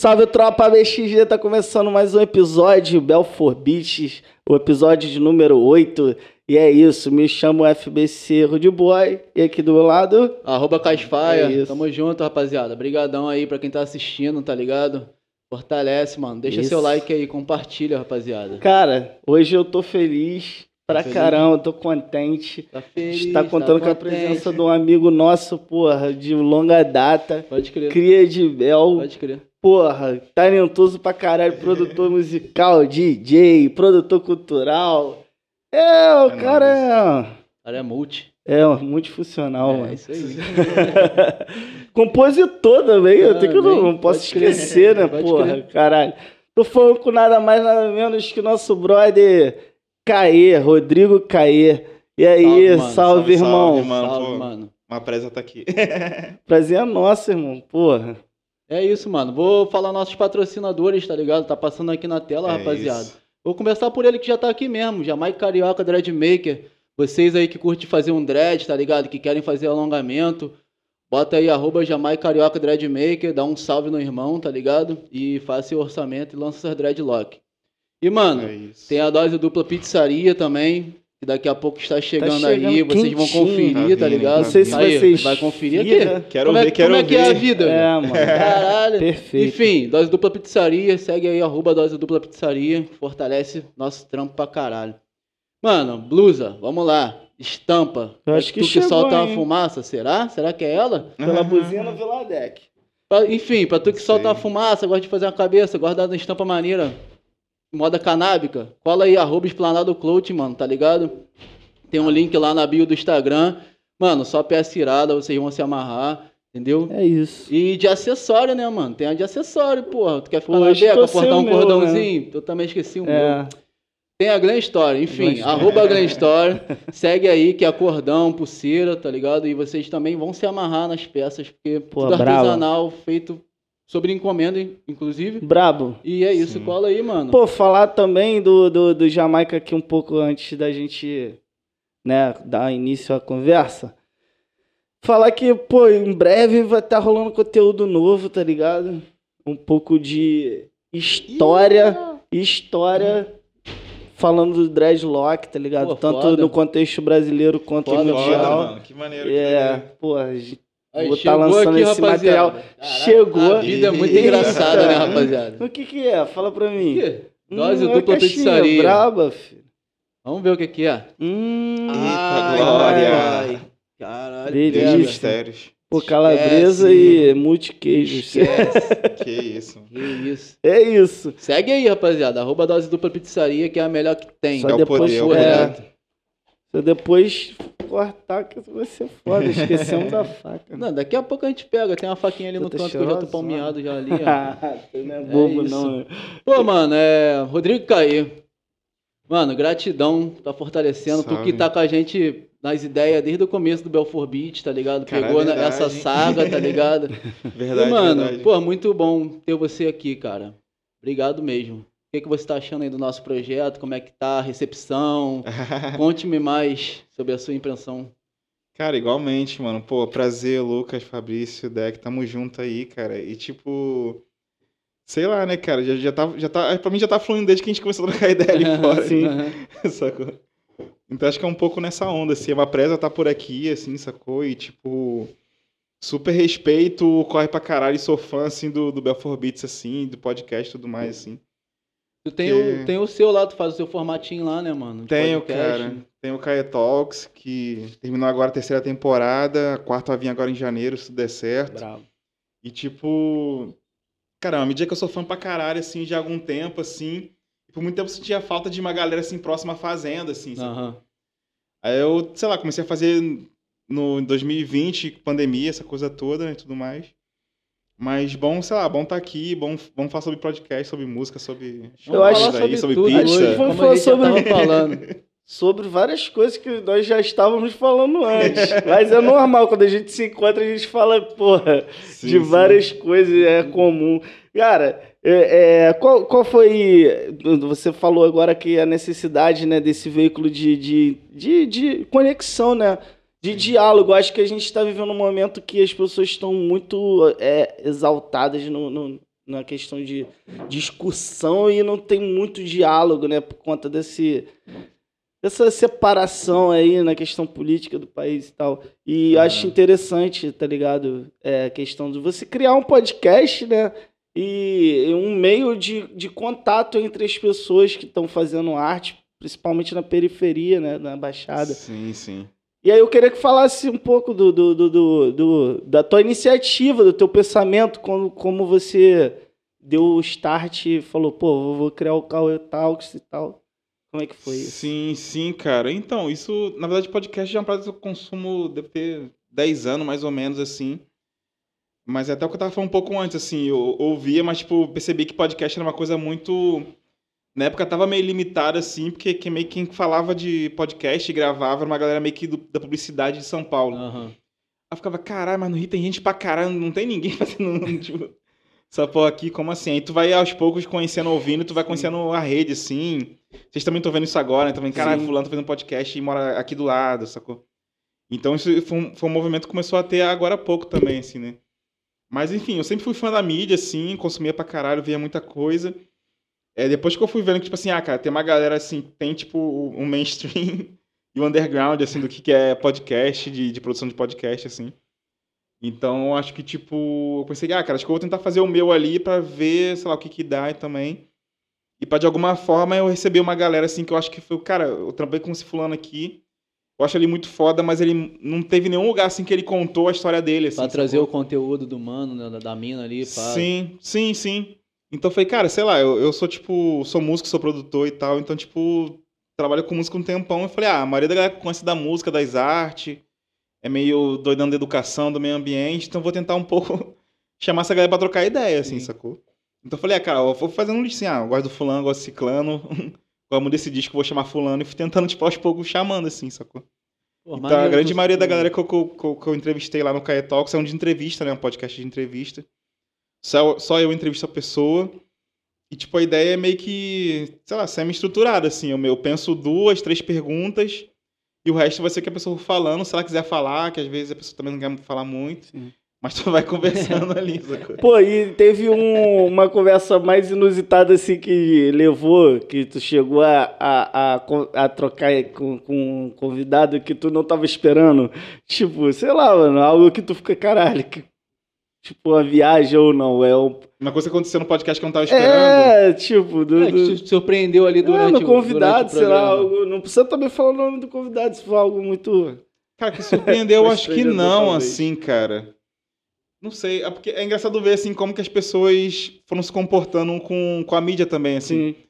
Salve tropa BXG, tá começando mais um episódio Belfort Beats, o episódio de número 8. E é isso, me chamo FBC Rude Boy e aqui do meu lado. Arroba Casfaia, É tamo junto, rapaziada. Obrigadão aí pra quem tá assistindo, tá ligado? Fortalece, mano. Deixa Isso. seu like aí, compartilha, rapaziada. Cara, hoje eu tô feliz pra feliz? caramba, tô contente. Tá feliz, Está contando com a presença de um amigo nosso, porra, de longa data. Pode crer, Cria de Bel, pode crer. Porra, talentoso pra caralho, produtor musical, DJ, produtor cultural. É, o É cara é. Cara é multi. É, multifuncional, é mano. isso aí. Compositor também, eu tenho que não, não posso crer. esquecer, né, porra, crer. caralho. Tô falando com nada mais, nada menos que nosso brother Caê, Rodrigo Caê. E aí, Salve, salve, mano. Salve, irmão. salve, mano. Salve, mano. Uma presa tá aqui. Prazer é nosso, irmão, porra. É isso, mano. Vou falar nossos patrocinadores, tá ligado? Tá passando aqui na tela, É rapaziada. isso. Vou começar por ele que já tá aqui mesmo, Jamaica Carioca Dread Maker. Vocês aí que curtem fazer um dread, tá ligado? Que querem fazer alongamento, bota aí arroba Jamaica Carioca Dread Maker, dá um salve no irmão, tá ligado? E faça seu orçamento e lança essas dreadlock. E, mano, É tem a dose dupla pizzaria também, que daqui a pouco está chegando, chegando aí, vocês vão conferir, Tá tá, ligado? tá Não sei se Aí, ser vai conferir aqui? Quero como é, ver, quero como é que é a ver. vida? É, mano. Caralho. Perfeito. Enfim, Dose Dupla Pizzaria, segue aí, arroba Dose Dupla Pizzaria, fortalece nosso trampo pra caralho. Mano, blusa, vamos lá, estampa. Eu É acho que tu chegou, que solta uma hein? fumaça, será? Será que é ela? Pela buzina Viladec. Pra- enfim, pra tu que Sei. solta uma fumaça, gosta de fazer uma cabeça, dar uma estampa maneira, moda canábica, cola aí, arroba Esplanado Clout, mano, tá ligado? Tem um link lá na bio do Instagram. Mano, só peça irada, vocês vão se amarrar, entendeu? É isso. E de acessório, né, mano? Tem a de acessório, porra. Tu quer ficar Pô, na beca, o portar um meu, cordãozinho? Eu também esqueci o meu. É. Tem a Glen Story, enfim, Glen arroba Glen Story. segue aí, que é cordão, pulseira, tá ligado? E vocês também vão se amarrar nas peças, porque Pô, tudo brava. artesanal, feito sobre encomenda, inclusive. Brabo. E é isso, Sim. cola aí, mano. Pô, falar também do, do, do Jamaica aqui um pouco antes da gente, né, dar início à conversa. Falar que, pô, em breve vai estar rolando conteúdo novo, tá ligado? Um pouco de história, história falando do dreadlock, tá ligado? Pô, Tanto foda. no contexto brasileiro quanto Foda, Foda, mundial. mano. Que maneiro. É, que pô, Aí, vou tá chegou lançando esse material. Caraca, Chegou. A vida é muito Eita. engraçada, né, rapaziada? o que que é? Fala pra mim. Quê? Dose Hum, é dupla pizzaria. braba, filho. Vamos ver o que que é. Hum, Eita, glória. glória. Caralho. Delícia. Mistérios. Pô, calabresa Esquece. e multiqueijo. Esquece. Que isso. que isso. É isso. Segue aí, rapaziada. Arroba dose dupla pizzaria, que é a melhor que tem. Só É o depois, poder, é o é, poder. Se cortar, que vai ser foda. Esquecemos da faca. Não, daqui a pouco a gente pega. Tem uma faquinha ali no Puta canto que eu já tô palmeado já ali, ó. Tu não é bobo, isso. não. Pô, mano, é. Rodrigo Caê. Mano, gratidão, tá fortalecendo. Tu que Salve. tá com a gente nas ideias desde o começo do Belfort Beat, tá ligado? Cara, Pegou é verdade. essa saga, tá ligado? Verdade, e, mano, verdade. pô, muito bom ter você aqui, cara. Obrigado mesmo. O que, que você tá achando aí do nosso projeto? Como é que tá a recepção? Conte-me mais sobre a sua impressão. Cara, igualmente, mano. Pô, prazer, Lucas, Fabrício, Deck, tamo junto aí, cara. E tipo. Sei lá, né, cara? Já, já tá, já tá. Pra mim já tá fluindo desde que a gente começou a trocar ideia ali fora. Sim. sacou? Então acho que é um pouco nessa onda, assim. A presa tá por aqui, assim, sacou? E tipo. Super respeito, corre pra caralho e sou fã, assim, do, do Belfort Beats, assim, do podcast e tudo mais, assim. Tu tem, Que- o, tem o seu lá, tu faz o seu formatinho lá, né, mano? de Tenho, podcast. cara. Tem o Caia Talks, que terminou agora a terceira temporada, a quarta vai vir agora em janeiro, se der certo. Bravo. E tipo, caramba, à medida que eu sou fã pra caralho, assim, há algum tempo, assim, e por muito tempo eu sentia falta de uma galera, assim, próxima fazenda, assim. sabe? Aham. Aí eu, sei lá, comecei a fazer no em 2020, pandemia, essa coisa toda e tudo mais. Mas bom, sei lá, bom tá aqui, bom, vamos falar sobre podcast, sobre música, sobre Eu acho- aí, sobre tudo pizza. hoje. Vamos como falar a gente já sobre- tava falando. Sobre várias coisas que nós já estávamos falando antes. Mas é normal, quando a gente se encontra, a gente fala, porra, Sim, de sim. várias coisas, é comum. Cara, é, é, qual, qual foi. Você falou agora que a necessidade né, desse veículo de, de, de, de conexão, né? De diálogo. Acho que a gente está vivendo um momento que as pessoas estão muito é, exaltadas no, no- na questão de discussão e não tem muito diálogo, né? Por conta desse essa separação aí na questão política do país e tal. E acho interessante, tá ligado? É, a questão de você criar um podcast, né? E um meio de, de contato entre as pessoas que estão fazendo arte, principalmente na periferia, né? Na Baixada. Sim, sim. E aí eu queria que falasse um pouco do, do, do, do- da tua iniciativa, do teu pensamento, como, como você deu o start e falou, pô, vou- vou criar o Cauê Talks e tal. Como é que foi isso? Sim, sim, cara. Então, isso, na verdade, podcast já é uma prática que eu consumo, deve ter 10 anos, mais ou menos, assim. Mas é até o que eu tava falando um pouco antes, assim, eu ouvia, mas, tipo, percebi que podcast era uma coisa muito... Na época tava meio limitado, assim, porque que meio que quem falava de podcast e gravava era uma galera meio que do- da publicidade de São Paulo. Aham. Aí eu ficava, caralho, mas no Rio tem gente pra caralho, não tem ninguém fazendo, tipo, essa porra aqui, como assim? Aí tu vai aos poucos conhecendo, ouvindo, tu vai conhecendo a rede, assim. Vocês também estão vendo isso agora, então vem, caralho, Sim. fulano tá fazendo podcast e mora aqui do lado, sacou? Então isso foi um, foi um movimento que começou a ter agora há pouco também, assim, né? Mas enfim, eu sempre fui fã da mídia, assim, consumia pra caralho, via muita coisa. É, depois que eu fui vendo que, tipo assim, ah, cara, tem uma galera, assim, tem, tipo, um mainstream e o underground, assim, do que, que é podcast, de, de produção de podcast, assim. Então, eu acho que, tipo, eu pensei, ah, cara, acho que eu vou tentar fazer o meu ali pra ver, sei lá, o que que dá também. E pra, de alguma forma, eu receber uma galera, assim, que eu acho que foi, cara, eu trabalhei com esse fulano aqui, eu acho ele muito foda, mas ele não teve nenhum lugar, assim, que ele contou a história dele, assim. Pra trazer o conteúdo do mano, da, da mina ali, pá. Sim, sim, sim. Então eu falei, cara, sei lá, eu, eu sou tipo, sou músico, sou produtor e tal, então, tipo, trabalho com música um tempão. Eu falei, ah, a maioria da galera conhece da música, das artes, é meio doidão da educação, do meio ambiente, então eu vou tentar um pouco chamar essa galera pra trocar ideia, assim, Sim. sacou? Então eu falei, ah, cara, eu vou fazendo um list assim, ah, eu gosto do fulano, gosto do ciclano, vamos desse disco, vou chamar fulano, e fui tentando, tipo, aos poucos chamando, assim, sacou? Pô, Então, a grande maioria da galera que eu, que eu- que eu- entrevistei lá no Caia Talks é um de entrevista, né? Um podcast de entrevista. Só, só eu entrevisto a pessoa. E, tipo, a ideia é meio que, sei lá, semi-estruturada, assim. Eu, eu penso duas, três perguntas e o resto vai ser que a pessoa falando. Se ela quiser falar, que às vezes a pessoa também não quer falar muito. Sim. Mas tu vai conversando ali? Pô, e teve um- uma conversa mais inusitada assim que levou, que tu chegou a, a, a, a trocar com, com um convidado que tu não tava esperando. Tipo, sei lá, mano, algo que tu fica, caralho, que, tipo, uma viagem ou não. É, um, Uma coisa que aconteceu no podcast que eu não tava esperando. é tipo, do, É, do, que te surpreendeu ali é, durante no o convidado, durante o sei lá, algo, não precisa também falar o nome do convidado, se for algo muito. Cara, que surpreendeu, eu acho que não, talvez. assim, cara. Não sei, é porque é engraçado ver, assim, como que as pessoas foram se comportando com, com a mídia também, assim. Sim.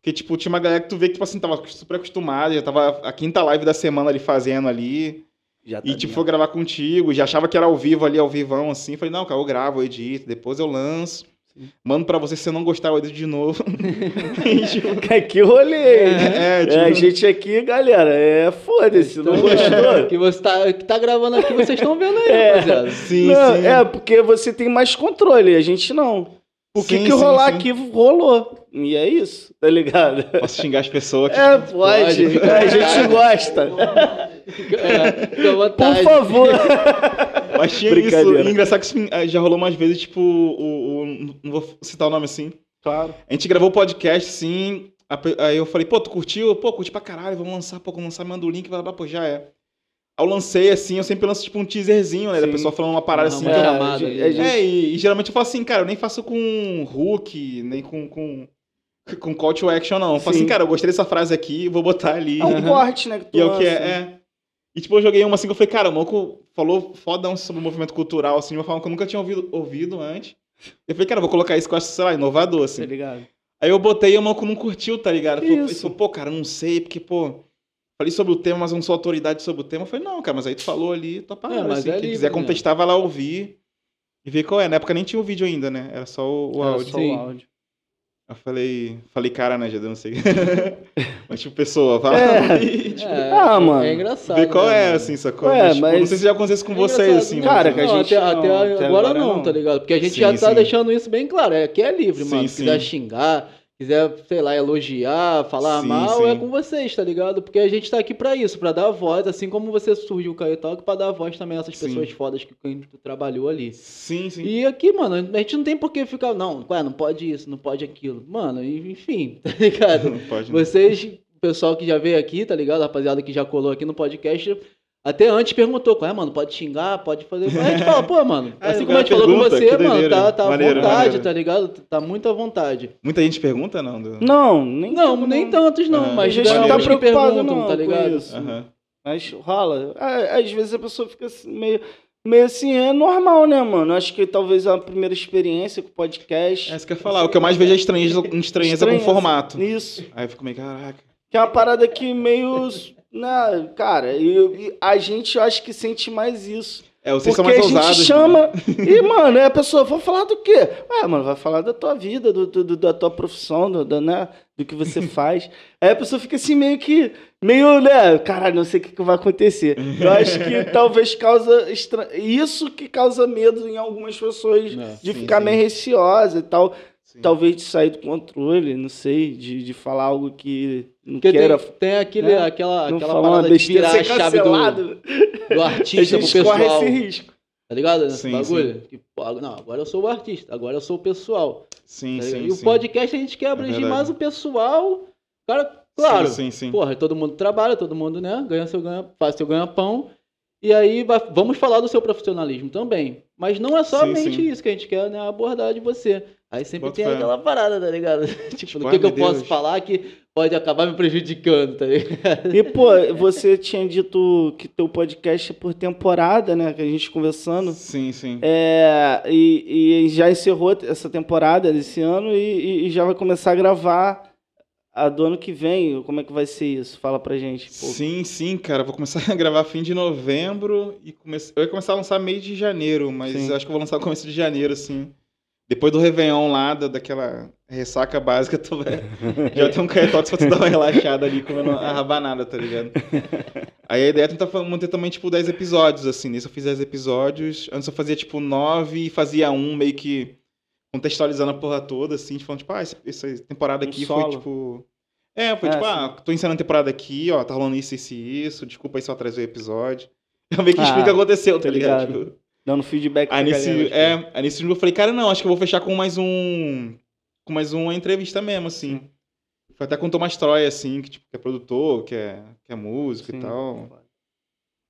Porque, tipo, tinha uma galera que tu vê que, tipo assim, tava super acostumada, já tava a quinta live da semana ali fazendo ali. Já tá E, tipo, dentro. foi gravar contigo, já achava que era ao vivo ali, ao vivão, assim. Falei, não, cara, eu gravo, eu edito, depois eu lanço. Sim. Mando pra você, se você não gostar, eu edito de novo. E, tipo, Que rolê! é, tipo, É, a gente aqui, galera, é foda-se, não gostou? Que você tá, que tá gravando aqui, vocês estão vendo aí, É. rapaziada. sim, Não, sim. É, porque você tem mais controle, a gente não. O que, Sim, que sim, rolar sim. aqui rolou. E é isso, tá ligado? Posso xingar as pessoas aqui. É, pode. Pode, a gente gosta. É, fica à Por vontade. favor. Mas tinha isso. E engraçado que isso ah, já rolou umas vezes, tipo, o, o- não vou citar o nome assim. Claro. A gente gravou o podcast, assim. pe- Aí eu falei, pô, tu curtiu? Pô, curti pra caralho, vamos lançar, pô, vamos lançar, manda o link, blá, blá, pô, já é. Aí eu lancei, assim, eu sempre lanço, tipo, um teaserzinho, né? Da Sim. pessoa falando uma parada Não, assim. uma que eu- chamada a gente- ali, a gente- É, e, e geralmente eu faço assim, cara, eu nem faço com hook, nem com, com, com call to action, não. Eu falo Sim. assim, cara, eu gostei dessa frase aqui, vou botar ali. É um corte, né? Que tu E é o que é, é. E tipo, eu joguei uma assim que eu falei, cara, o Moco falou fodão sobre o movimento cultural, assim, de uma forma que eu nunca tinha ouvido, ouvido antes. Eu falei, cara, eu vou colocar isso que eu acho, sei lá, inovador, assim. Tá ligado? Aí eu botei e o Moco não curtiu, tá ligado? Ele falou, pô, cara, não sei, porque, pô, falei sobre o tema, mas eu não sou autoridade sobre o tema. Eu falei, não, cara, mas aí tu falou ali, tô parado, É, mas assim. é Quem livre, quiser né? contestar, vai lá ouvir e ver qual é. Na época nem tinha o vídeo ainda, né? Era só o, o Era áudio. só o áudio. Eu falei, falei, cara, né, já não sei. mas, tipo, pessoa, vai É. e, tipo, É, Ah, mano. É engraçado. ver qual né, é, mano? assim, sacou? Ué, mas, tipo, mas- não sei se já acontece com É vocês, assim. né? Cara, que a Não, gente até, não- até até agora, agora não, não. tá ligado? Porque a gente Sim, já tá sim. deixando isso bem claro. É que é livre, mano. Sim, Se quiser xingar, quiser, sei lá, elogiar, falar Sim, mal, sim. é com vocês, tá ligado? Porque a gente tá aqui pra isso, pra dar voz, assim como você surgiu o Caio Talk, pra dar voz também a essas Sim. pessoas fodas que que tu trabalhou ali. Sim, sim. E aqui, mano, a gente não tem por que ficar, não, ué, não pode isso, não pode aquilo. Mano, enfim, tá ligado? Não pode. não. Vocês, o pessoal que já veio aqui, tá ligado? Rapaziada que já colou aqui no podcast, até antes perguntou, qual é, mano? Pode xingar, pode fazer. Aí a gente fala, pô, mano, Ah, assim como a gente falou com você, mano, doideira. tá, tá à Maneiro, vontade, maneiro. tá ligado? Tá muito à vontade. Muita gente pergunta, não? do- Não, nem Não, tudo, nem tantos não, Ah, mas A gente já não tá preocupado perguntam, não tá com ligado? isso. Aham. Mas rola. Ah, Às vezes a pessoa fica assim, meio, meio assim, é normal, né, mano? Acho que talvez a primeira experiência com o podcast. É isso que eu ia falar. O que eu mais vejo é estranheza, estranheza com o formato. Isso. Aí eu fico meio, caraca. Que é uma parada que meio. Né, cara, e, e a gente eu acho que sente mais isso. É, vocês Porque são mais a gente ousados. né? chama. E, mano, a pessoa, vou falar do quê? Ué, mano, vai falar da tua vida, do, do- da tua profissão, do, do, né, do que você faz. aí a pessoa fica assim, meio que. Meio, né? Caralho, não sei o que, que vai acontecer. Eu acho que talvez causa. Estra... Isso que causa medo em algumas pessoas É, de sim, ficar sim. meio receosa e tal. Sim. Talvez de sair do controle, não sei, de, de falar algo que não Porque tem, queira. tem aquele, né? aquela, não aquela parada de besteira, virar a chave do, do A artista pro gente corre pessoal. esse risco. Tá ligado? Sim, bagulho? Que, pô, não, agora eu sou o artista, agora eu sou o pessoal. Sim, tá sim, e sim. o podcast a gente quer abranger verdade. mais o pessoal. Cara, claro, Sim, sim, sim. Porra, todo mundo trabalha, todo mundo, né? Ganha seu ganha, faz seu ganha-pão. E aí vamos falar do seu profissionalismo também. Mas não é somente sim. isso que a gente quer, né? Abordar de você. Aí sempre Boto tem fé. aquela parada, tá ligado? tipo, do ai, que, que eu posso falar que pode acabar me prejudicando, tá ligado? E, pô, você tinha dito que teu podcast é por temporada, né? Que a gente conversando. Sim, sim. É, e, e já encerrou essa temporada desse ano e, e- já vai começar a gravar a do ano que vem. Como é que vai ser isso? Fala pra gente. Pô. Sim, sim, cara. Vou começar a gravar fim de novembro e comece... eu ia começar a lançar meio de janeiro, mas Sim. eu acho que eu vou lançar no começo de janeiro, assim. Depois do Réveillon lá, da- daquela ressaca básica, tu vai... já tem um caetox pra tu dar uma relaxada ali, comendo a rabanada, tá ligado? Aí a ideia é tentar manter também, tipo, 10 episódios, assim. Nesse eu fiz 10 episódios. Antes eu fazia, tipo, 9 e fazia um, meio que contextualizando a porra toda, assim, falando, tipo, ah, essa, temporada Um aqui solo. foi, tipo... É, foi É, tipo, sim. ah, tô ensinando a temporada aqui, ó, tá rolando isso, isso e isso, desculpa aí se eu atrasei o episódio. Eu meio que Ah, explico o que aconteceu, tá ligado? ligado. Tipo, Dando feedback aí pra nesse, galera, é, aí nesse eu falei, cara, não, acho que eu vou fechar com mais um, com mais uma entrevista mesmo, assim. Foi até com o Thomas Troy, assim, que, tipo, que é produtor, que é, que é músico Sim. e tal.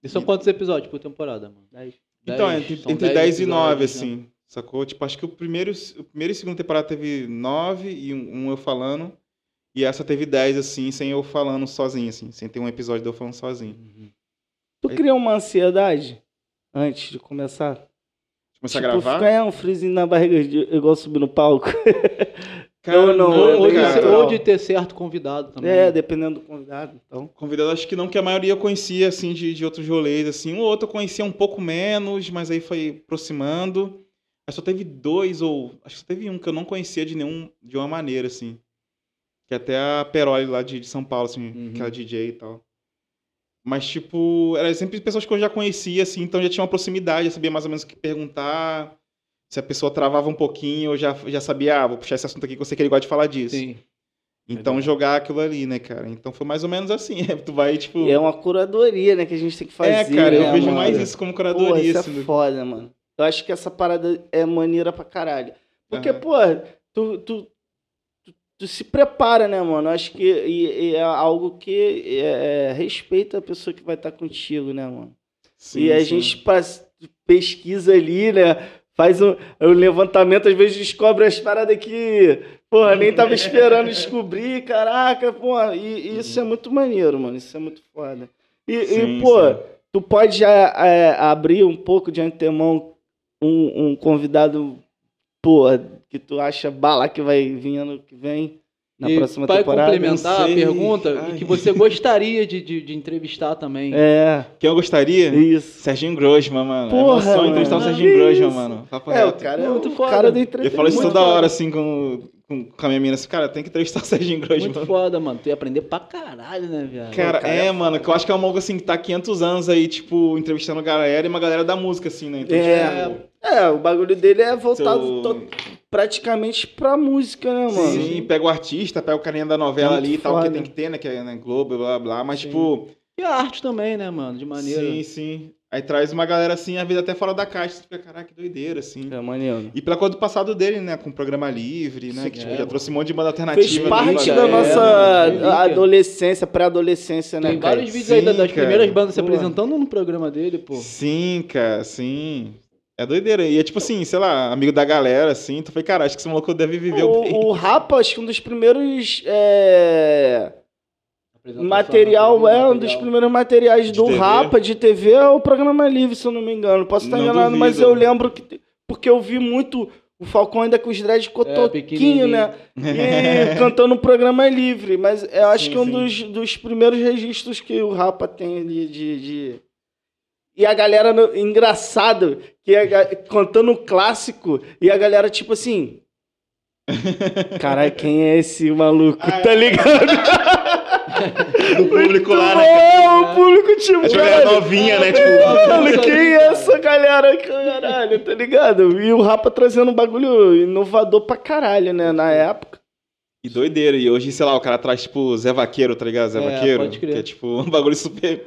E são quantos episódios por temporada, mano? Dez? Então, Dez? entre, entre dez 10 e 9, episódios, né? assim, sacou? Tipo, acho que o primeiro, o primeiro e segundo temporada teve 9 e um, um eu falando. E essa teve 10, assim, sem eu falando sozinho, assim, sem ter um episódio de eu falando sozinho. Tu cria uma ansiedade antes de começar? Começar tipo, a gravar? Ficar é, um friozinho na barriga, de- igual subir no palco. Cara, não, Ou, é ou de, ou de ter certo convidado também. É, dependendo do convidado. Então. Convidado, acho que não, que a maioria eu conhecia, assim, de, de outros rolês, assim. Um ou outro eu conhecia um pouco menos, mas aí foi aproximando. Aí só teve dois, ou... Acho que só teve um que eu não conhecia de nenhum... De uma maneira, assim. Que até a Peroli lá de, de São Paulo, assim, Uhum. que era DJ e tal. Mas, tipo, eram sempre pessoas que eu já conhecia, assim, então já tinha uma proximidade, eu sabia mais ou menos o que perguntar. Se a pessoa travava um pouquinho, eu já, já sabia, ah, vou puxar esse assunto aqui que eu sei que ele gosta de falar disso. Sim. Então jogar aquilo ali, né, cara? Então foi mais ou menos assim. tu vai, tipo. E é uma curadoria, né, que a gente tem que fazer. É, cara, eu né, vejo mano? mais isso como Porra, curadoria, isso assim. é do- foda, mano. Eu acho que essa parada é maneira pra caralho. Porque, Aham. pô, tu, tu, tu, se prepara, né, mano? Acho que e- e é algo que é, é, respeita a pessoa que vai estar contigo, né, mano? Sim, e a sim. gente pesquisa ali, né? Faz um, um levantamento, às vezes descobre as paradas que, porra, nem tava esperando descobrir, caraca, porra. E, e isso é muito maneiro, mano. Isso é muito foda. E, Sim, pô, tu pode já é, abrir um pouco de antemão um, um convidado, porra, que tu acha bala que vai vir ano que vem, na e próxima para temporada? complementar a pergunta, Ai. e que você gostaria de, de, de entrevistar também. É, Quem eu gostaria? isso. Serginho Grosman, mano. Porra, é meu sonho mano. entrevistar o Que Serginho Grosman, mano. Papo É, o reto. cara é Muito o foda. cara do Eu entretenimento. falo isso toda foda. hora, assim, com, com, com a minha mina assim, cara, tem que entrevistar o Serginho Grossman. Muito foda, mano. Tu ia aprender pra caralho, né, viado? Cara, cara, é, é mano, que eu acho que é um maluco assim que tá há 500 anos aí, tipo, entrevistando galera e uma galera da música, assim, né? Então, É. tipo, É, o bagulho dele é voltado Seu- praticamente pra música, né, mano? Sim, pega o artista, pega o carinha da novela Muito ali e tal, que tem que ter, né? Que é né, Globo, blá blá, mas Sim. tipo, E a arte também, né, mano? De maneira. sim, sim. Aí traz uma galera assim, a vida até fora da caixa, você fica, caraca, que doideira, assim. É maneiro. E pela coisa do passado dele, né? Com o programa livre, né? Sim, que tipo, é, já trouxe um monte de banda alternativa. Fez parte é, da é, nossa relíquia. adolescência, pré-adolescência, né, Tem cara? vários vídeos aí Sim, das cara. primeiras bandas se apresentando no programa dele, pô. Sim, cara, sim. É doideira. E é tipo assim, sei lá, amigo da galera, assim. Tu foi, cara, acho que esse maluco deve viver bem. O, o Rapa, acho que um dos primeiros é, material, material. é um dos primeiros materiais De do TV. Rapa de TV é o programa livre, se eu não me engano. Posso estar Não enganado, mas duvido. eu lembro que porque eu vi muito o Falcão ainda com os dreads cotoquinho, pequenininho. né? E cantando o programa livre, mas eu acho Sim, que é um sim. dos, dos primeiros registros que o Rapa tem ali de, de- E a galera, no- engraçado, que a ga- cantando o clássico, e a galera tipo assim. Caralho, quem é esse maluco? Ah, tá ligado? do público lá, né? O público tipo. Acho que era caralho, novinha, né? Tipo, Mano, quem é essa galera? Caralho, tá ligado? E o Rapa trazendo um bagulho inovador pra caralho, né? Na época. E doideira. E hoje, sei lá, o cara traz, tipo, Zé Vaqueiro, tá ligado? Zé É, Vaqueiro. pode crer. Que é, tipo, um bagulho super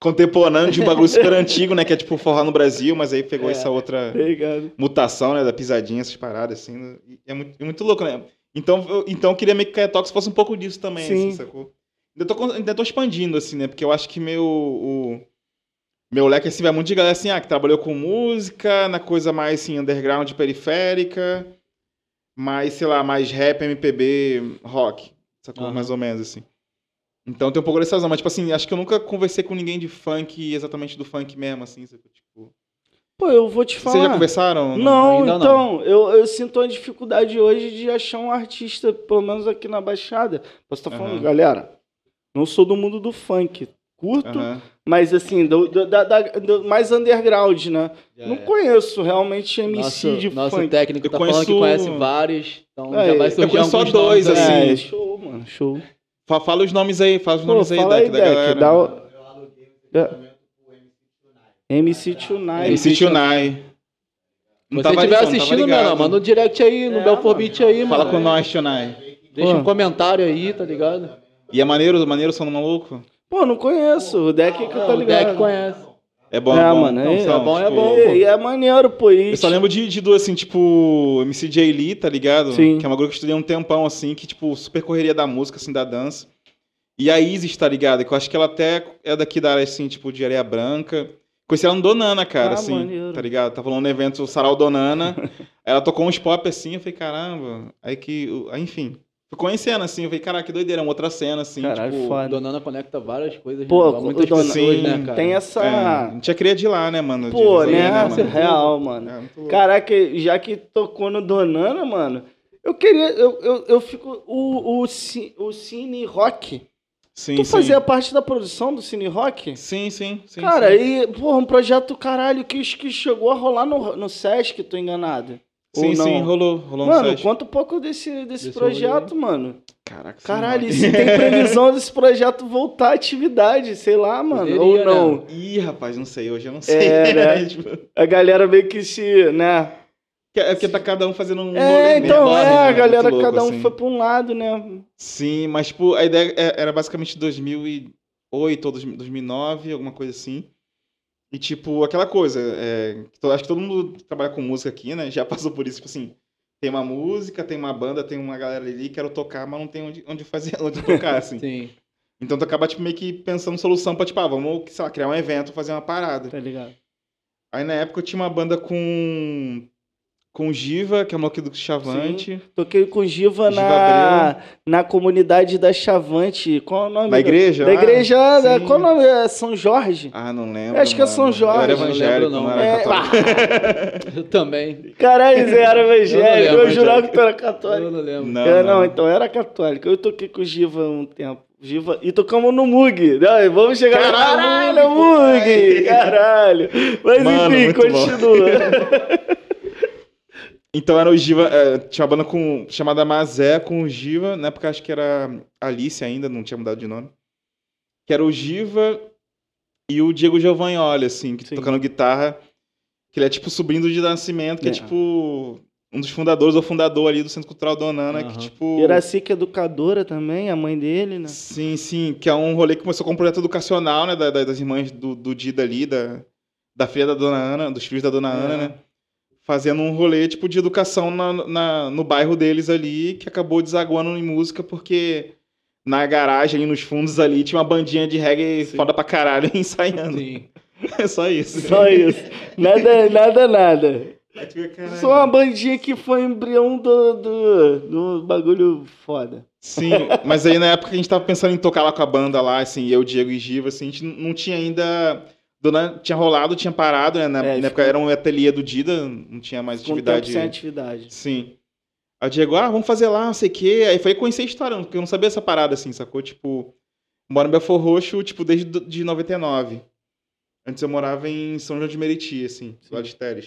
contemporâneo de um bagulho super antigo, né? Que é, tipo, forró no Brasil, mas aí pegou É. essa outra mutação, né? Da pisadinha, essas paradas, assim. né? É muito, é muito louco, né? Então, eu, então eu queria meio que Caia Talks fosse um pouco disso também, Sim. assim, sacou? Ainda tô, ainda tô expandindo, assim, né? Porque eu acho que meu... O, meu leque, assim, vai muito de galera, assim, ah, que trabalhou com música, na coisa mais, assim, underground, periférica, mais, sei lá, mais rap, MPB, rock, sacou? Aham. Mais ou menos, assim. Então tem um pouco dessa zona, mas, tipo assim, acho que eu nunca conversei com ninguém de funk, exatamente do funk mesmo, assim? Tipo... Pô, eu vou te falar. Vocês já conversaram? Não, Ainda então, Eu, eu sinto uma dificuldade hoje de achar um artista, pelo menos aqui na Baixada. Posso estar falando, Aham. galera, não sou do mundo do funk. Curto, Aham. mas assim, do, do- da- da- do mais underground, né? Já não é. conheço realmente MC Nosso, de nosso funk. técnico Eu tá falando que conheço- conhece vários, então É, já vai eu surgir conheço só dois, assim. É, show, mano, show. Fa- Fala os nomes aí, fala os Pô, nomes aí, Deck, aí, da Deck, galera. dá o... MC Tonight. MC Tunai. Não Se você estiver não assistindo, ligado. menor, manda um direct aí no É, Belfor mano. Beat aí, Fala mano. com nós, Tunai. Deixa Pô. um comentário aí, tá ligado? E é maneiro, maneiro, do maluco? Pô, não conheço. O Deck que tá o ligado. Deck conhece. É bom, É, é bom. mano, é- Então, é bom, é tipo, bom. E, é maneiro, pô. E, Eu só lembro de, de duas, assim, tipo, MC J. Lee, tá ligado? Sim. Que é uma grupo que eu estudei um tempão, assim, que, tipo, super correria da música, assim, da dança. E a Isis, tá ligado? Que eu acho que ela até é daqui da área, assim, tipo, de areia branca. Conheci ela no Donana, cara, Ah, assim, maneiro. tá ligado? Tava rolando um evento, o Sarau Donana. ela tocou uns pop, assim, eu falei, caramba. Aí que, aí, enfim, fui conhecendo, assim, eu falei, caraca, que doideira, uma outra cena, assim, Caralho, tipo... foda. Donana conecta várias coisas. Pô, né? o muitas Dona- pessoas, Sim, né, cara? Tem essa... É, a gente já queria de lá, né, mano? De Pô, resenha, né? mano? Real, mano. É, muito louco. Caraca, já que tocou no Donana, mano, eu queria. Eu, eu, eu fico. O, o, o Cine Rock. Sim, tu sim. fazia parte da produção do Cine Rock? Sim, sim, sim. Cara, sim. e, porra, um projeto caralho que, que chegou a rolar no, no Sesc, tô enganado. Sim, sim, rolou, rolou um Mano, set. conta um pouco desse, desse, Desse projeto, mano. Caraca, Caralho, se tem previsão desse projeto voltar à atividade, sei lá, mano. Poderia, ou não. né? Ih, rapaz, não sei, hoje eu não sei. É, né? Tipo, A galera meio que se, né? é porque tá cada um fazendo um É, então, é, né? a galera, louco, cada um assim. foi pra um lado, né? Sim, mas, tipo, a ideia é- era basicamente 2008 ou 2009, alguma coisa assim. E, tipo, aquela coisa, é, acho que todo mundo que trabalha com música aqui, né, já passou por isso, tipo assim, tem uma música, tem uma banda, tem uma galera ali, quero tocar, mas não tem onde, onde fazer, onde tocar, assim. Sim. Então tu acaba, tipo, meio que pensando solução pra, tipo, ah, vamos, sei lá, criar um evento, fazer uma parada. Tá ligado? Aí na época eu tinha uma banda com. Com Giva, que é o moleque do Chavante. Toquei com Giva, Giva na, na comunidade da Chavante. Qual é o nome? Na da- igreja? Da Ah, igreja. da- sim. qual é o nome? É São Jorge? Ah, não lembro. Acho que é mano. São Jorge. Eu era Não lembro, evangélico, não. não, era É, católico. Eu também. Caralho, Zé era evangélico. Eu Eu, jurava que tu era Eu católico. não lembro. Não, É, não, não. então era católico. Eu toquei com o Giva um tempo. Giva, e tocamos no Mug. Não, Vamos chegar Caralho, Caralho, Mug! Caralho! Mas Mano, enfim, continua. Então era o Giva, é, tinha uma banda com, chamada Mazé com o Giva, na época acho que era Alice ainda, não tinha mudado de nome. Que era o Giva e o Diego Giovagnoli, assim, que tocando guitarra. Que ele é tipo sobrinho de Nascimento, que é. É. tipo um dos fundadores ou fundador ali do Centro Cultural Donana, que Aham. tipo. Iracica educadora também, a mãe dele, né? Sim, sim, que é um rolê que começou com um projeto educacional, né, da- da- das irmãs do, do Dida ali, da, da filha da Dona Ana, dos filhos da Dona Ana, É. né, fazendo um rolê, tipo, de educação na, na- no bairro deles ali, que acabou desaguando em música, porque na garagem, ali nos fundos ali, tinha uma bandinha de reggae Sim. foda pra caralho ensaiando. Sim. É só isso. Só isso. Nada, nada, nada. Caralho. Só uma bandinha que foi embrião do, do, do bagulho foda. Sim, mas aí na época que a gente tava pensando em tocar lá com a banda lá, assim, eu, Diego e Giva, assim, a gente não tinha ainda. Tinha rolado, tinha parado, né? Na, É, na época era um ateliê do Dida, não tinha mais atividade. sem atividade. Sim. Aí o Diego, ah, vamos fazer lá, não sei o quê. Aí foi conhecer a história, porque eu não sabia essa parada, assim, sacou? Tipo, moro em Belfor Roxo, tipo, desde de 99. Antes eu morava em São João de Meriti, assim, lá de Teres.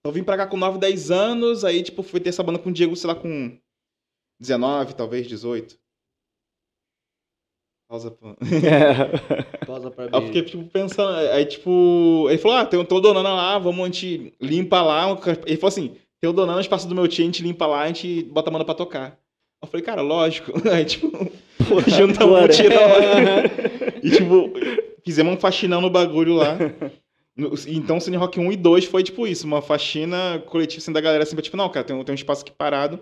Então eu vim pra cá com 9, 10 anos, aí, tipo, fui ter essa banda com o Diego, sei lá, com 19, talvez, 18. Pausa, pô. É. Pausa pra Aí eu fiquei, tipo, pensando. Aí, tipo, ele falou: Ah, tem o Donana lá, vamos, a gente limpa lá. Ele falou assim: tem o Donana, espaço do meu tio, a gente limpa lá, a gente bota a banda pra tocar. Eu falei, cara, lógico. Aí, tipo, juntamos um bora. tirão e, tipo, fizemos um faxinão no bagulho lá. Então, o Cine Rock 1 e 2 foi, tipo, isso, uma faxina coletiva, assim, da galera, assim, pra, tipo, não, cara, tem, um- tem um espaço aqui parado,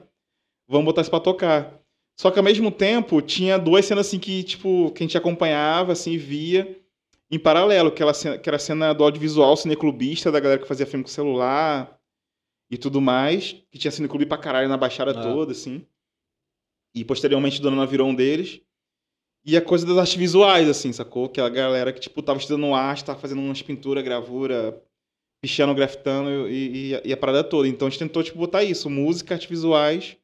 vamos botar isso pra tocar. Só que, ao mesmo tempo, tinha duas cenas, assim, que, tipo, que a gente acompanhava, assim, via em paralelo, que, ela, que era a cena do audiovisual cineclubista, da galera que fazia filme com celular e tudo mais, que tinha cineclube pra caralho na Baixada Ah. toda, assim. E, posteriormente, Dona virou um deles. E a coisa das artes visuais, assim, sacou? Aquela galera que, tipo, tava estudando arte, tava fazendo umas pinturas, gravura, pichando, grafitando e, e, a- e a parada toda. Então a gente tentou, tipo, botar isso, música, artes visuais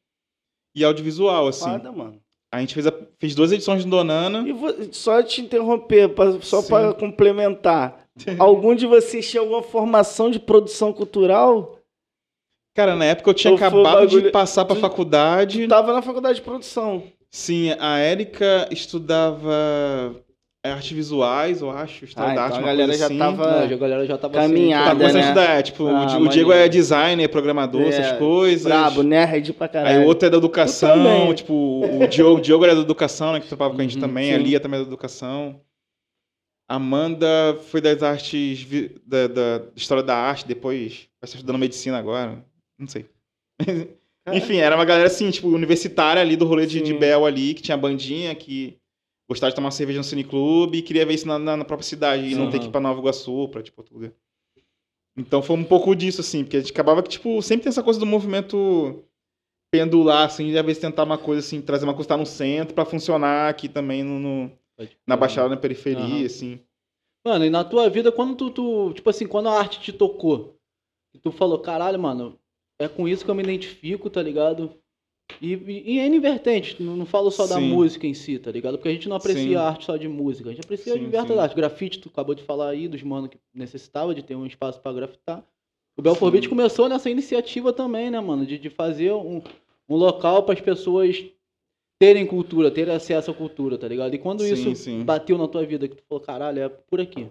e audiovisual, assim. Foda, mano. A gente fez, a- fez duas edições do Donana. E vo- só te interromper, pra- só para complementar. Algum de vocês tinha alguma formação de produção cultural? Cara, na época eu tinha Ou acabado de bagulho- passar pra Tu- faculdade. Tava na faculdade de produção. Sim, a Érica estudava artes visuais, eu acho. História Ah, da então arte, a uma galera coisa já assim. tava- Não, a galera já tava Caminhada, Tá começando a né? estudar, tipo, o Ah, Di- o Diego é designer, programador, É, essas coisas. Brabo, nerd pra caralho. Aí o outro é da educação, tipo, o Diogo, o Diogo era da educação, né, que topava com a gente Uhum, também, sim. a Lia também é da educação. A Amanda foi das artes, vi- da, da história da arte, depois vai estar estudando medicina agora, não sei. Enfim, era uma galera assim, tipo, universitária ali do rolê de, de. Bel ali, que tinha bandinha, que gostava de tomar cerveja no cineclube e queria ver isso na, na- na própria cidade e não Aham. ter que ir pra Nova Iguaçu, pra, tipo, outro lugar. Então foi um pouco disso, assim, porque a gente acabava que, tipo, sempre tem essa coisa do movimento pendular, assim, de às vezes tentar uma coisa, assim, trazer uma coisa que tá no centro pra funcionar aqui também no, no- na Baixada, na periferia, Aham. assim. Mano, e na tua vida, quando tu, tu- Tipo assim, quando a arte te tocou, e tu falou, caralho, mano, é com isso que eu me identifico, tá ligado? E, e, e é invertente, não, não falo só da Sim. música em si, tá ligado? Porque a gente não aprecia Sim. a arte só de música, a gente aprecia Sim, diversas sim. artes. Grafite, tu acabou de falar aí, dos mano que necessitava de ter um espaço pra grafitar. O Belfort. Beat começou nessa iniciativa também, né, mano? De, de fazer um, um local para as pessoas terem cultura, terem acesso à cultura, tá ligado? E quando isso bateu na tua vida, que tu falou, caralho, é por aqui.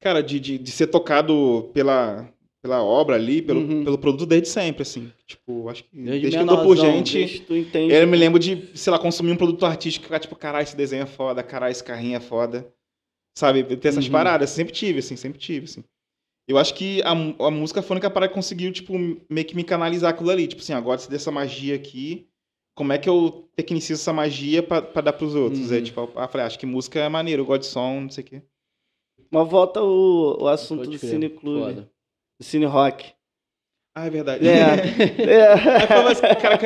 Cara, de, de, de ser tocado pela, pela obra ali, pelo, Uhum. pelo produto desde sempre, assim. Tipo, acho que Desde desde, que eu dou por gente, Deixa tu entende. eu me lembro de, sei lá, consumir um produto artístico e ficar tipo, caralho, esse desenho é foda, caralho, esse carrinho é foda. Sabe? Ter essas Uhum. paradas, sempre tive, assim, sempre tive, assim. Eu acho que a, a música foi a única parada que conseguiu, tipo, meio que me canalizar aquilo ali. Tipo assim, agora se dessa magia aqui, como é que eu tecnicizo essa magia pra, pra dar pros outros? Uhum. Aí, tipo, eu falei, acho que música é maneiro, eu gosto de som, não sei o quê. Mas volta o, o assunto do crer, Cine Clube. foda. Do Cine Rock. Ah, é verdade. É. é.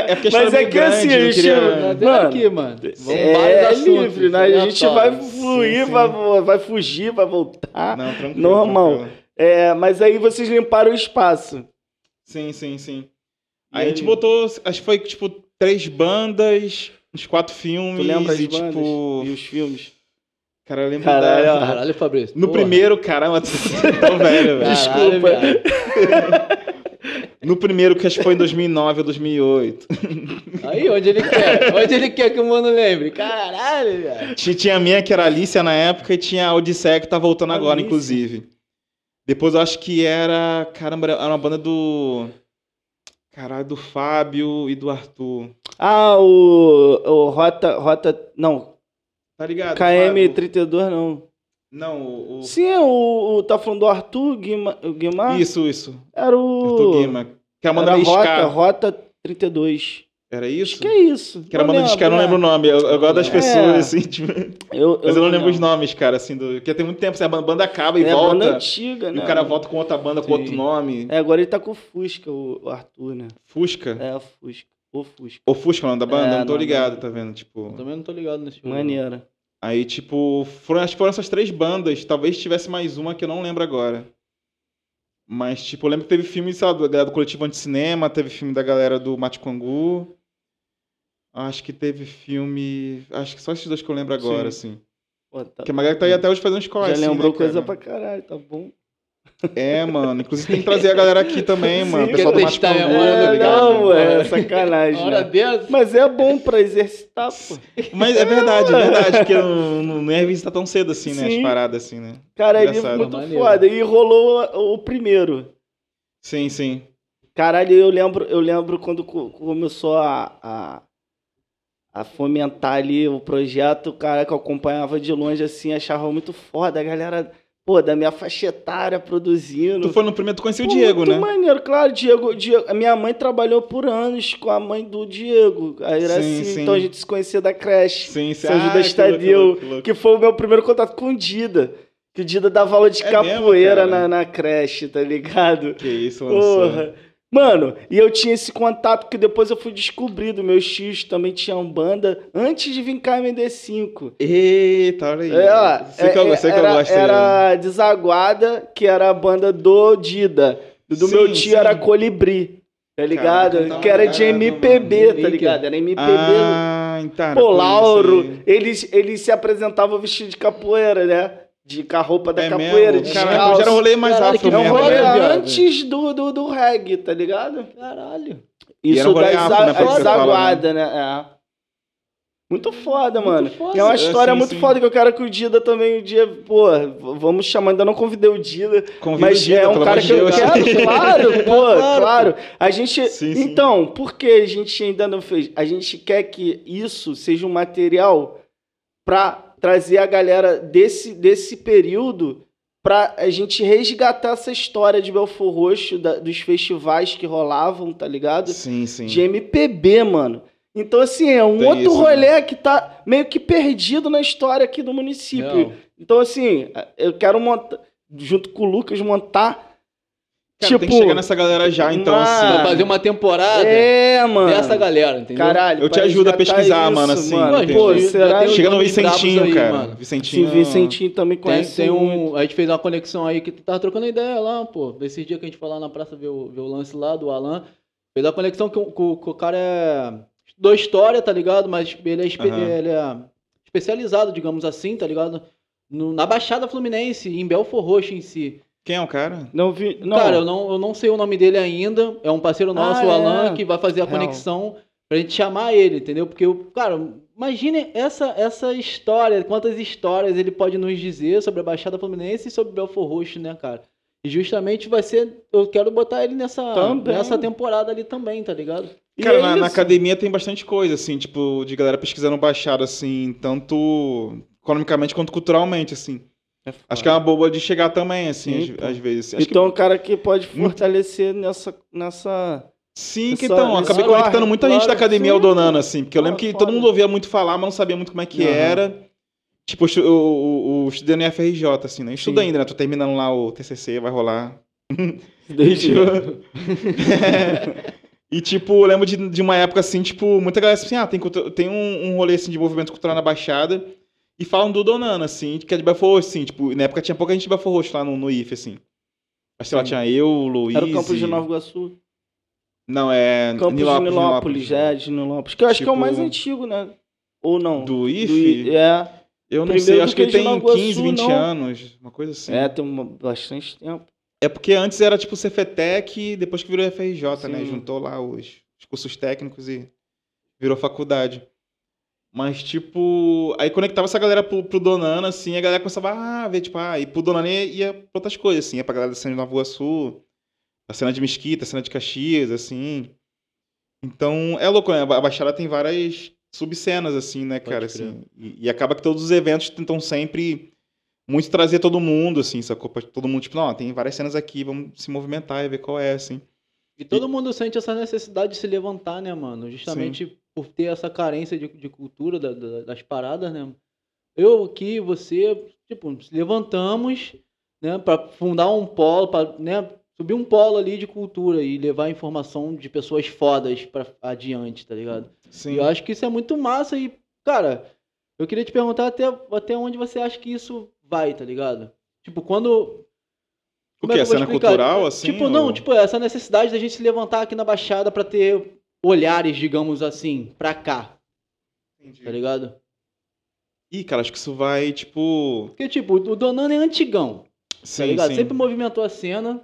É porque a Mas é que assim, grande, eu a gente- queria- Mano, aqui, mano. Vamos É, livre, né? A gente vai fluir, sim. vai, vai fugir, vai voltar. Não, tranquilo. Normal. tranquilo. É, mas aí vocês limparam o espaço. Sim, sim, sim. Aí a gente aí? botou, acho que foi, tipo, três bandas, uns quatro filmes. Tu lembra as e, bandas tipo... e os filmes? Cara, eu lembro Caralho, da... Caralho, No Fabrício. Porra. primeiro, caramba, tô velho, velho. Desculpa. No primeiro, que acho que foi em 2009 ou 2008. Aí, onde ele quer? Onde ele quer que o mano lembre? Caralho, velho. Tinha, a minha, que era a Alicia na época, e tinha a Odisseia, que tá voltando agora, Alicia. inclusive. Depois eu acho que era. Caramba, era uma banda do. Caralho, do Fábio e do Arthur. Ah, o, o Rota, Rota, não, Tá ligado? Fábio? KM32 não. Não, o. o- Sim, o, o- tá falando do Arthur Guima, Guimar? Isso, isso. Era o... Arthur Guima. Que era banda meio Rota. Rota 32. Era isso? Acho que é isso. Que era Não banda de ska, eu não né? lembro o nome. Eu, eu gosto das É. pessoas, assim, tipo. Eu, Mas eu não lembro os nomes, cara, assim, do. Porque tem muito tempo, assim, a banda acaba e É banda volta. antiga, E né? o cara volta com outra banda, com Sim. outro nome. É, agora ele tá com o Fusca, o, o Arthur, né? Fusca. É, o Fusca. O Fusca. O Fusca é o nome da banda? É, não tô não, ligado, não. tá vendo? Tipo. Também não tô ligado nesse jogo. Maneira. Aí, tipo, foram, acho que foram essas três bandas. Talvez tivesse mais uma que eu não lembro agora. Mas, tipo, eu lembro que teve filme, lá, da galera do Coletivo Anticinema, teve filme da galera do Mate Congu. Acho que teve filme. Acho que só esses dois que eu lembro agora, assim. Pô, tá- Porque a Magali tá aí até hoje fazendo escola. Já assim, lembrou né, coisa pra caralho, tá bom. É, mano. Inclusive tem que trazer a galera aqui também, Sim, mano. O pessoal do Mate testar a Congu, memória, tá É, ligado? não, é sacanagem. hora né? dessa. Mas é bom pra exercitar, pô. Mas é verdade, é verdade, porque não, não não ia visitar tão cedo assim, né? As Sim. paradas assim, né? Cara, ele é muito Maneiro. foda. E rolou o primeiro. Sim, sim. Caralho, eu lembro, eu lembro quando co- começou a, a, a fomentar ali o projeto, o cara que eu acompanhava de longe assim, achava muito foda. A galera, pô, da minha faixa etária produzindo. Tu foi no primeiro, tu conheceu o Diego, muito né? maneiro, claro, Diego, Diego. A minha mãe trabalhou por anos com a mãe do Diego. Aí era Sim, assim, sim. então a gente se conhecia da creche. Sim, sim. Ah, Judas que Tadeu, que que foi o meu primeiro contato com o Dida. Que o Dida dava aula de É mesmo, capoeira cara? na, na creche, tá ligado? Que isso, lançou. Porra. Mano, e eu tinha esse contato que depois eu fui descobrindo. Meus tios também tinham banda antes de vir cá MD5. Eita, olha aí. É, sei que eu, é, sei que eu era, gosto. Era Desaguada, que era a banda do Dida. Do, Sim, meu tio sim. era Colibri, tá ligado? Caraca, que era de MPB, mano. tá ligado? Era MPB. Ah, então. Pô, Lauro, eles, eles se apresentavam vestido de capoeira, né? De com a roupa da É capoeira, mesmo? de Caralho, já era um rolê mais Caralho, afro que mesmo, rolê né? antes do, do, do reggae, tá ligado? Caralho. Isso um da afro, né, desaguada, né? É. Muito foda, Muito mano. foda. É uma É, história sim, muito sim. foda que eu quero que o Dida também um dia, pô, vamos chamar, ainda não convidei o Dida, Convida mas o Dida, é um cara que eu quero, claro, pô, Claro, claro. A gente, Sim, sim. então, por que a gente ainda não fez? A gente quer que isso seja um material pra trazer a galera desse, desse período pra a gente resgatar essa história de Belfor Roxo, da- dos festivais que rolavam, tá ligado? Sim, sim. de MPB, mano. Então, assim, é um Tem outro isso, né? rolê que tá meio que perdido na história aqui do município. Não. Então, assim, eu quero montar, junto com o Lucas, montar. Cara, tipo, tem que chegar nessa galera já, então, uma- assim. Vou fazer uma temporada é, mano. dessa galera, entendeu? Caralho, Eu te ajudo a resgatar pesquisar, mano, assim, Mano, pô, será tem que Chega no Vicentinho, aí, cara. mano. Vicentinho. Vicentinho também Tem, conhece tem muito. um. A gente fez uma conexão aí que tu tava trocando ideia lá, pô. Esses dias que a gente foi lá na praça ver o, ver o lance lá do Alan. Fez a conexão que, o- que o- o cara é. Estudou história, tá ligado? Mas ele é, espe- Aham. ele é especializado, digamos assim, tá ligado? No- na Baixada Fluminense, em Belfor Roxo em si. Quem é o cara? Não vi. Não. Cara, eu não, eu não sei o nome dele ainda. É um parceiro nosso, Ah, o é. Alan, que vai fazer a Real. conexão pra gente chamar ele, entendeu? Porque, o cara, imagine essa, essa história, quantas histórias ele pode nos dizer sobre a Baixada Fluminense e sobre Belfor Roxo, né, cara? E justamente vai ser. Eu quero botar ele nessa, Também. nessa temporada ali também, tá ligado? E Cara, é na, na academia tem bastante coisa, assim, tipo, de galera pesquisando baixada, assim, tanto economicamente quanto culturalmente, assim. Acho que é uma boa de chegar também, assim, Sim, às, vezes. Acho Então, o cara que pode Muito- fortalecer nessa. nessa... que, sim, que então, acabei corre, conectando muita gente claro, da academia sim. ao Donano, assim, porque eu lembro Ah, que foda. todo mundo ouvia muito falar, mas não sabia muito como é que Aham. era. Tipo, eu, eu, eu, eu estudei no FRJ, assim, né? Estudo Sim. ainda, né? Tô terminando lá o TCC, vai rolar. Desde... E, tipo, eu lembro de, de uma época, assim, tipo, muita galera assim, ah, tem, tem um, um rolê, assim, de movimento cultural na Baixada, e falam do Donana, assim, que é de Belfort Roxo, assim, tipo, na época tinha pouca gente de Belfort Roxo lá no, no IF, assim. Acho que lá tinha eu, o Luiz... Era o campus de e- Nova Iguaçu. Não, é... Campus Nilópolis, de Nilópolis, é, de Nilópolis. Que eu acho que é o Tipo- mais antigo, né? Ou não? Do IF? I- é. Eu não Primeiro sei, do acho que ele de tem Nova Iguaçu, 15, 20 não. anos, uma coisa assim. É, tem uma, bastante tempo. É porque antes era tipo Cefetec, depois que virou FRJ, né? Sim. Juntou lá os, os cursos técnicos e virou faculdade. Mas, tipo, aí conectava essa galera pro, pro Donana, assim, a galera começava a ver, tipo, ah, e pro Donana ia, ia pra outras coisas, assim, ia pra galera da cena de Nova Iguaçu, a cena de Mesquita, a cena de Caxias, assim. Então, é louco, né? A Baixada tem várias subcenas, assim, né, Pode cara, assim. E, e acaba que todos os eventos tentam sempre muito trazer todo mundo, assim, sacou? Pra todo mundo, tipo, não, tem várias cenas aqui, vamos se movimentar e ver qual é, assim. E todo mundo sente essa necessidade de se levantar, né, mano? Justamente por ter essa carência de, de cultura da- da- das paradas, né? Eu aqui, você, tipo, se levantamos, né, pra fundar um polo, pra, né, subir um polo ali de cultura e levar informação de pessoas fodas pra adiante, tá ligado? Sim. E eu acho que isso é muito massa e, cara, eu queria te perguntar até, até onde você acha que isso vai, tá ligado? Tipo, quando O como é que? que A cena explicar? cultural, assim? Tipo, não, ou- tipo, essa necessidade da gente se levantar aqui na Baixada pra ter olhares, digamos assim, pra cá, tá ligado? Ih, cara, acho que isso vai, tipo. Porque, tipo, o Donano é antigão, Sim, tá ligado? sim. Sempre movimentou a cena,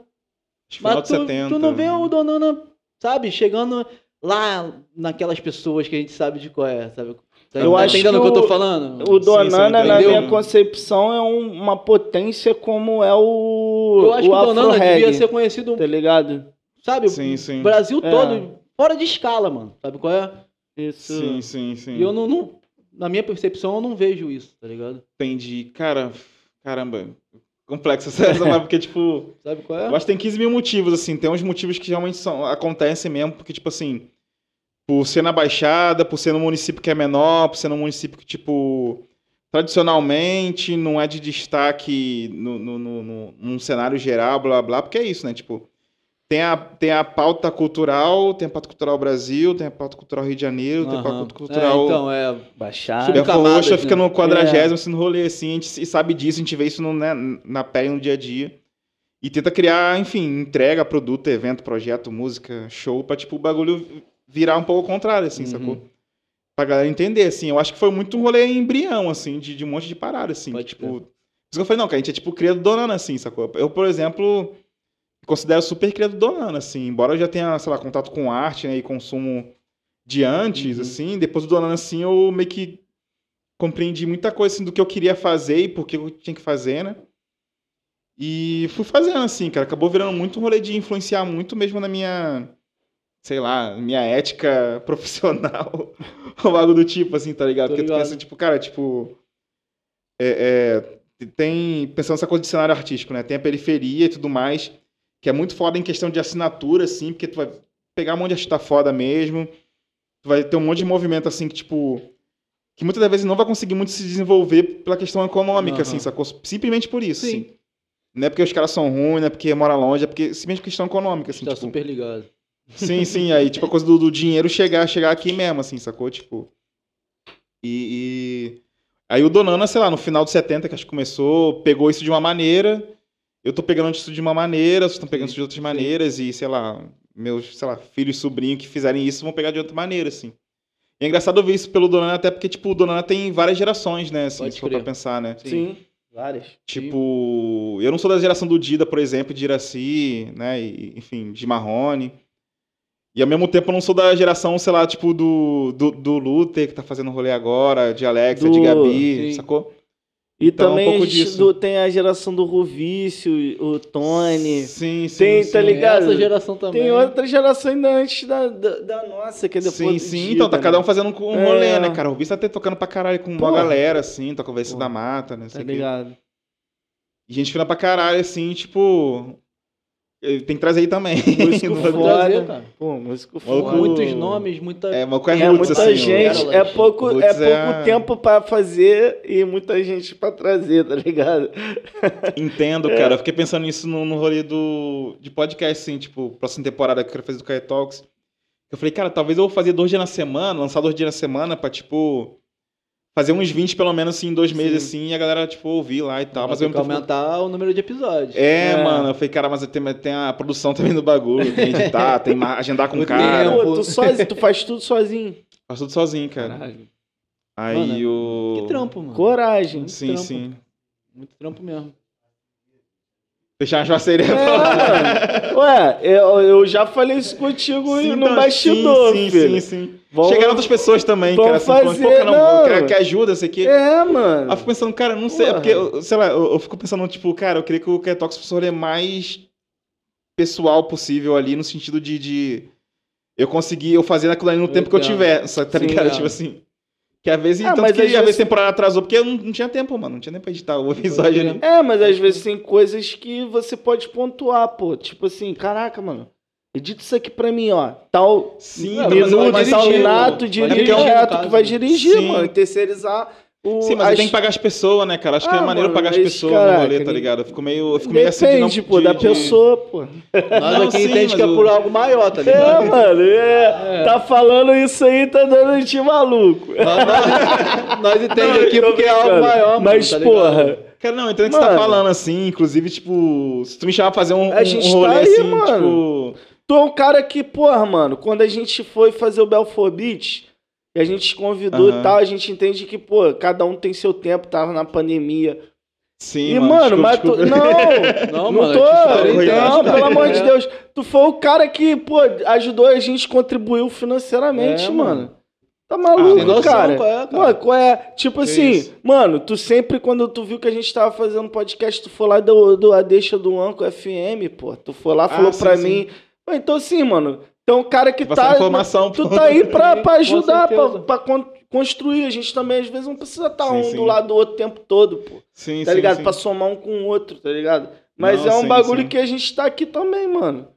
Acho que mas tu, 70. tu não vê o Donana, sabe, chegando lá naquelas pessoas que a gente sabe de qual é, sabe? Tá Eu acho entendendo o que eu tô o- falando? O Donana, sim, na minha concepção, é um- uma potência como é o, Eu acho o que o Donana devia ser conhecido, tá ligado? sabe, Sim, sim. Brasil É. todo, fora de escala, mano, sabe qual é? Isso. Sim, sim, sim. E eu não, não- na minha percepção, eu não vejo isso, tá ligado? Entendi. Cara, caramba. Complexo essa, palavra, porque, tipo. Sabe qual é? Eu acho que tem 15 mil motivos, assim. Tem uns motivos que realmente são, acontecem mesmo, porque, tipo assim, por ser na Baixada, por ser num município que é menor, por ser num município que, tipo, tradicionalmente não é de destaque no, no, no, no- num cenário geral, blá blá, porque é isso, né? Tipo, tem a, tem a pauta cultural, tem a pauta cultural Brasil, tem a pauta cultural Rio de Janeiro, tem a pauta cultural. É, então, é. Belfort camadas, Roxo fica né? no quadragésimo, assim, no rolê, assim, a gente sabe disso, a gente vê isso no, né, na pele no dia a dia. E tenta criar, enfim, entrega, produto, evento, projeto, música, show, pra, tipo, o bagulho virar um pouco ao contrário, assim, Uhum. sacou? Pra galera entender, assim. Eu acho que foi muito um rolê embrião, assim, de, de um monte de parada, assim. Pode tipo... Por isso que eu falei, não, que a gente é, tipo, cria do Donana, assim, sacou? Eu, por exemplo, considero super cria do Donana, assim. Embora eu já tenha, sei lá, contato com arte, né, e consumo de antes, Uhum. assim, depois do Donana, assim, eu meio que compreendi muita coisa, assim, do que eu queria fazer e por que eu tinha que fazer, né? E fui fazendo, assim, cara. Acabou virando muito um rolê de influenciar muito mesmo na minha, sei lá, minha ética profissional. ou algo do tipo, assim, tá ligado? Tô Porque tu ligado. pensa, tipo, cara, tipo. É, é, tem. Pensando nessa coisa de cenário artístico, né? Tem a periferia e tudo mais, que é muito foda em questão de assinatura, assim, porque tu vai pegar um monte de artista foda mesmo. Tu vai ter um monte de movimento, assim, que, tipo. Que muitas das vezes não vai conseguir muito se desenvolver pela questão econômica, Aham. assim, sacou? Simplesmente por isso, Sim. assim. Não é porque os caras são ruins, não é porque mora longe, é porque simplesmente questão econômica, assim, tá tipo. super ligado. Sim, sim, aí, tipo, a coisa do, do dinheiro chegar, chegar aqui mesmo, assim, sacou? Tipo. E, e- Aí o Donana, sei lá, no final dos 70, que acho que começou, pegou isso de uma maneira. Eu tô pegando isso de uma maneira, vocês estão pegando isso de outras maneiras, e, sei lá, meus, sei lá, filhos e sobrinhos que fizerem isso vão pegar de outra maneira, assim. E é engraçado ver isso pelo Donana, até porque, tipo, o Donana tem várias gerações, né, assim, Pode se for pra pensar, né? Sim. Várias. Tipo, eu não sou da geração do Dida, por exemplo, de Iraci, né? E, enfim, de Marrone. E ao mesmo tempo eu não sou da geração, sei lá, tipo, do, do, do Luther, que tá fazendo rolê agora, de Alexa, Do- de Gabi, Sim. sacou? E Então, também um pouco disso. do- tem a geração do Ruvício, o Tony. Sim, sim. Tem, sim. tá ligado? Essa geração também. Tem outra geração ainda antes da, da, da nossa, que é depois Sim, sim. Dida, Então, tá né? cada um fazendo um um É. rolê, né, cara? O Rubi tá até tocando pra caralho com uma galera, assim, toca o Verso Porra. da Mata, né? Tá ligado? E gente fina pra caralho, assim, tipo. Tem que trazer aí também. Músico foda. trazer, cara. Pô, músico Maluco- foda. Muitos nomes, muita. É, é, É roots, muita assim, gente, é pouco, o é Roots é pouco a- tempo pra fazer e muita gente pra trazer, tá ligado? Entendo, É. cara. Eu fiquei pensando nisso no, no rolê do, de podcast, assim, tipo, próxima temporada que eu quero fazer do Kai Talks. Eu falei, cara, talvez eu vou fazer dois dias na semana, lançar dois dias na semana pra, tipo, fazer uns 20 pelo menos, assim, em dois meses, assim, e a galera, tipo, ouvir lá e tal. Mas tem eu que aumentar o número de episódios. É, É. mano, eu falei, cara, mas tem, tem a produção também do bagulho, tem editar, tem ma- agendar com o cara. tempo. Tu, sozinho, tu faz tudo sozinho. Faço tudo sozinho, cara. Caralho. Aí o. Que trampo, mano. Coragem. Sim, trampo. sim. Muito trampo mesmo. Deixar uma churrasqueira. É. Ué, eu, eu já falei isso contigo Sim, no então, bastidor, sim, filho. Sim, sim, Vamos- Chegaram outras pessoas também, cara, assim, falando, pô, fazer, cara, não, não. cara, que ajuda, sei que. É, mano. Aí eu fico pensando, cara, não sei, é porque, sei lá, eu, eu fico pensando, tipo, cara, eu queria que o Ketox fosse um rolê mais pessoal possível ali, no sentido de, de eu conseguir, eu fazer aquilo ali no Eu tempo que eu entendo. tiver, sabe, tá Sim, ligado? é. Tipo assim. Que às vezes, Ah, mas que às vezes vezes- a temporada atrasou, porque eu não, não tinha tempo, mano, não tinha nem pra editar o episódio ali. É, mas às vezes tem coisas que você pode pontuar, pô. Tipo assim, caraca, mano. Edita isso aqui pra mim, ó. Tal Sim, É, minuto, tal dirige dirigir, caso, que vai né? dirigir, Sim. mano. E terceirizar o. Sim, mas as- tem que pagar as pessoas, né, cara? Acho que Ah, é maneiro mano, pagar as mas, pessoas caraca, no rolê, tá ligado? Eu fico meio, eu fico meio assim de Depende, não- pô, de- da de- pessoa, pô. Nós Não, aqui sim, entende mas que é o- por algo maior, tá É, ligado? mano, é, Tá falando isso aí, tá dando de maluco. Nós, nós, nós entendemos aqui porque é algo maior, mano, Mas, tá porra, Cara, não, entendo o que você tá falando, assim. Inclusive, tipo, se tu me chamar pra fazer um, A gente um rolê tá aí, assim, mano. tipo. tu é um cara que, porra, mano, quando a gente foi fazer o Belfort Beach, e a gente te convidou Aham. e tal, a gente entende que, pô, cada um tem seu tempo, tava na pandemia. Sim, e, mano, desculpa, mas tu. Não, Não, não mano, tô. super entende, Não, pelo amor de É. Deus. Tu foi o cara que, pô, ajudou a gente, contribuiu financeiramente, É, mano. mano. Tá maluco, tem noção, cara. qual é, cara? Mano, qual é? Tipo Que assim, isso? mano, tu sempre, quando tu viu que a gente tava fazendo podcast, tu foi lá do, do A Deixa do Anco FM, pô. Tu foi lá, falou Ah, sim, pra sim. mim. Então, assim, mano, tem um cara que tá. informação, Tu tá aí pra, pra ajudar, pra, pra con- construir. A gente também, às vezes, não precisa estar Sim, um sim. do lado do outro o tempo todo, pô. Sim, Tá sim, ligado? sim. Pra somar um com o outro, tá ligado? Mas Não, é um sim, bagulho sim. que a gente tá aqui também, mano.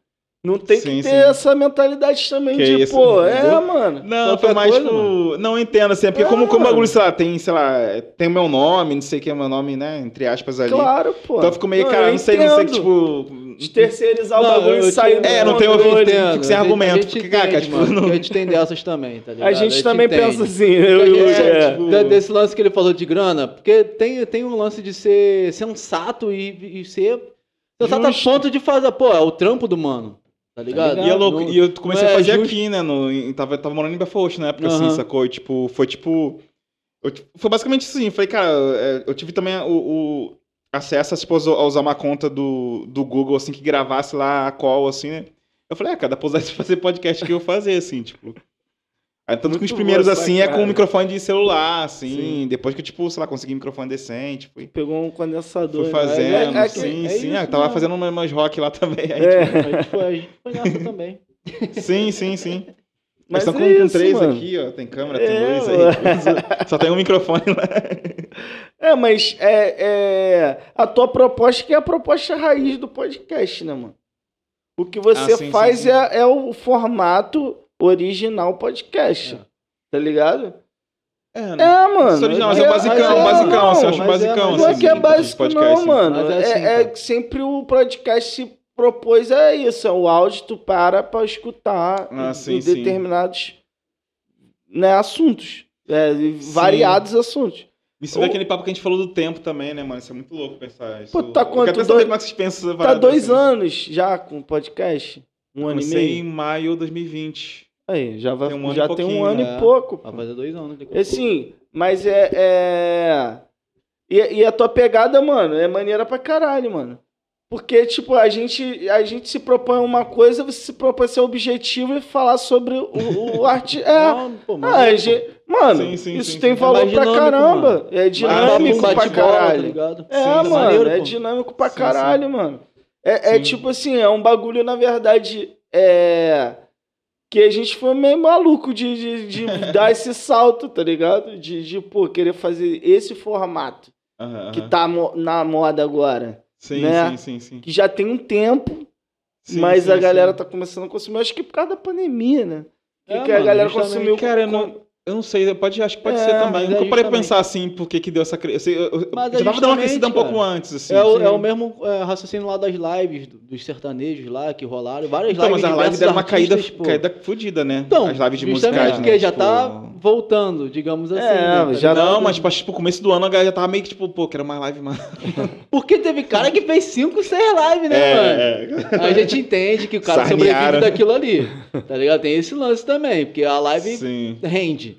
Não tem Sim, que ter sim. essa mentalidade também Que de, isso, pô, né? é, mano. Não, foi mais, coisa, tipo. Não entendo, assim, é porque É, como, como o bagulho, sei lá, tem, sei lá, tem o meu nome, não sei o que é meu nome, né? Entre aspas ali. Claro, pô. Então eu fico meio, Não, cara, eu não sei, não sei, entendo. tipo. De terceirizar Não, o bagulho eu e sair do É, não tem ouvido. fico sem a gente- argumento, A gente porque, cara, entende, tipo, mano, não- a gente tem dessas também, tá ligado? A gente também entende. pensa assim. Eu, A gente- eu- é, é. tipo- de- Desse lance que ele falou de grana, porque tem, tem um lance de ser sensato e, e ser sensato Justo. a ponto de fazer, pô, é o trampo do mano, tá ligado? E, é louco, Não- e eu comecei não a é fazer justo. aqui, né? No, em- tava, tava morando em Belfort na época, assim, sacou? E, tipo, foi tipo. eu, tipo, foi basicamente assim. Falei, cara, é, eu tive também o, o acesso tipo, a usar uma conta do, do Google, assim, que gravasse lá a call, assim, né? Eu falei, ah, cara, dá pra usar isso pra fazer podcast que eu fazer, assim, tipo. Aí, tanto que os Muito primeiros, boa assim, é com sacada. microfone de celular, assim. Sim. Depois que eu, tipo, sei lá, consegui um microfone decente, fui, Pegou um condensador. fui né? fazendo, É, é, sim, é sim. isso ah, tava fazendo umas rock lá também. aí, É. A gente foi, a gente foi nessa também. tipo, sim, sim, sim. Mas estão é com, com três mano. aqui, ó. Tem câmera, tem É, luz mano. aí. Só tem um microfone lá. É, mas é, é, a tua proposta que é a proposta raiz do podcast, né, mano? O que você Ah, sim, faz sim, sim. É, é o formato original podcast, É. tá ligado? É, É, mano. Isso original, mas é é- basicão, é, basicão, não, assim, eu acho é- basicão. Não é assim, que é de básico, não, mano. Mas é É, assim, é sempre o podcast se propôs é isso, é o áudio tu para pra escutar Ah, em- sim, em sim. determinados né, assuntos, é, variados assuntos. Isso vê aquele papo que a gente falou do tempo também, né, mano? Isso é muito louco pensar isso. Pô, tá quanto? Dois- saber como é que vocês pensam Tá dois assim. anos já com o podcast, um ano e meio. em maio de 2020. Aí, já, vai, Tem um ano já e tem um ano né? e pouco. pô. Vai fazer dois anos. daqui a Assim, mas é. é... E, e a tua pegada, mano, é maneira pra caralho, mano. Porque, tipo, a gente, a gente se propõe uma coisa, você se propõe ser objetivo e falar sobre o, o arte. É. Não, pô, Ah, pô, gente- mano, Sim, sim, isso sim, tem sim. valor É mais pra dinâmico, caramba. mano. É dinâmico pra tá caralho. ligado? É, mano, maneiro, é dinâmico pra caralho, mano. É, é tipo assim, é um bagulho, na verdade, é. Que a gente foi meio maluco de, de, de dar esse salto, tá ligado? De, de, pô, querer fazer esse formato Aham, que tá mo- na moda agora. Sim, né? sim, sim, sim. Que já tem um tempo, Sim, mas sim, a galera sim. tá começando a consumir. Acho que por causa da pandemia, né? É, que a galera consumiu. Cara, com- não, eu não sei, pode, acho que pode É, ser também. mas Eu nunca é parei pensar assim, por que que deu essa crise. Eu, eu, Mas eu é já tava dando uma crescida um pouco antes, assim. É o, sim. é o mesmo é, raciocínio lá das lives, do- dos sertanejos lá que rolaram. Várias Então, mas lives. as lives diversos deram uma caída, pô. caída fodida, né? Então, as lives de musicais, porque né? já Tipo, tá voltando, digamos assim. É, né, tá já-? Não, mas tipo, o começo do ano a galera já tava meio que tipo, pô, quero mais live, mano. Porque teve cara que fez 5, 6 lives, né, mano? é. A gente entende que o cara Sarnearam. sobrevive daquilo ali. Tá ligado? Tem esse lance também, porque a live Sim. rende.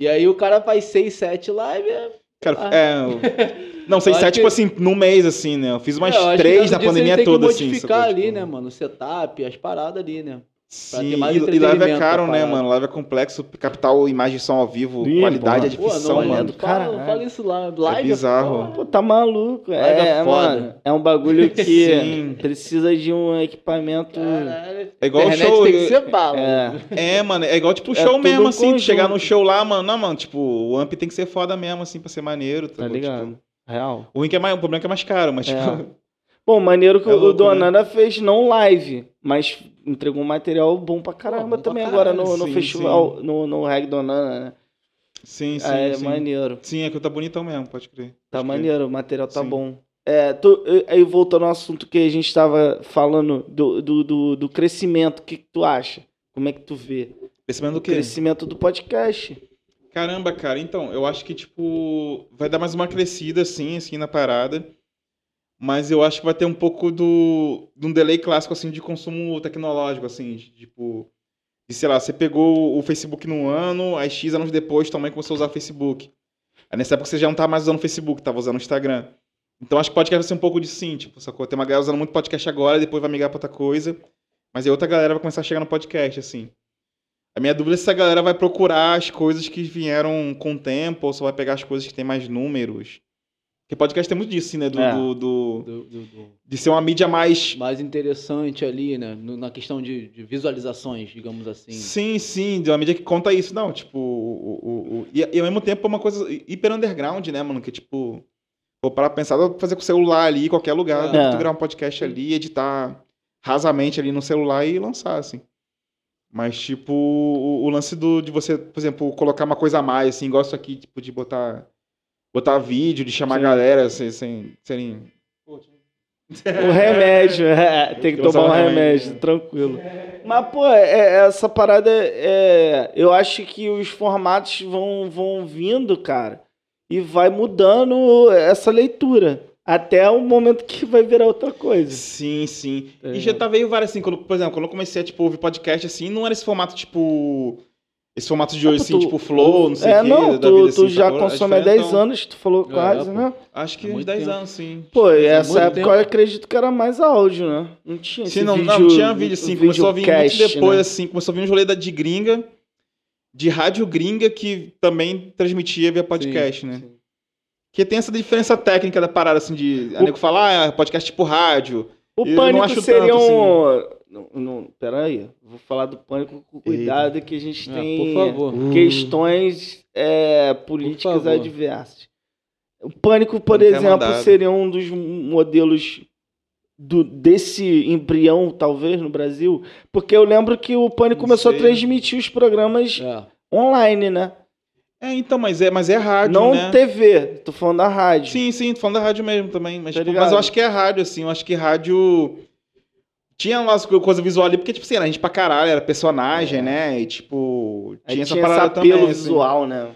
E aí o cara faz 6, 7 lives. é- Cara, Ah. é. Não, 6, Eu acho 7, tipo assim, num mês, assim, né? Eu fiz umas É, eu acho que três por causa na pandemia toda, tem assim. que modificar ali, Tipo, né, mano? O setup, as paradas ali, né? Pra Sim, ter mais e, e live é caro, né, mano? Live é complexo, captar o imagem som ao vivo, Ih, qualidade é porra. Difícil, mano. do fala, fala isso lá. Live bizarro. foda. Pô, tá maluco. Live É, é foda. mano. É um bagulho que Sim. precisa de um equipamento. Caralho. É igual o Internet show, tem que ser bala. É. É, mano, é igual tipo É show mesmo, um assim. conjunto. Chegar no show lá, mano. Não, mano, tipo, o amp tem que ser foda mesmo, assim, pra ser maneiro. Tá sacou? ligado? Tipo, Real. o ruim que é mais, o problema é que é mais caro, mas, É. tipo. Bom, maneiro que É o louco, Donanda fez não live, mas entregou um material bom pra caramba bom pra também caralho, agora no, no sim, festival, no, no Reg Donanda, né? Sim, sim. é sim. maneiro. Sim, é que tá bonitão mesmo, pode crer. Tá Pode crer. maneiro, o material tá Sim. bom. É, tu- aí voltando ao assunto que a gente tava falando do, do, do, do crescimento, o que, que tu acha? Como é que tu vê? Crescimento do O quê? crescimento do podcast. Caramba, cara, então, eu acho que, tipo, vai dar mais uma crescida, assim, assim, na parada. Mas eu acho que vai ter um pouco do, de um delay clássico, assim, de consumo tecnológico, assim, de, tipo... De, sei lá, você pegou o Facebook num ano, aí X anos depois também começou a usar o Facebook. Aí nessa época você já não tá mais usando o Facebook, tava usando o Instagram. Então acho que podcast vai ser um pouco de sim, tipo, sacou? Tem uma galera usando muito podcast agora, depois vai migrar pra outra coisa. Mas aí outra galera vai começar a chegar no podcast, assim. A minha dúvida é se essa galera vai procurar as coisas que vieram com o tempo ou só vai pegar as coisas que tem mais números. Porque podcast tem muito disso, né? Do, É. do- do- Do- de ser uma mídia mais. mais interessante ali, né? na questão de, de visualizações, digamos assim. Sim, sim, de uma mídia que conta isso. Não, tipo. O, o, o- e, e ao mesmo tempo é uma coisa hiper underground, né, mano? Que tipo. Vou parar pra pensar, pra fazer com o celular ali, em qualquer lugar. É. É. tu gravar um podcast ali, editar rasamente ali no celular e lançar, assim. Mas, tipo, o, o lance do, de você, por exemplo, colocar uma coisa a mais, assim, igual isso aqui, tipo, de botar. Botar vídeo, de chamar Sim. a galera sem, sem serem. O remédio, é, tem que tomar um remédio, remédio. tranquilo. Mas, pô, é- essa parada é. Eu acho que os formatos vão, vão vindo, cara, e vai mudando essa leitura. Até o momento que vai virar outra coisa. Sim, sim. Tá e já tá veio várias, assim, quando, por exemplo, quando eu comecei a, tipo, ouvir podcast, assim, não era esse formato, tipo... Esse formato de hoje, pô, assim, tu- tipo, flow, não sei o É, quê, não, tu, vida, tu assim, já sacou? É consome há diferente, 10 então, anos, tu falou É, quase, pô. né? Acho que Há uns muito 10 tempo. anos, sim. Pô, e Faz essa época tempo. eu acredito que era mais áudio, né? Não tinha esse Sim, não, vídeo, não, tinha vídeo, assim, começou a vir muito videocast, depois, né? assim, começou a vir uns rolê da de gringa, de rádio gringa, que também transmitia via podcast, né? Sim. Que tem essa diferença técnica da parada, assim, de... A O- nego falar, ah, podcast tipo rádio. O Eu não pânico acho seria tanto, assim. Não, não, peraí, vou falar do pânico com cuidado que a gente Ah, tem por favor. questões é, políticas favor. adversas. O pânico, por Pânico é exemplo, seria um dos modelos do, desse embrião, talvez, no Brasil, porque eu lembro que o pânico Não começou a sei. transmitir os programas É. online, né? É, então, mas é, mas é rádio, não né? TV, tô falando da rádio. Sim, sim, tô falando da rádio mesmo também. Mas, Tá tipo, mas eu acho que é rádio, assim. Eu acho que rádio. Tinha umas co- coisa visual ali, porque, tipo assim, era gente pra caralho, era personagem, né? E, tipo. Aí Tinha essa tinha esse parada apelo também. assim. visual, né?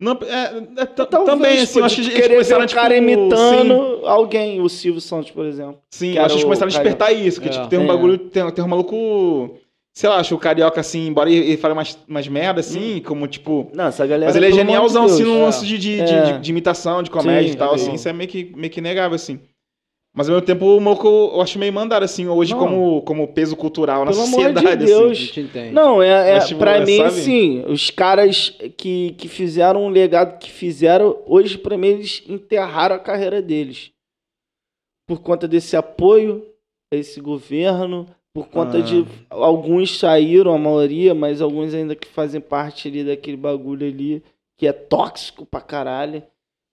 Não, é, é, Talvez, também, assim, eu acho que de eles começaram, cara tipo, imitando alguém, o Silvio Santos, por exemplo. Sim, sim que acho que eles começaram a Carioca. despertar isso, que, É. tipo, tem um É. bagulho, tem, tem um maluco. Sei lá, acho que o carioca, assim, embora ele, fale umas, umas merda, assim, como, tipo. Não, essa galera. Mas ele é amor genialzão, assim, no É. lance de, de, de- É. de- de imitação, de comédia Sim, e tal, é assim, isso é meio que, meio que negável, assim. Mas ao mesmo tempo, o Moco eu acho meio mandado, assim, hoje Não. como, como peso cultural na Pelo amor de sociedade, Deus. Assim. Não, é, é Mas, tipo, pra é, mim, sabe? sim. Os caras que, que fizeram um legado que fizeram, hoje, pra mim, eles enterraram a carreira deles. Por conta desse apoio a esse governo, por conta Ah. de. Alguns saíram, a maioria, mas alguns ainda que fazem parte ali daquele bagulho ali, que é tóxico pra caralho.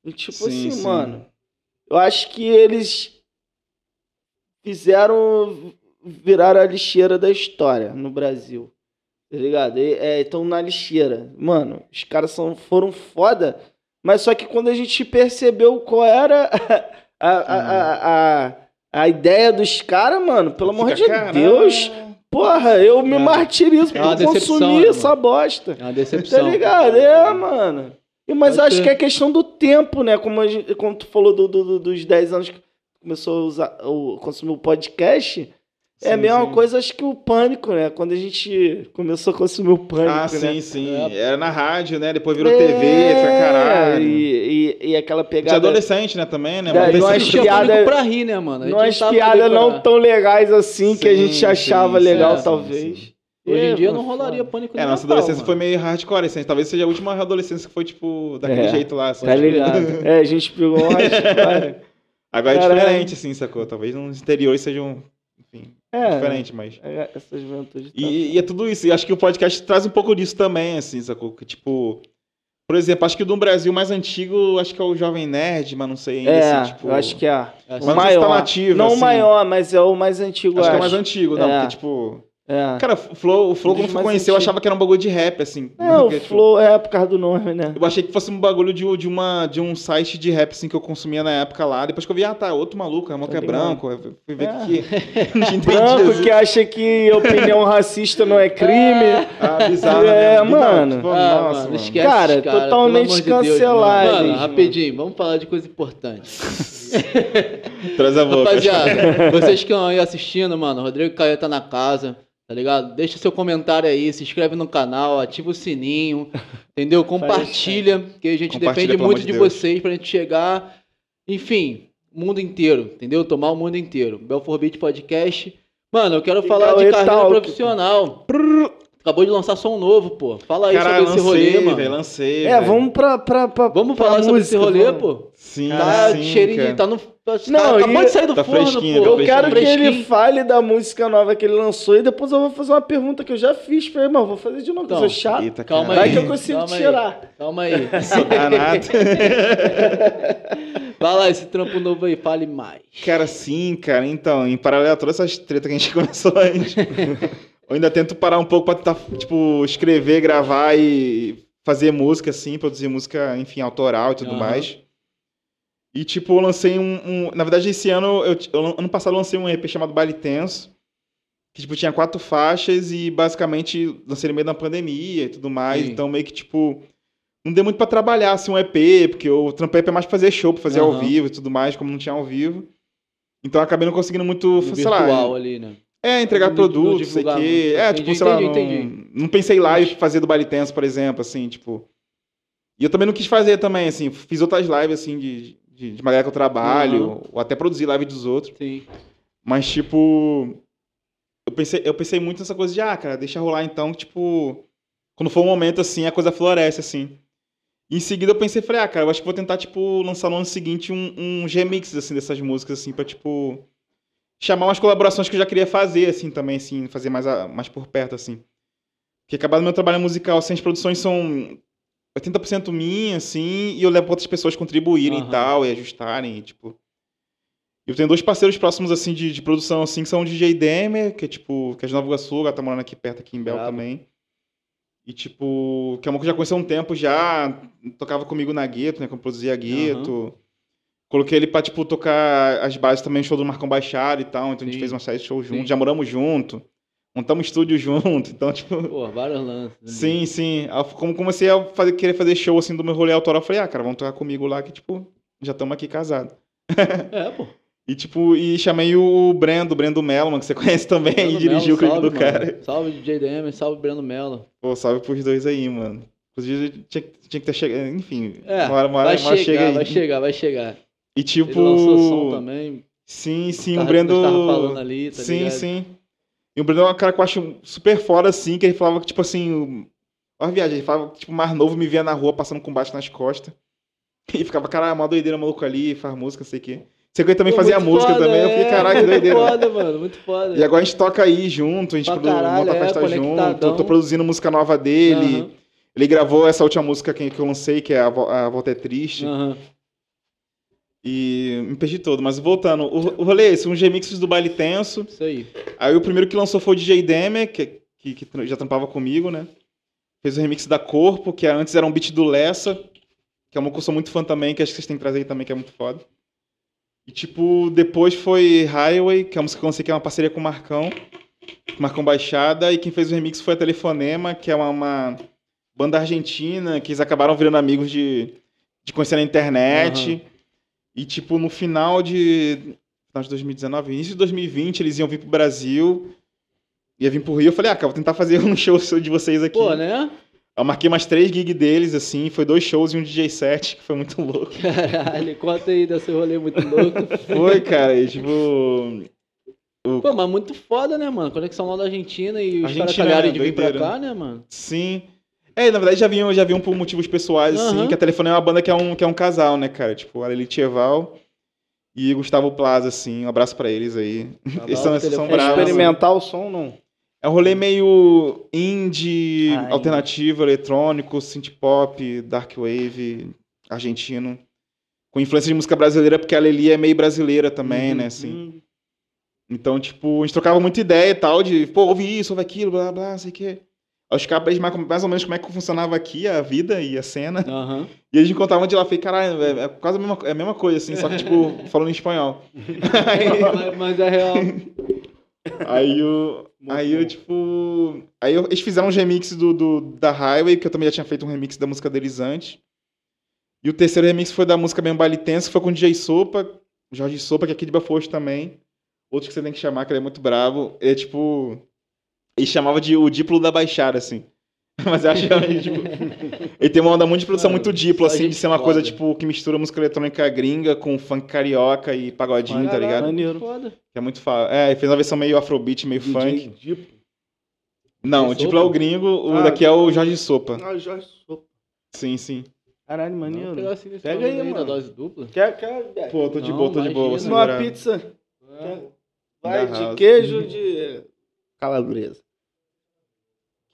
E tipo Sim, assim, sim. mano. Eu acho que eles fizeram virar a lixeira da história no Brasil. Tá ligado? Estão na lixeira. Mano, os caras são, foram foda. Mas só que quando a gente percebeu qual era a, a, a, a, a ideia dos caras, mano, pelo amor Fica, de "Caralho". Deus, porra, eu me É. martirizo É por consumir né, essa bosta. É uma Tá decepção. ligado? É, mano. E, mas Pode acho ser. que é questão do tempo, né? Como, gente, como tu falou do, do- do- dos 10 anos começou a usar, o, consumir o podcast. É a Sim, mesma sim. coisa, acho que o pânico, né? Quando a gente começou a consumir o pânico, Ah, né? sim, sim. É. Era na rádio, né? Depois virou É, TV, foi caralho. E, e, e aquela pegada. adolescente, né, também, né? Da- Mas nós adolescente- Assistia piada- Pânico pra rir, né, mano? Umas piadas não tão legais assim que a gente Sim, achava sim, legal, sim, talvez. sim, Hoje em É, dia não rolaria pânico É, nossa adolescência foi mano. meio hardcore, assim. Talvez seja a última adolescência que foi, tipo, daquele É, jeito lá. Assim, Tá tipo, ligado? É, a gente pegou uma hardcore. Agora é diferente, assim, sacou? Talvez nos interiores sejam, enfim, É, diferente, mas... é, essa juventude tá E, e é tudo isso. E acho que o podcast traz um pouco disso também, assim, sacou? Que, tipo... Por exemplo, acho que do Brasil mais antigo, acho que é o Jovem Nerd, mas não sei ainda, É, assim, tipo... eu acho que é. É, O maior. está nativo, não assim. o maior, mas é o mais antigo, Acho eu que é mais antigo, não, É. porque, tipo... É. Cara, o Flow, o Flow quando eu mais conheceu, eu achava que era um bagulho de rap, assim. É, o tipo, Flow é por causa do nome, né? Eu achei que fosse um bagulho de, de, uma, de um site de rap, assim, que eu consumia na época lá. Depois que eu vi, ah, tá, outro maluco, é que é ligado. branco. Eu fui ver É. que... que... Branco que acha que opinião racista não é crime. Ah, bizarro, É, né? mano. Tipo, Ah, nossa, mano, esquece, Cara, cara, totalmente de cancelado, Mano, mano. rapidinho, vamos falar de coisa importante. Traz a boca. Rapaziada, vocês que estão aí assistindo, mano, Rodrigo Caio tá na casa, tá ligado? Deixa seu comentário aí, se inscreve no canal, ativa o sininho, entendeu? Compartilha, que a gente depende muito de, de vocês pra gente chegar, enfim, mundo inteiro, entendeu? Tomar o mundo inteiro. Belfor Beat Podcast. Mano, eu quero falar de carreira profissional. Acabou de lançar som novo, pô. Fala aí Caralho, sobre esse lancei, rolê, mano. lancei. É, velho. vamos pra, pra, pra Vamos pra falar sobre esse música, rolê, vamos. pô. Sim, Tá sim, cheirinho, cara. tá no. Tá, Não, acabou e- de sair do tá forno, fresquinho, pô. tá Eu quero que Fresquinho. ele fale da música nova que ele lançou e depois eu vou fazer uma pergunta que eu já fiz pra ele, mas vou fazer de novo, porque eu Então, sou chato. Eita, Calma caralho. Vai que eu consigo Calma aí. tirar. Calma aí. Sou danado. Vai lá, esse trampo novo aí, fale mais. Cara, sim, cara. Então, em paralelo a todas essas tretas que a gente começou antes, eu ainda tento parar um pouco pra tentar, tipo, escrever, gravar e fazer música, assim, produzir música, enfim, autoral e tudo Aham. mais. E, tipo, eu lancei um, um- Na verdade, esse ano, eu, eu- ano passado, eu lancei um EP chamado Baile Tenso, que, tipo, tinha quatro faixas e, basicamente, lancei no meio da pandemia e tudo mais. Sim. Então, meio que, tipo, não deu muito pra trabalhar, assim, um EP, porque o trampei EP é mais pra fazer show, pra fazer ao Aham. vivo e tudo mais, como não tinha ao vivo. Então, eu acabei não conseguindo muito, No sei virtual lá... ali, né? É, entregar no produtos, sei que. É, Entendi, tipo, sei lá, entendi, não, entendi. não pensei live fazer do Baile Tenso, por exemplo, assim, tipo. E eu também não quis fazer também, assim, fiz outras lives, assim, de, de, de maneira que eu trabalho, ou até produzir live dos outros. Sim. Mas, tipo. Eu pensei, eu pensei muito nessa coisa de, ah, cara, deixa rolar então, tipo. Quando for um momento assim, a coisa floresce, assim. E em seguida eu pensei, falei, ah, cara, eu acho que vou tentar, tipo, lançar no ano seguinte um, uns remixes, assim, dessas músicas, assim, pra, tipo. Chamar umas colaborações que eu já queria fazer, assim, também, assim, fazer mais, a- mais por perto, assim. Porque acabado meu trabalho musical, assim, as produções são 80% minha, assim, e eu levo pra outras pessoas contribuírem Aham. e tal, e ajustarem, e, tipo. Eu tenho dois parceiros próximos, assim, de, de produção, assim, que são o DJ Demer, que é, tipo, que é de Nova Iguaçu, ela tá morando aqui perto, aqui em Bel Brabo. também. E, tipo, que é uma que eu já conheci há um tempo já, tocava comigo na Gueto, né, quando eu produzia Gueto. Coloquei ele pra, tipo, tocar as bases também, show do Marcão Baixado e tal, então a gente Sim. fez uma série de shows juntos, já moramos junto, montamos estúdio junto, então, tipo... Pô, vários lances. Sim, sim. Como comecei a fazer, querer fazer show, assim, do meu rolê autoral, eu falei, ah, cara, vamos tocar comigo lá, que, tipo, já estamos aqui casados. É, pô. E tipo, e chamei o Brendo, o Brendo Melman, que você conhece também, Breno e dirigiu o Mello, clipe do salve, cara. mano. Salve DJ DM, salve Breno Mello. Pô, salve pros dois aí, mano. Inclusive, tinha, tinha que ter chegado. Enfim, É, uma hora, uma hora, vai chegar, chega aí. vai chegar, vai chegar. E tipo. Ele lançou som também. Sim, sim, o Brendo. falando ali, tá sim, ligado? sim. E o Brendo é um cara que eu acho super foda, assim, que ele falava que, tipo assim. Olha a viagem, ele falava que, tipo, mais novo me via na rua passando com baixo nas costas. E ficava, caralho, uma doideira maluco ali, faz música, sei o quê. Você que também Pô, fazia muito música foda, também, eu fiquei, é, caralho, que muito doideira. foda, mano, muito foda. E agora a gente toca aí junto, a gente produ- caralho, monta a é, festa junto. conectadão. Eu tô produzindo música nova dele. Aham, Ele gravou essa última música que, eu lancei, que é A, Vo- a Volta é Triste. aham. E me perdi todo. Mas voltando, o, o rolê é esse, uns remixes do Baile Tenso. Isso aí. Aí o primeiro que lançou foi o DJ Demer, que, que, que já trampava comigo, né? Fez o remix da Corpo, que antes era um beat do Lessa, que é uma sou muito fã também, que acho que vocês têm que trazer aí também, que é muito foda. E tipo, depois foi Highway, que é uma música que eu lancei, que é uma parceria com o Marcão, com o Marcão Baixada, e quem fez o remix foi a Telefonema, que é uma, uma banda argentina, que eles acabaram virando amigos de, de conhecer na internet. Aham. E tipo, no final de final de 2019, início de 2020, eles iam vir pro Brasil. Ia vir pro Rio. Eu falei, ah, cara, vou tentar fazer um show de vocês aqui. Pô, né? Eu marquei mais três gigs deles, assim. Foi dois shows e um DJ set, que foi muito louco. Caralho, conta aí desse rolê muito louco. Foi, cara, e tipo. o- Pô, mas muito foda, né, mano? Conexão lá da Argentina e os caras calharem é, de vir pra doideira. cá, né, mano? Sim. É, na verdade já vinham, já vinham por motivos pessoais, assim, Aham. que a Telefone é uma banda que é um, que é um casal, né, cara? Tipo, a Lili Tcheval e Gustavo Plaza, assim. Um abraço pra eles aí. Tá Eles são, são telefone. É bravos. experimentar o som, não? É um rolê meio indie, Ah, alternativo, eletrônico, synth pop, dark wave, argentino. Com influência de música brasileira, porque a Lili é meio brasileira também, Uhum. né, assim. Hum, Então, tipo, a gente trocava muita ideia e tal, de, pô, ouve isso, ouve aquilo, blá, blá, não sei o quê. Os caras, mais, mais ou menos como é que funcionava aqui a vida e a cena. Aham. E eles encontravam de lá, falei, caralho, é, é quase a mesma, é a mesma coisa, assim, só que, tipo, falando em espanhol. mas, mas é real. Aí o. Aí eu, tipo. Aí eu- eles fizeram uns remixes do, do, da Highway, que eu também já tinha feito um remix da música deles antes. E o terceiro remix foi da música Bem Baile Tenso, que foi com o DJ Sopa, Jorge Sopa, que é aqui de Bafosto também. Outro que você tem que chamar, que ele é muito bravo. É tipo. Ele chamava de o Diplo da Baixada, assim. Mas eu acho que ele, tipo, ele tem uma onda muito de produção Mano, muito Diplo, assim, de ser uma coisa, foda. tipo, que mistura música eletrônica gringa com funk carioca e pagodinho, tá ligado? Maneiro. Foda. Que é muito fa... É, ele fez uma versão meio afrobeat, meio funk. DJ Diplo. Não, o? Diplo é o gringo, o Ah, daqui é o Jorge Sopa. Ah, Jorge Sopa. Sim, sim. Caralho, Não, maneiro. pegar assim, Pega aí, mano. dose dupla. Quer, quer? Pô, tô de Não, boa, tô de boa. imagina. Uma pizza. É. Vai Da de house. queijo de calabresa.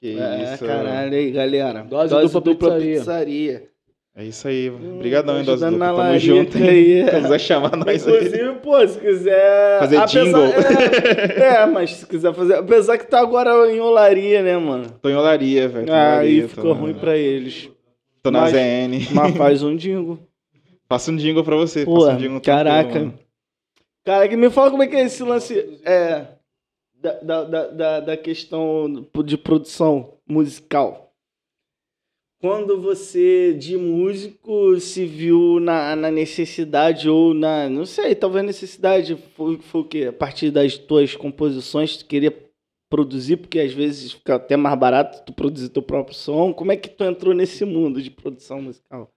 Que é, isso. caralho aí, galera. Dose dupla pizzaria. pizzaria. É isso aí. Obrigadão, hein, Dose Dupla. na Tamo junto, aí. hein? Quem quiser chamar nós aí. Inclusive, pô, se quiser. Fazer jingle. É, é, mas se quiser fazer. Apesar que tá agora em olaria, né, mano? Tô em olaria, velho. tô em Ah, olaria, aí ficou na- ruim pra eles. Tô na Mas- ZN. Mas faz um jingle. Faça um jingle pra você. Pô, um jingle caraca. Cara, que me fala como é que é esse lance é, da, da, da, da, questão de produção musical. Quando você, de músico, se viu na, na necessidade ou na. Não sei, talvez necessidade foi, foi o quê? A partir das tuas composições, tu queria produzir, porque às vezes fica até mais barato tu produzir teu próprio som. Como é que tu entrou nesse mundo de produção musical?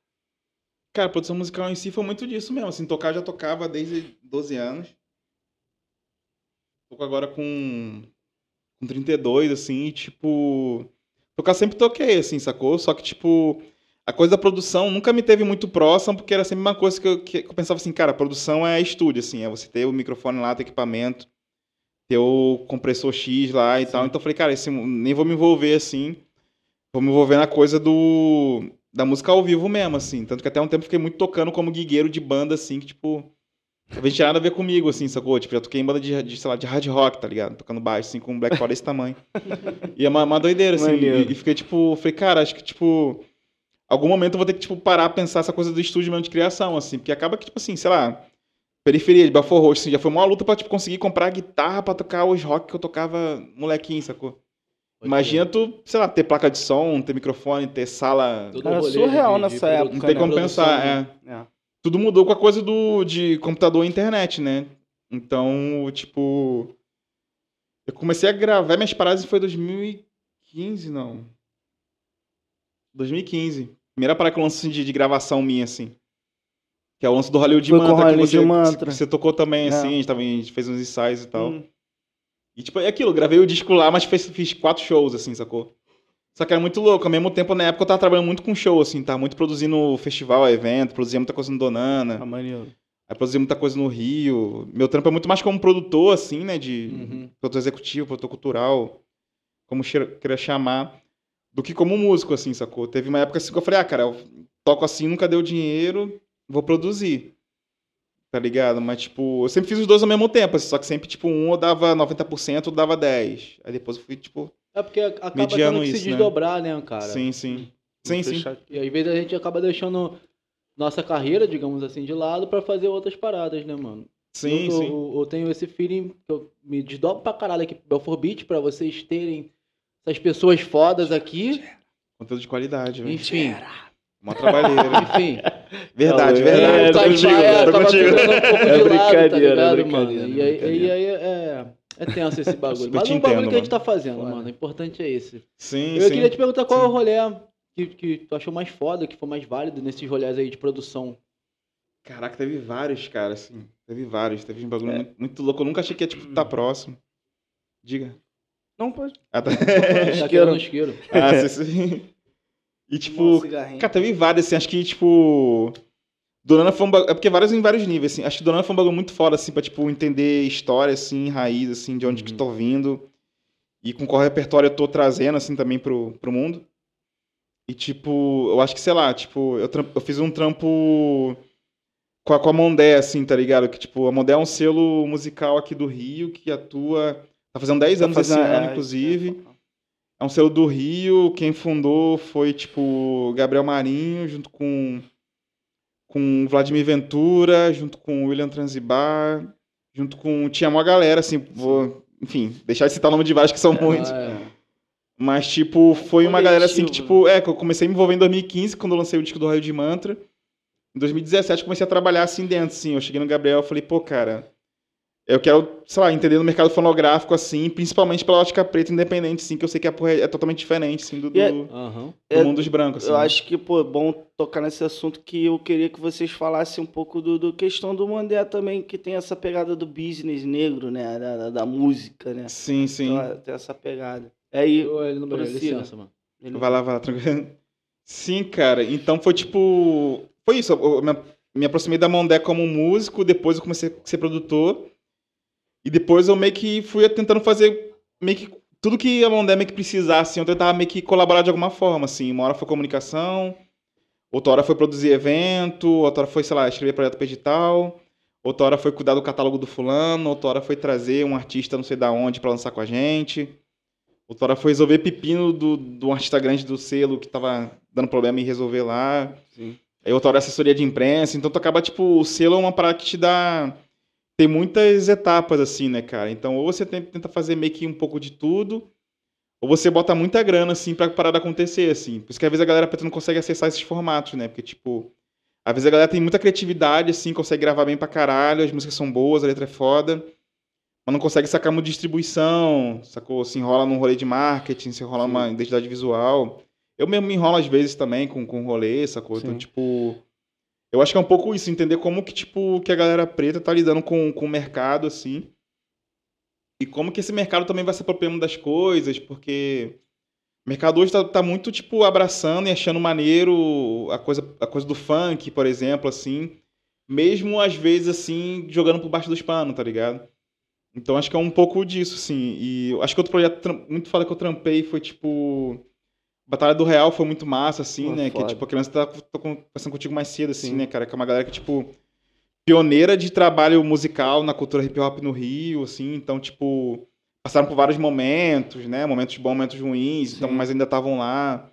Cara, produção musical em si foi muito disso mesmo. Assim, tocar já tocava desde 12 anos. Toco agora com, com 32, assim, e, tipo. Tocar sempre toquei, assim, sacou? Só que, tipo, a coisa da produção nunca me teve muito próxima, porque era sempre uma coisa que eu, que eu pensava assim, cara, produção é estúdio, assim, é você ter o microfone lá, ter equipamento, ter o compressor X lá e tal. Então eu falei, cara, esse, nem vou me envolver assim. Vou me envolver na coisa do. Da música ao vivo mesmo, assim. Tanto que até um tempo fiquei muito tocando como guigueiro de banda, assim, que, tipo. Talvez tinha nada a ver comigo, assim, sacou? Tipo, já toquei em banda de, de, sei lá, de hard rock, tá ligado? Tocando baixo, assim, com um Black Power desse tamanho. E é uma, uma doideira, assim. Maneiro. E, e fiquei, tipo, falei, cara, acho que, tipo. Algum momento eu vou ter que, tipo, parar a pensar essa coisa do estúdio mesmo de criação, assim. Porque acaba que, tipo assim, sei lá. Periferia de Bafor Roxo, assim, já foi uma luta pra, tipo, conseguir comprar guitarra pra tocar os rock que eu tocava molequinho, sacou? Imagina tu, sei lá, ter placa de som, ter microfone, ter sala. Todo Cara, surreal de- de nessa produ- época, Não tem né? como pensar, né? é. É. Tudo mudou com a coisa do, de computador e internet, né? Então, tipo. Eu comecei a gravar minhas paradas foi 2015, não. 2015. Primeira parada que eu assim, de, de gravação minha, assim. Que é o lance do Hollywood Foi Mantra, que Hollywood você, Mantra. que você tocou também, É. assim, a gente, tava, a gente fez uns ensaios e tal. Hum. E tipo, é aquilo, gravei o disco lá, mas fiz quatro shows, assim, sacou? Só que era muito louco, ao mesmo tempo, na época, eu tava trabalhando muito com show, assim, tava muito produzindo festival, evento, produzia muita coisa no Donana, Ah, maneiro. aí produzia muita coisa no Rio. Meu trampo é muito mais como produtor, assim, né, de Uhum. produtor executivo, produtor cultural, como queira chamar, do que como músico, assim, sacou? Teve uma época assim que eu falei, ah, cara, eu toco assim, nunca deu dinheiro, vou produzir. Tá ligado? Mas, tipo, eu sempre fiz os dois ao mesmo tempo, assim, só que sempre, tipo, um eu dava 90%, outro dava 10%. Aí depois eu fui, tipo, É porque acaba Mediano tendo que se isso, né? desdobrar, né, cara? sim, sim. Sim, sim. E às vezes a gente acaba deixando nossa carreira, digamos assim, de lado pra fazer outras paradas, né, mano? Sim, eu, sim. Eu, eu tenho esse feeling que eu me desdobro pra caralho aqui pro Belfort Beat pra vocês terem essas pessoas fodas aqui. Conteúdo de qualidade, velho. Enfim, Uma trabalheira. Enfim. verdade, É, verdade. é, tô contigo, é, tô tava contigo. um pouco É de lado, tá brincadeira, é ligado, brincadeira, mano? E aí, brincadeira. e aí é, é tenso esse bagulho. Mas é um bagulho entendo, que a gente tá fazendo, mano. O importante é esse. Sim, Eu sim. queria te perguntar qual é Sim. o rolê que, que tu achou mais foda, que foi mais válido nesses rolês aí de produção. Caraca, teve vários, cara, assim. Teve vários. Teve um bagulho É. muito, muito louco. Eu nunca achei que ia, tipo, estar próximo. Diga. Não pode. Ah, tá. Tá Isqueiro. querendo isqueiro. ah, sim, sim. E, tipo, Cara, teve vários, assim, acho que, tipo. Donana foi um bagulho. É porque vários em vários níveis, assim. Acho que Donana foi um bagulho muito foda, assim, pra, tipo, entender história, assim, raiz, assim, de onde que Uhum. tô vindo. E com qual repertório eu tô trazendo, assim, também pro, pro mundo. E, tipo, eu acho que, sei lá, tipo, eu, eu fiz um trampo com a, com a Mondé, assim, tá ligado? Que, tipo, a Mondé é um selo musical aqui do Rio que atua. Tá fazendo 10 anos esse ano, inclusive. É um selo do Rio. Quem fundou foi, tipo, Gabriel Marinho, junto com, com Vladimir Ventura, junto com William Transibar, junto com. Tinha uma galera, assim, vou. Enfim, deixar de citar o nome de vários que são muitos. Ah, é. Mas, tipo, foi uma galera assim que, tipo, é, que eu comecei a me envolver em 2015, quando eu lancei o disco do Raio de Mantra. Em 2017 eu comecei a trabalhar assim dentro, assim. Eu cheguei no Gabriel e falei, pô, cara, eu quero, sei lá, entender no mercado fonográfico, assim, principalmente pela ótica preta independente, assim, que eu sei que a porra é, é totalmente diferente, assim, do, do, é- do Aham. É, mundo dos brancos. Assim, Eu né? acho que, pô, é bom tocar nesse assunto que eu queria que vocês falassem um pouco do, do questão do Mandé também, que tem essa pegada do business negro, né? Da, da, da música, né? Sim, sim. Então, tem essa pegada. É aí. Eu, ele Prossiga. licença, mano. ele- Vai lá, vai lá, tranquilo. Sim, cara. Então foi tipo. Foi isso. Eu me, me aproximei da Mondé como músico, depois eu comecei a ser produtor. E depois eu meio que fui tentando fazer meio que tudo que a Mondé meio que precisasse. Eu tentava meio que colaborar de alguma forma, assim. Uma hora foi comunicação, outra hora foi produzir evento, outra hora foi, sei lá, escrever projeto pra edital. Outra hora foi cuidar do catálogo do fulano, outra hora foi trazer um artista não sei da onde pra lançar com a gente. Outra hora foi resolver pepino do, do artista grande do selo que tava dando problema e resolver lá. Sim. Aí outra hora assessoria de imprensa. Então tu acaba, tipo, o selo é uma parada que te dá. Tem muitas etapas, assim, né, cara? Então, ou você tenta fazer meio que um pouco de tudo, ou você bota muita grana, assim, pra parada acontecer, assim. Por isso que às vezes a galera preta não consegue acessar esses formatos, né? Porque, tipo, às vezes a galera tem muita criatividade, assim, consegue gravar bem pra caralho, as músicas são boas, a letra é foda, mas não consegue sacar uma distribuição, sacou? Se enrola num rolê de marketing, se enrola Sim. numa identidade visual. Eu mesmo me enrolo às vezes também com, com rolê, sacou? Então, Sim. tipo. Eu acho que é um pouco isso, entender como que, tipo, que a galera preta tá lidando com, com o mercado, assim. E como que esse mercado também vai se apropriando das coisas, porque o mercado hoje tá, tá muito, tipo, abraçando e achando maneiro a coisa, a coisa do funk, por exemplo, assim. Mesmo, às vezes, assim, jogando por baixo dos panos, tá ligado? Então, acho que é um pouco disso, assim. E acho que outro projeto muito foda que eu trampei foi, tipo... Batalha do Real foi muito massa, assim, Pô, né? Que, foda. tipo, a criança tá, tô conversando contigo mais cedo, assim, Sim. né, cara? Que é uma galera que, tipo, pioneira de trabalho musical na cultura hip hop no Rio, assim. Então, tipo, passaram por vários momentos, né? Momentos bons, momentos ruins, então, mas ainda estavam lá.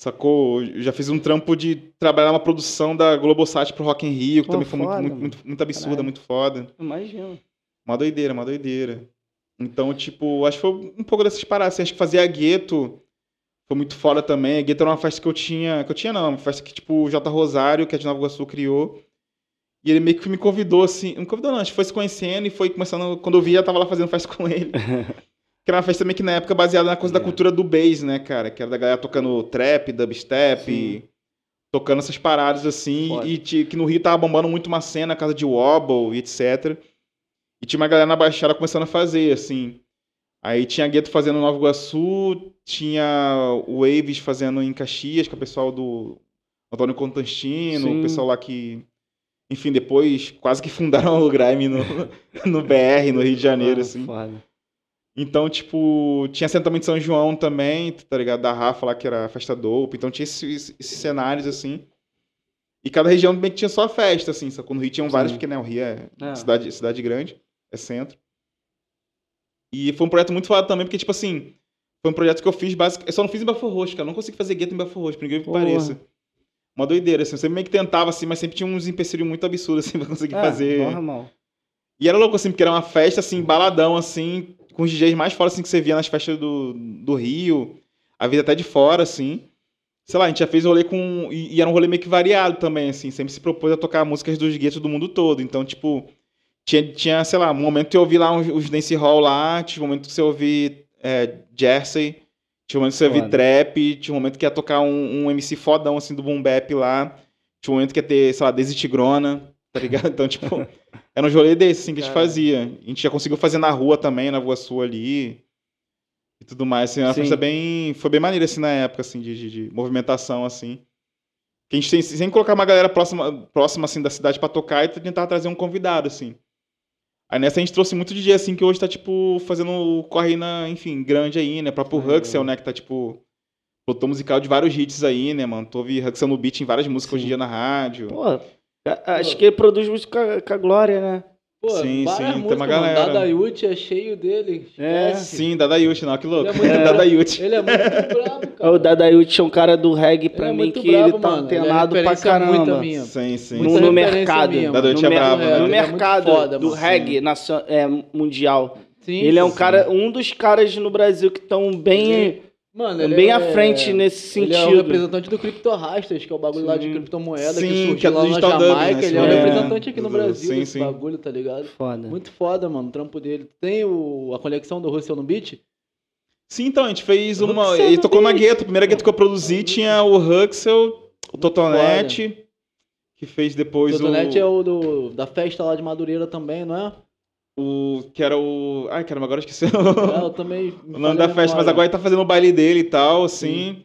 Sacou? Eu já fiz um trampo de trabalhar uma produção da Globosat pro Rock in Rio, que Pô, também foi muito, foda, muito, muito, muito absurda, Caralho. muito foda. Imagina. Uma doideira, uma doideira. Então, tipo, acho que foi um pouco dessas paradas. assim, acho que fazer a gueto foi muito foda também. A gueto era uma festa que eu tinha. Que eu tinha, não, uma festa que, tipo, o J. Rosário, que é de Nova Iguaçu, criou. E ele meio que me convidou, assim. Não me convidou, não, a gente foi se conhecendo e foi começando. Quando eu vi, já tava lá fazendo festa com ele. que era uma festa meio que na época baseada na coisa da É. cultura do bass, né, cara? Que era da galera tocando trap, dubstep. Tocando essas paradas assim, Foda. e que no Rio tava bombando muito uma cena, casa de Wobble e etc. E tinha uma galera na Baixada começando a fazer, assim. Aí tinha Gueto fazendo Nova Iguaçu, tinha o Waves fazendo em Caxias, que é o pessoal do Antônio Constantino, Sim. o pessoal lá que, enfim, depois quase que fundaram o Grime no, no BR, no Rio de Janeiro, Ah, assim. Foda. Então, tipo, tinha assentamento de São João também, tá ligado? Da Rafa lá, que era a festa dope. Então tinha esses, esses cenários, assim. E cada região também tinha sua festa, assim. Só no Rio tinham vários, porque, né, o Rio é É. cidade, cidade grande, é centro. E foi um projeto muito foda também, porque, tipo assim, foi um projeto que eu fiz básico. Eu só não fiz em Bafo Roxo, cara. Eu não consegui fazer gueto em Bafo Roxo, por incrível que pareça. Uma doideira, assim. Eu sempre meio que tentava, assim, mas sempre tinha uns empecilhos muito absurdos, assim, pra conseguir É, fazer. Normal. E era louco, assim, porque era uma festa, assim, baladão, assim, com os DJs mais fora, assim, que você via nas festas do, do Rio. A vida até de fora, assim. sei lá, a gente já fez rolê com. E, e era um rolê meio que variado também, assim. Sempre se propôs a tocar músicas dos guetos do mundo todo. Então, tipo, tinha, tinha sei lá, um momento que eu ouvi lá uns, os dance hall lá, tinha um momento que você ouvi é, Jersey, tinha um momento que você ouvi trap, tinha um momento que ia tocar um, um MC fodão, assim, do boom bap lá. Tinha um momento que ia ter, sei lá, Daisy Tigrona, tá ligado? Então, tipo, era um rolê desse, assim, que a gente fazia. A gente já conseguiu fazer na rua também, na Rua Sul ali. E tudo mais, assim, uma Sim. festa bem... Foi bem maneira, assim, na época, assim, de, de, de movimentação, assim. Que a gente tem, sem colocar uma galera próxima, próxima assim, da cidade pra tocar e tentar trazer um convidado, assim. Aí nessa a gente trouxe muito DJ, assim, que hoje tá, tipo, fazendo corre na, enfim, grande aí, né? Próprio Maneiro. Huxel, né? Que tá, tipo, produtor musical de vários hits aí, né, mano? Tu ouve Huxel no beat em várias músicas hoje em Sim. dia na rádio. Pô, acho que ele produz música com a, com a Glória, né? Pô, Sim, sim, tem uma galera. Dada Yuti é cheio dele. É, esquece. Sim, Dada Yuti, não, que louco. Ele é muito- Dada Yuti. Ele é muito bravo, cara. O Dadayuti é um cara do reggae pra Ele é mim muito que bravo, ele tá mano. Ele é antenado pra caramba. minha. Sim, sim. No, Muita no referência mercado. minha, Dadayuti no é brabo, né? no Ele é muito mercado foda, do mano. reggae nacio- é, mundial. Sim, ele é um sim. cara, um dos caras no Brasil que estão bem, Mano, ele bem é- à frente nesse Ele é o sentido. representante do Crypto Rastas, que é o bagulho lá de Sim. criptomoeda Sim, que que é surgiu do lá na Jamaica. né? Ele é o É. representante aqui no Brasil sim, desse sim. bagulho, tá ligado? Foda. Muito foda, mano, o trampo dele. Tem o, a conexão do Russell no beat? Sim, então, a gente fez uma. Ele tocou na beat. gueto. A primeira gueto que eu produzi tinha o Huxel, o Totonete, que fez depois o Totonete o. é o do, da festa lá de Madureira também, não é? O. Que era o. Ai, caramba, agora esqueci É, o, eu também. o nome da festa, mas agora ele tá fazendo o baile dele e tal, assim.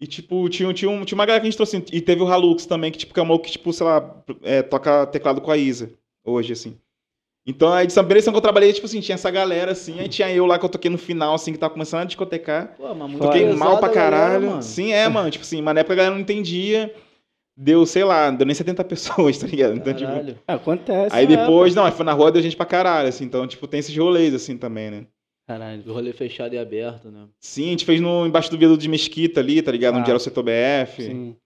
E, tipo, tinha, tinha, um, tinha uma galera que a gente trouxe. E teve o Halux também, que, tipo, que é um maluco que, tipo, sei lá, é, toca teclado com a Isa, hoje, assim. Então, a edição, primeira edição que eu trabalhei, tipo assim, tinha essa galera, assim, aí tinha eu lá que eu toquei no final, assim, que tava começando a discotecar. Pô, mas Toquei mal pra galera, caralho. mano. Sim, é, mano. Tipo assim, mas na época a galera não entendia. Deu, sei lá, deu nem 70 pessoas, tá ligado? Então, tipo, Caralho. É, Acontece. aí né? depois, não, aí foi na rua, deu gente pra caralho, assim. Então, tipo, tem esses rolês, assim, também, né? Caralho. Rolê fechado e aberto, né? Sim, a gente fez no, embaixo do viaduto de Mesquita ali, tá ligado? Ah. Onde era o setor BF. Sim.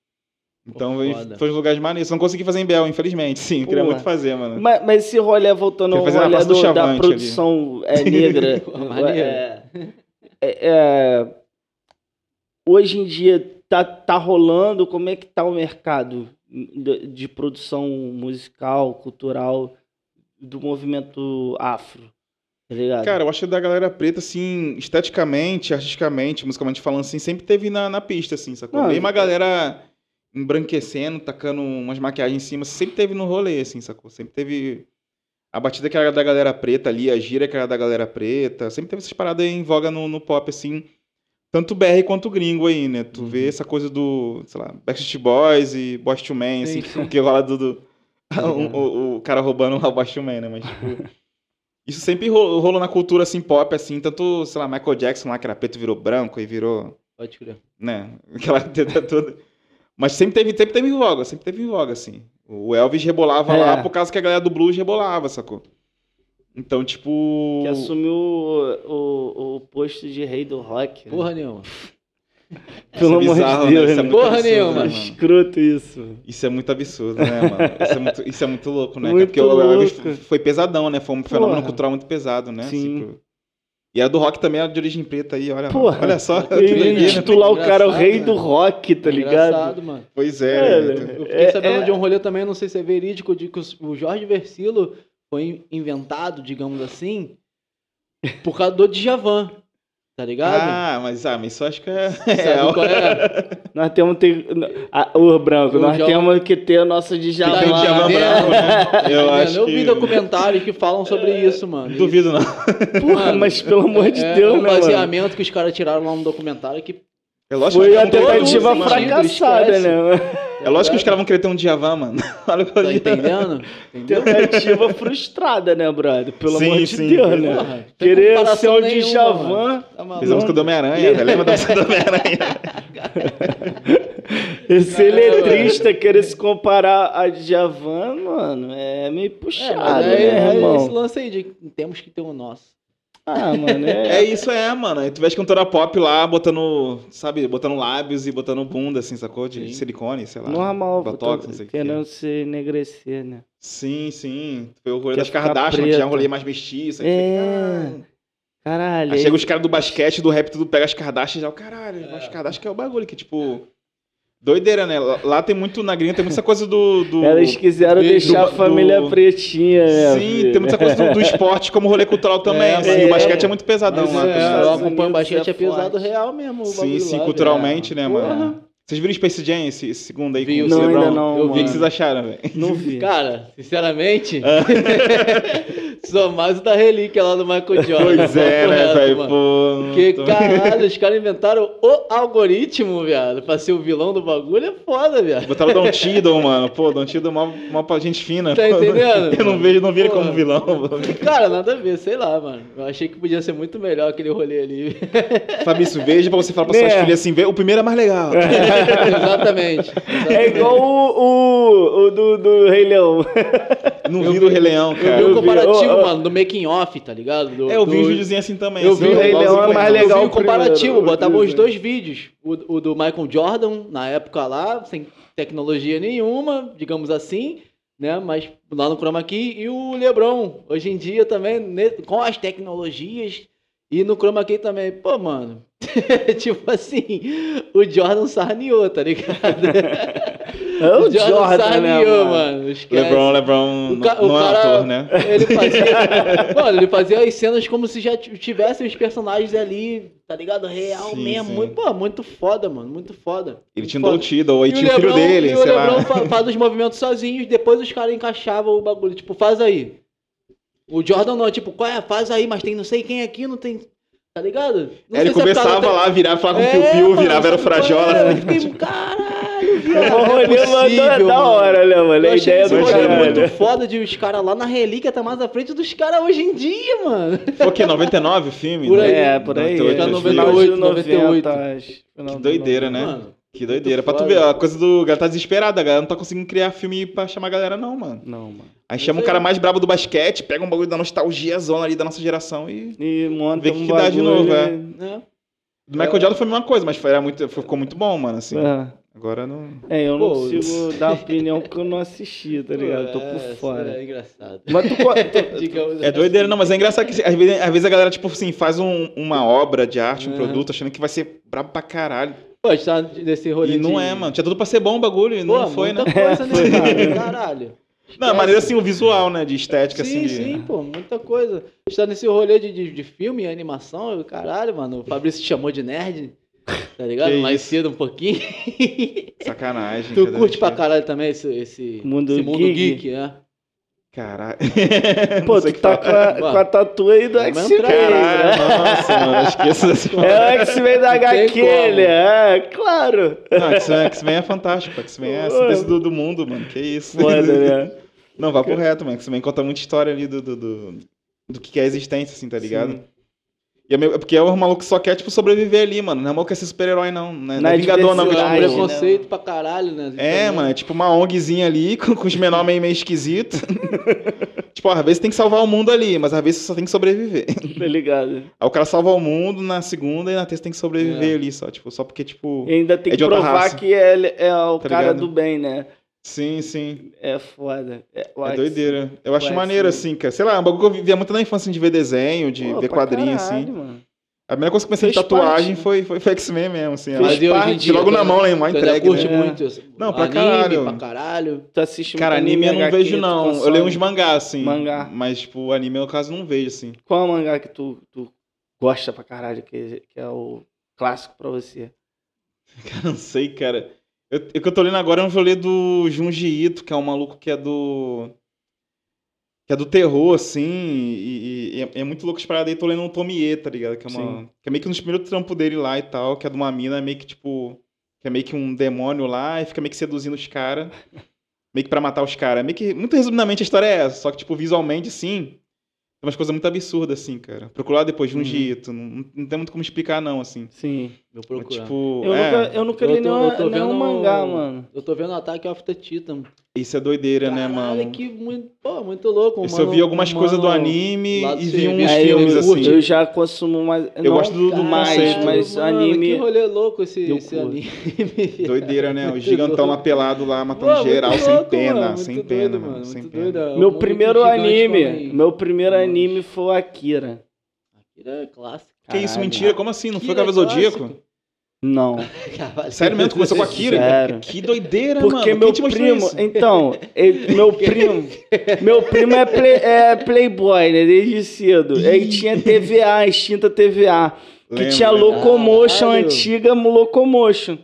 Então, Pô, foi, uns lugares maneiros. Não consegui fazer em Bel, infelizmente. Sim, queria Pô. muito fazer, mano. Mas, mas esse rolê, voltando ao Queria rolê do do- da produção é, negra. Pô, maneiro. é, é, é, hoje em dia tá, tá rolando, como é que tá o mercado de, de produção musical, cultural do movimento afro? Tá? Cara, eu acho que da galera preta, assim, esteticamente, artisticamente, musicalmente falando, assim, sempre teve na, na pista, assim, sacou? Não, Mesmo a é- galera embranquecendo, tacando umas maquiagens em cima, sempre teve no rolê, assim, sacou? Sempre teve a batida que era da galera preta ali, a gira que era da galera preta, sempre teve essas paradas em voga no, no pop, assim, tanto BR quanto gringo aí, né? Tu vê essa coisa do, sei lá, Backstreet Boys e II Men, assim, Sim, sim. que rola do... do- Tá o, o- cara roubando o II Men, né? Mas, tipo... Isso sempre ro- rolou na cultura, assim, pop, assim, tanto, sei lá, Michael Jackson lá, que era preto, virou branco e virou, Pode crer. né, aquela treta toda. Mas sempre teve, sempre teve voga, sempre teve voga, assim. O Elvis rebolava É. lá por causa que a galera do blues rebolava, sacou? Então, tipo... Que assumiu o, o, o posto de rei do rock. né? Porra nenhuma. Pelo é amor bizarro, de né? Deus, Isso é né? muito Porra absurdo, nenhuma. né, mano? Escroto isso. Isso é muito absurdo, né, mano? Isso é muito, isso é muito louco, né? Muito Porque louco. foi pesadão, né? Foi um fenômeno Porra. cultural muito pesado, né? Sim. Tipo, E era do rock também, era de origem preta aí, olha. Porra. olha só. que Ele doideira. titular o cara o rei né? do rock, tá ligado? Engraçado, mano. Pois É, é. né? né? Eu fiquei É, sabendo é. de um rolê também, não sei se é verídico, de que o Jorge Versilo foi inventado, digamos assim, por causa do Djavan. Tá ligado? Ah, mas, ah, mas isso eu acho que é. Sabe é, qual é? Nós temos que ter. Ah, o branco, Eu nós já- temos que ter a nossa Tem Djavan. um Djavan branco, né? Eu acho eu que. vi documentários que falam sobre isso, mano. Duvido, não. Porra, Mano, mas pelo amor de é, Deus, um né, mano? baseamento que os caras tiraram lá no documentário que É lógico Foi que a tentativa um- mano, fracassada, esquece. né? É lógico que os caras vão querer ter um Djavan, mano. Olha o que eu tá entendendo? Entendeu? Tentativa frustrada, né, brother? Pelo Sim, amor de sim. Deus, né? Porra, Querer ser o nenhuma, Djavan. Tá? Fez a música do Homem-Aranha, velho. Lembra da música do Homem-Aranha? Esse eletrista querer se comparar a Djavan, mano, é meio É, puxado, mas é, né, é esse irmão? lance aí de temos que ter o nosso. Ah, mano, É é... isso, é, mano. Aí tu as cantora pop lá botando, sabe, botando lábios e botando bunda, assim, sacou? De Sim. silicone, sei lá. Normal, Botox, não sei o que. querendo se enegrecer, né? Sim, sim. Vê o rolê Quer das Kardashian, que já é um rolê mais mestiço. É. fica, "Caralho." Aí chega os caras do basquete, do rap, tudo pega as Kardashian e já, caralho, as Kardashian que é o bagulho, que tipo, Doideira, né? Lá, tem muito, na gringa tem muita coisa do... do... Eles quiseram do- deixar a do- família pretinha, né? Sim, filho? tem muita coisa do, do esporte como rolê cultural também. É, assim, mas- o basquete é muito pesadão mas lá. é, É, eu acompanho Unidos basquete, é é pesado forte. real mesmo. o Sim, sim, lá, culturalmente, né, velho. mano? Vocês viram Space Jam, esse, esse segundo aí? Vi, com o Não, ainda não, Eu O que, vocês acharam, velho? Não vi. Cara, sinceramente, Ah. sou mais o da relíquia lá do Michael Jordan. Pois é, né, velho? Porque, tô- caralho, os caras inventaram o algoritmo, viado, pra ser o vilão do bagulho é foda, viado. Botaram o Don Tiddle, mano. Pô, Don Tiddle é uma, uma pra gente fina. Tá entendendo? Eu não vejo, não vi ele como vilão. mano. Cara, nada a ver, sei lá, mano. Eu achei que podia ser muito melhor aquele rolê ali. Fabrício, veja pra você falar pra suas Né? filhas assim, o primeiro é mais legal. exatamente. É igual o, o, o do, do Rei Leão. Não Eu vi vi- do Rei Leão, Eu vi cara. um vi, comparativo, ó, ó. mano, do making off, tá ligado? Do- É, eu vi do- um videozinho assim também. Eu assim, vi o Rei Leão é mais legal eu vi o o primeiro, comparativo, o botavam os dois vídeos. O, o do Michael Jordan, na época lá, sem tecnologia nenhuma, digamos assim, né? Mas lá no Chroma Key. E o LeBron, hoje em dia também, com as tecnologias. E no Chroma Key também. Pô, mano. tipo assim, o Jordan sarneou, tá ligado? É o Jordan, né, sarneou, mano? Esquece. LeBron, LeBron O ca- não o é cara- ator, né? Ele fazia. mano, ele fazia as cenas como se já tivessem os personagens ali, tá ligado? Real Sim, mesmo. sim. Muito, pô, muito foda, mano. Muito foda. Ele Muito tinha um foda. Don Tiddle, aí tinha o filho dele, e o sei Lebron lá. fa- faz os movimentos sozinhos, depois os caras encaixavam o bagulho. Tipo, faz aí. O Jordan não, tipo, qual é? Faz aí, mas tem não sei quem aqui, não tem. Tá ligado? Não ele é causa começava da- lá, virava, falava com o É, Piu virava, era Frajola. é? Eu fiquei, caralho, viado. O não é da hora, né, mano? A Eu achei ideia esse do rolê muito foda de os caras lá na relíquia tá mais à frente dos caras hoje em dia, mano. Foi o quê? 99 o filme? Por né? aí. É, por aí. 98, é, tá no 98, final de 98. 90, acho. Final Que de doideira, 90. né? Mano, Que doideira. Pra tu ver, a coisa do. A galera tá desesperada, a galera não tá conseguindo criar filme pra chamar a galera, não, mano. Não, mano. Aí chama o Isso cara aí. mais brabo do basquete, pega um bagulho da nostalgia zona ali da nossa geração e. E monta Vê que um que dá de novo, é. né? Do Michael Jordan foi a mesma coisa, mas foi, era muito, ficou muito bom, mano, assim. É. Agora não. É, eu não Pô, consigo dar opinião porque eu não assisti, tá ligado? Tô por É, fora. É engraçado. Mas tu, tu- É doideira, não, mas é engraçado que às vezes, às vezes a galera, tipo assim, faz um- uma obra de arte, um É. produto, achando que vai ser brabo pra caralho. Pô, a gente tá nesse rolê E não de- é, mano. Tinha tudo pra ser bom o bagulho e Pô, não foi, né? muita coisa, né, cara? Caralho. Não, Esquece. maneira assim, o visual, né? De estética, Sim, assim. de- sim, pô, muita coisa. A gente tá nesse rolê de, de, de filme e animação, eu, caralho, mano. O Fabrício te chamou de nerd, tá ligado? Que Mais isso. cedo um pouquinho. Sacanagem. tu curte pra caralho também esse, esse Mundo esse mundo geek? geek, né? Caralho. Pô, tu tá com a, com a tatu aí do X-Men. entrar, né? Caralho, nossa, mano. Esqueço dessa É o X-Men da HQ, né? É, claro. Não, X-Men X-Men é fantástico. X-Men é a síntese do, do mundo, mano. Que isso. Foda, né? Não, vá pro reto, mano. X-Men conta muita história ali do, do, do, do que é a existência, assim, tá ligado? Sim. E é é porque é um maluco que só quer, tipo, sobreviver ali, mano. Não é maluco que é ser super-herói, não. Não é, não é Na vingador, não. É né? preconceito pra caralho, né? É, mano, é tipo uma ONGzinha ali, com, com os menores meio, meio esquisito. tipo, ó, às vezes tem que salvar o mundo ali, mas às vezes você só tem que sobreviver. Tá ligado? Aí o cara salva o mundo na segunda e na terça tem que sobreviver É. ali só. Tipo, só porque, tipo. E ainda tem É que provar raça. que é, é o Tá cara ligado? do bem, né? Sim, sim. É foda. É, É doideira. Eu acho maneiro, assim, cara. Sei lá, é um bagulho que eu via muito na infância de ver desenho, de Pô, ver pra quadrinho, caralho, assim. mano. A primeira coisa que eu pensei em Fez tatuagem parte. foi, foi, foi X-Men mesmo, assim. Fez ela- Mas e hoje em parte. dia, logo na mão, né? Uma tu ainda entregue, curte né? muito Não, pra anime, caralho. pra caralho. Tu assiste Cara, muito anime eu não HQ, vejo, não. Eu leio uns mangás, assim. Mangá. Mas, tipo, anime, no caso, eu não vejo, assim. Qual é o mangá que tu, tu gosta pra caralho, que, que é o clássico pra você? Não sei, cara. Eu, o que eu tô lendo agora é um rolê do Junji Ito, que é um maluco que é do. Que é do terror, assim. E, e- e é, é muito louco as paradas aí. Tô lendo um Tomie, tá ligado? Que é, uma, que é meio que um dos primeiros trampos dele lá e tal. Que é de uma mina, meio que tipo. Que é meio que um demônio lá e fica meio que seduzindo os caras. meio que pra matar os caras. Meio que. Muito resumidamente a história é essa. Só que, tipo, visualmente, sim. Tem umas coisas muito absurdas, assim, cara. Procurar depois Junji Uhum. Ito. Não, não tem muito como explicar, não, assim. Sim. Vou Mas, procurar. tipo. Eu, é, nunca, eu nunca Eu li tô- nenhuma, eu tô nenhum vendo- mangá, mano. Eu tô vendo Attack of the Titan. Isso é doideira, né, Caralho, mano? que muito, pô, muito louco. Isso eu mano- vi algumas um coisas do mano anime do e vi uns Aí filmes, eu, assim. eu já consumo mais. Eu gosto do- do mais, conceito. mas mano, anime. Que rolê louco esse, esse anime. Doideira, né? O gigantão lá pelado lá, matando Pô, geral, sem louco, pena, mano, sem pena, doido, mano, sem pena. doido. É Meu primeiro anime, meu primeiro anime foi o Akira. Akira é clássico. Que isso, mentira? Como assim? Não foi Akira é Cavalo Zodíaco? Não. Caralho. Sério mesmo, tu começou com a Kira? Sério. Que doideira, Porque mano. Quem meu primo. isso? Então, ele- meu primo. Meu primo é, play- é playboy, né? Desde cedo. Aí tinha TVA, extinta TVA. Que Lembro, tinha. Locomotion, Caralho. antiga Locomotion.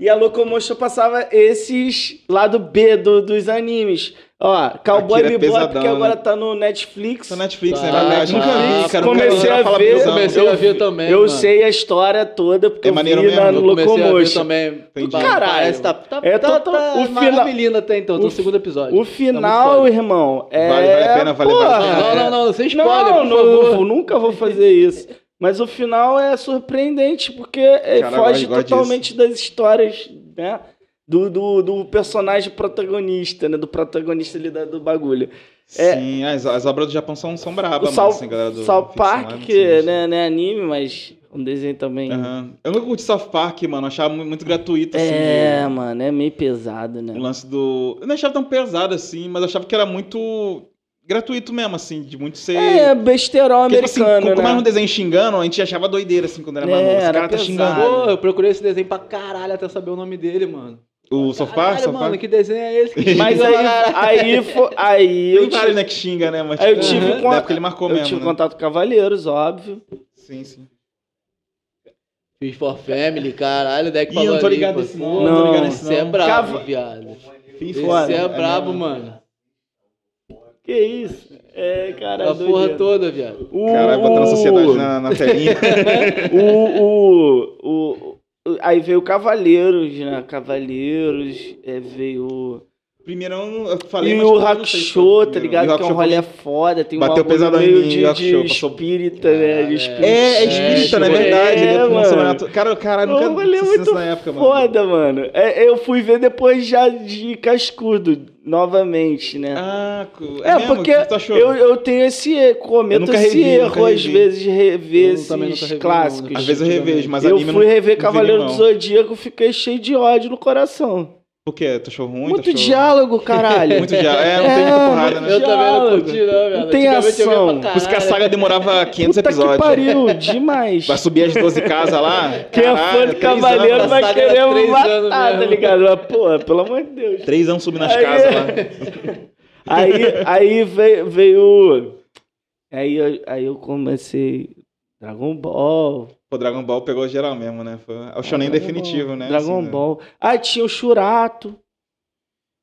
E a Locomotion passava esses lado B do- dos animes. Ó, Cowboy Akira é Bebop, pesadão, que agora né? tá no Netflix. Tá Netflix, Tá, né? Tá. Nunca vi, cara. Nunca Comecei vi. A ver, comecei a ver também, Eu mano. sei a história toda, porque É eu vi mesmo? na Eu Eu comecei a ver Locomotion. também. Entendi. Caralho. Parece tá, tá, É, tá, tô- tá o final- maravilhoso até então, tô no segundo episódio. O Tá final, irmão, é... Vale- vale a pena, vale- a Não, pena. não, não, não, sem spoiler, Não, por não, favor. eu nunca vou fazer isso. Mas o final é surpreendente, porque é, Cara, foge gosto totalmente das histórias, né? Do, do, do personagem protagonista, né? Do protagonista ali da- do bagulho. É- Sim, as, as obras do Japão são, são brabas, o mano. South, assim, galera do South ficção Park, que né, não é anime, mas um desenho também. Aham. Eu nunca curti South Park, mano. Achava mu- muito gratuito, assim. É, de- mano, é meio pesado, né? O lance do. Eu não achava tão pesado assim, mas eu achava que era muito gratuito mesmo, assim, de muito ser. É, besteirão Porque, tipo assim, americano, como né? era um desenho xingando, a gente achava doideira, assim, quando era mais É, novo. Esse era cara tá pesado. xingando. Pô, eu procurei esse desenho pra caralho até saber o nome dele, mano. O Park? Caralho, South mano, que desenho é esse? Mas aí, pra aí, aí eu Tem vários, tive, né, que xinga, né? Mas, aí eu tipo, tive, na con- época ele marcou eu mesmo, tive né? contato com Cavaleiros, óbvio. Sim, sim. Fiz for Family, caralho, deck Ih, eu não tô ligado nesse Pô, não, não tô ligado nesse Você é não. brabo, Cava- viado. Fiz Você foda. é brabo, mano. Que isso? É, cara, A porra doideira. toda, viado. O, Caralho, botando a sociedade na, na telinha. o, o, o, o- Aí veio Cavaleiros, né? Cavaleiros, é, veio. Primeirão, eu falei, e mas o eu Hakusho, tá primeiro. ligado? Que é um rolê foda, tem um Bateu em meio de, Hakusho, de espírita, né? De espírita. É, é espírita, não é É, verdade. ele é mano. Cara, cara, nunca Um rolê muito isso na época, mano. Foda, mano. É, eu fui ver depois já de cascudo, novamente, né? Ah, co- É, mesmo? porque O que tu achou? eu, eu tenho esse erro, cometo nunca esse revi, erro às revi. vezes de rever Eu esses revi, clássicos. né? Às vezes eu revejo, mas eu fui não- rever não Cavaleiro do. Zodíaco, fiquei cheio de ódio no coração. Por quê? Tu achou ruim? Muito achou... diálogo, caralho. Muito diálogo. É, não tem É, muita porrada, né? Eu também não curti, não, viado. Não tem ação. Por isso que a saga demorava 500 Puta que episódios. pariu, demais. Vai subir as 12 casas lá. Quem é fã de Cavaleiro anos, vai querer três matar, tá ligado? Mas, pô, pelo amor de Deus. Três anos subindo nas Aí- casas lá. Aí, aí veio, veio. Aí, eu- aí eu comecei. Dragon Ball. Pô, Dragon Ball pegou geral mesmo, né? Foi é o shonen Dragon definitivo, Ball, né? Dragon Assim, né? Ball. Ah, tinha o Churato.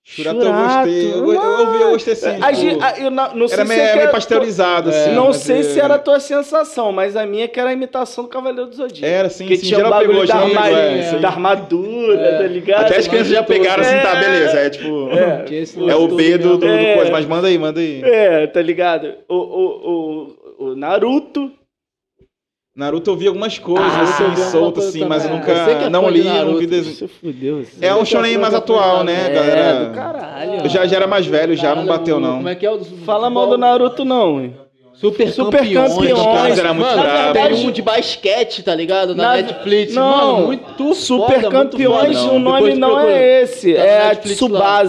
Shurato eu gostei. Eu, eu, eu, vi, eu gostei assim. A tipo, a- eu não, não sei era se meio, é que meio era- pasteurizado, É, assim. Não sei é- se era a tua sensação, mas a minha que era a imitação do Cavaleiro do Zodíaco. Era, assim, que sim, tinha o geral bagulho pegou, da, armadura, é, aí. da armadura, É. tá ligado? Até as crianças já pegaram assim, tá, É. beleza. É tipo. É. É o B do, do, mesmo. do É. coisa, mas manda aí, manda aí. É, tá ligado? O, o, o, o Naruto. Naruto eu vi algumas coisas, Ah, assim, eu vi alguma solto, coisa assim, mas eu nunca. Eu sei que é não li, não Naruto. vi desenho. Você fudeu. É um shonen mais atual, né, É, galera? do caralho. Eu já, já era mais velho, já não Caralho, bateu, o- não. Como é que é o do Fala mal do Naruto, não, hein? Super, Super campeões. campeões. Cara, era muito Mano, brabo. tem um de basquete, tá ligado? Na, Na- Netflix. Não. Mano, muito Super foda, Campeões, muito foda. o nome Depois não é esse, Tá é a Netflix lá.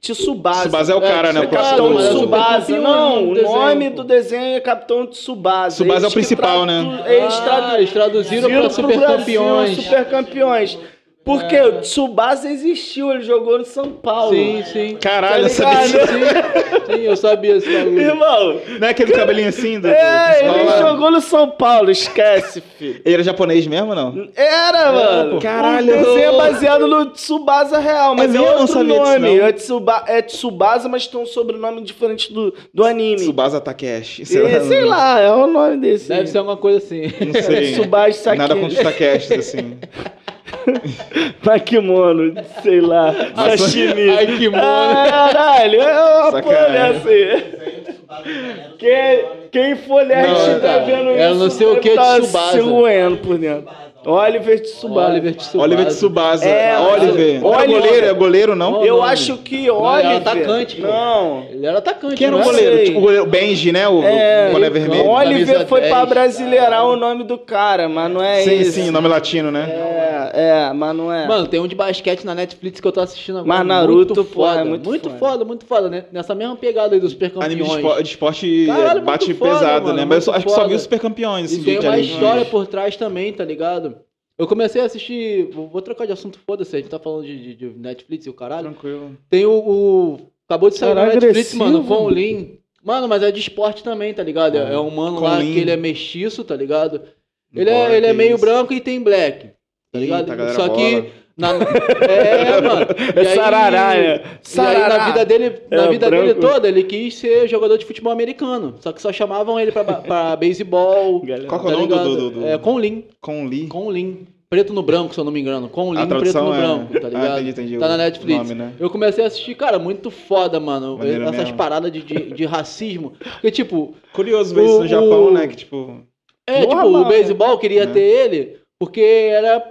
Tsubasa. Tsubasa. Tsubasa é o cara, né? É, O Capitão é Tsubasa. Campeões Não, no o nome do desenho é Capitão Tsubasa. Tsubasa é o principal, tradu- né? Eles Ah, tradu- eles traduziram pra pro Super Brasil, Campeões. Super Campeões. Porque o Tsubasa existiu, ele jogou no São Paulo. Sim, sim. Caralho, eu Tá sabia ligado? disso. Sim, eu sabia esse bagulho. Irmão, Não é aquele cabelinho assim do. é, do- ele jogou no São Paulo, esquece, filho. Ele era japonês mesmo, não? Era, mano. pô. Caralho. O desenho é baseado no Tsubasa real, mas É é? Eu não outro sabia disso, nome. não. É, Tsuba, é Tsubasa, mas tem um sobrenome diferente do, do anime. Tsubasa Takeshi. E, sei lá, é o nome desse. Deve ser alguma coisa assim. Não sei. Tsubasa Saki. Nada contra os Takeshis, assim. Makimono, sei lá. Sashimi. Ai, que mono. Ah, Caralho, é uma dessa aí. Quem, quem for nerd Não, tá cara, vendo eu isso. não sei o que é tá Tsubasa. se por dentro. Oliver Tsubasa. Oliver Tsubasa. Oliver Tsubasa. É, Oliver. Oliver. É goleiro, é goleiro, não? Eu acho que Não, ele Oliver... era atacante, pô. Não. Ele era atacante, Quem era o não goleiro? Tipo, o goleiro Benji, né? O, É, o vermelho. Camisa Oliver foi 10. pra brasileirar o nome do cara, mas não é Sim, esse. sim, nome latino, né? É, é, mas não é. Mano, tem um de basquete na Netflix que eu tô assistindo agora. Mas Naruto, muito pô, é foda, muito muito, foda. foda, muito foda, né? Nessa mesma pegada aí dos super Anime de esporte, de esporte Caralho, bate foda, pesado, mano, né? Mas eu acho que só vi os super campeões, assim, E tem de uma história por trás também, tá ligado? Eu comecei a assistir. Vou, trocar de assunto, foda-se. A gente tá falando de, de- de Netflix e o caralho. Tranquilo. Tem o. o- acabou de sair na Netflix, agressivo. mano, o Lin. Mano, mas é de esporte também, tá ligado? É, é um mano Com lá Lin. que ele é mestiço, tá ligado? Ele Bora, é, ele é meio isso. branco e tem black. Tá ligado? Eita, Só que. Na, é, mano. É E aí- sarará, né? E aí, na vida dele, na É, vida dele branco. toda, ele quis ser jogador de futebol americano. Só que só chamavam ele pra, pra beisebol. Qual que é tá o nome do- ligado? do- do- É, com Lin. Com Lee. Com Lin. Preto no branco, se eu não me engano. Com Lin, A preto no é- branco, tá Ah, ligado? entendi, entendi Tá na Netflix. nome, né? Eu comecei a assistir, cara, muito foda, mano. Maneiro Essas mesmo. paradas de, de, de racismo. Porque, tipo, Curioso ver isso no Japão, o- né? Que tipo. é, Normal, tipo, o beisebol queria Né? ter ele porque era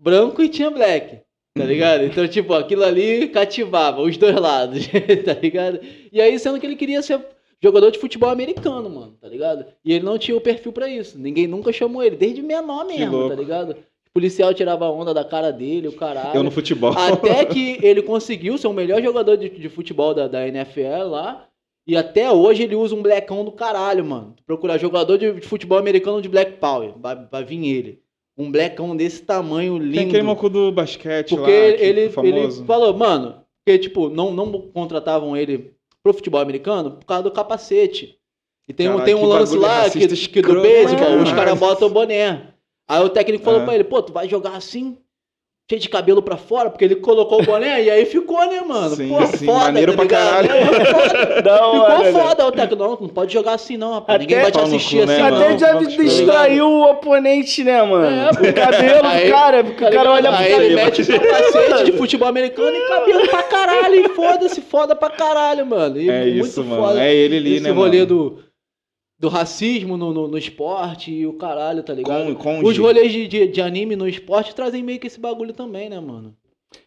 branco e tinha black. Tá Uhum. ligado? Então, tipo, aquilo ali cativava os dois lados, tá ligado? E aí, sendo que ele queria ser jogador de futebol americano, mano, tá ligado? E ele não tinha o perfil pra isso. Ninguém nunca chamou ele, desde menor mesmo, tá ligado? O policial tirava a onda da cara dele, o caralho. Eu no futebol. Até que ele conseguiu ser o melhor jogador de, de futebol da, da NFL lá. E até hoje ele usa um blackão do caralho, mano. Procurar jogador de, de futebol americano de Black Power. Vai, vai vir ele. Um blackão desse tamanho lindo. Tem aquele maluco do basquete porque lá, que ele, ele famoso. falou, mano, porque, tipo, não, não contratavam ele pro futebol americano por causa do capacete. E tem, um tem um que lance lá que, que do beisebol, os caralho. caras botam o boné. Aí o técnico falou Ah. pra ele, pô, tu vai jogar assim? Cheio de cabelo pra fora, porque ele colocou o boné e aí ficou, né, mano? Sim, Pô, sim, foda, maneiro tá pra caralho. É, hora, Ficou né? foda o técnico. Não, não pode jogar assim não, rapaz. Até- Ninguém vai te assistir cu, né, assim mano? não. Até já vamos distraiu o oponente, né, mano? É, o cabelo Aí- cara, porque o cara olha pro cara ele mete o capacete de futebol americano e cabelo pra caralho. E foda-se, foda pra caralho, mano. E É muito isso, mano. foda É ele ali, esse né, rolê mano? do, do racismo no, no, no esporte e o caralho, tá ligado? Com, com Os rolês de, de, de anime no esporte trazem meio que esse bagulho também, né, mano?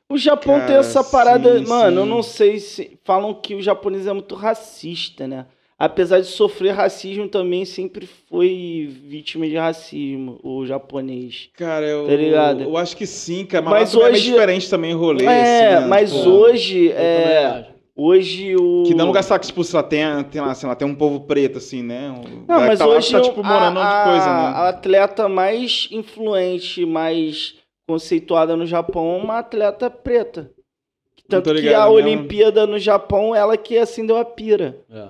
O Japão tem Cara, essa parada, sim, mano, eu sim. não sei se falam que o japonês é muito racista, né? Apesar de sofrer racismo, também sempre foi vítima de racismo, o japonês. Cara, eu, Tá ligado? eu acho que sim, cara. Mas, Mas também hoje- é diferente também o rolê. é, assim, né? mas Tipo, hoje, Eu é. Hoje o... Que dá um lugar, sabe, que, tipo, sei lá, tem, tem, lá, sei lá, tem um povo preto, assim, né? Um- Não, mas que tá lá, hoje tá, tipo, a- morando a, de coisa, a né? atleta mais influente, mais conceituada no Japão é uma atleta preta. Tanto tô que ligado, a mesmo. Olimpíada no Japão, ela que acendeu a pira. É.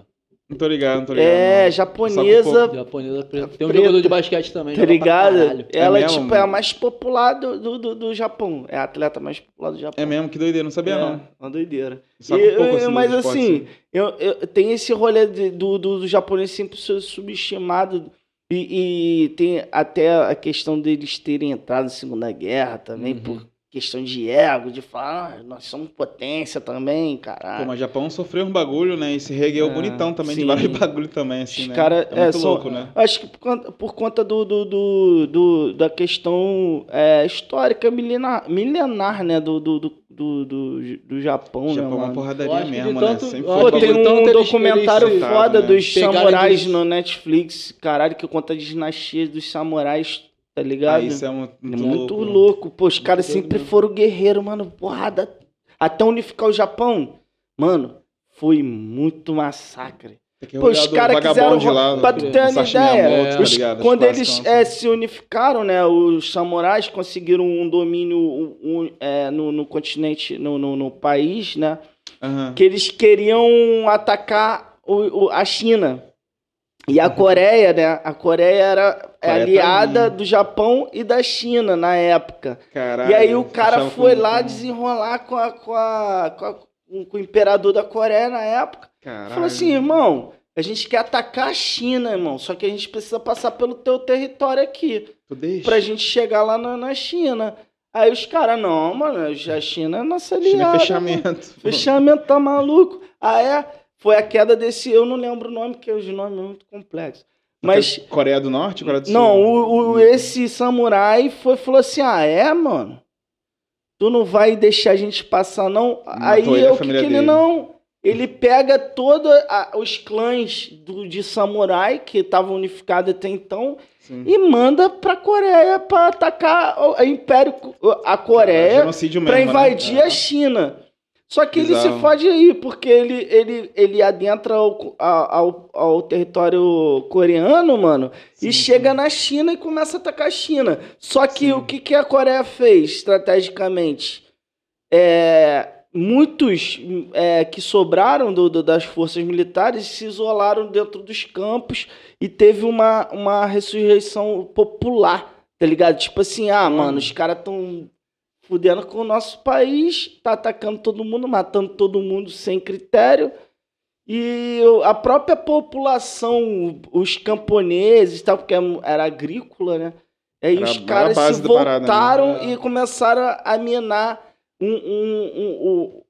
Não tô ligado, não tô ligado. É, não. japonesa, Japonesa preta. Tem um Preta. jogador de basquete também. tá ligado? Ela, É mesmo, tipo, é a mais popular do, do, do, do Japão. É a atleta mais popular do Japão. É mesmo, que doideira, não sabia É, não. uma doideira. E- um eu- assim, mas assim, eu, eu- tem esse rolê de- do, do, do japonês sempre ser subestimado. E, e tem até a questão deles terem entrado na Segunda Guerra também, Uhum. por questão de ego, de falar, ah, nós somos potência também, Pô, caralho. mas Japão sofreu um bagulho, né? E se regueu É, bonitão também, de sim. vários bagulho também, assim, Os né? cara- é é, muito são- louco, né? Acho que por conta, por conta do, do, do, do- da questão é, histórica milenar, milenar, né, do, do, do, do, do, do Japão, né, Japão é uma porradaria de mesmo, tanto- né? Sempre eu foi Pô, tem de um tanto documentário eles foda né? dos pegaram samurais eles- no Netflix, caralho, que conta a dinastia dos samurais, tá Ah, ligado? isso é muito, É muito, muito louco. louco. Pô, os caras sempre mesmo. foram guerreiros, mano. Porrada. Até unificar o Japão, mano, foi muito massacre. Que Pô, os caras quiseram. lá, pra tu ter uma ideia, tá os-? Os quando eles é, assim. se unificaram, né? Os samurais conseguiram um domínio um- um, é, no, no continente, no, no, no país, né? Aham. que eles queriam atacar o, o- a China. E a Coreia, né? A Coreia era Coreia tá aliada ali. do Japão e da China na época. Caralho. e aí o cara foi lá desenrolar com, a, com, a- com, a- com o imperador da Coreia na época. Caralho. Falou assim, irmão, a gente quer atacar a China, irmão. Só que a gente precisa passar pelo teu território aqui. Tu deixa? Pra gente chegar lá na, na China. Aí os caras, não, mano, a China é nossa aliada. China é mano. fechamento. Fechamento tá maluco. Ah, é? Foi a queda desse. Eu não lembro o nome, porque os nomes são muito complexos. Mas. Coreia do Norte, Coreia do Sul? Não, o, o- esse samurai foi, falou assim: ah, é, mano? Tu não vai deixar a gente passar, não? Aí Matou ele e a eu que, que ele não. Ele pega todos os clãs do, de samurai que estavam unificados até então Sim. e manda pra Coreia pra atacar o, o Império, a Coreia genocídio para mesmo, invadir né? a China. Só que ele se fode aí, porque ele, ele, ele adentra ao, ao, ao território coreano, mano, Sim, e chega na China e começa a atacar a China. Só que Sim. o que, que a Coreia fez estrategicamente? É, muitos é, que sobraram do- do- das forças militares se isolaram dentro dos campos e teve uma, uma ressurreição popular, tá ligado? Tipo assim, ah, mano, os caras tão fudendo com o nosso país, tá atacando todo mundo, matando todo mundo sem critério. E a própria população, os camponeses, e tal, porque era agrícola, né? Aí Era os caras se parada, né? voltaram É. e começaram a minar um, um- um- um-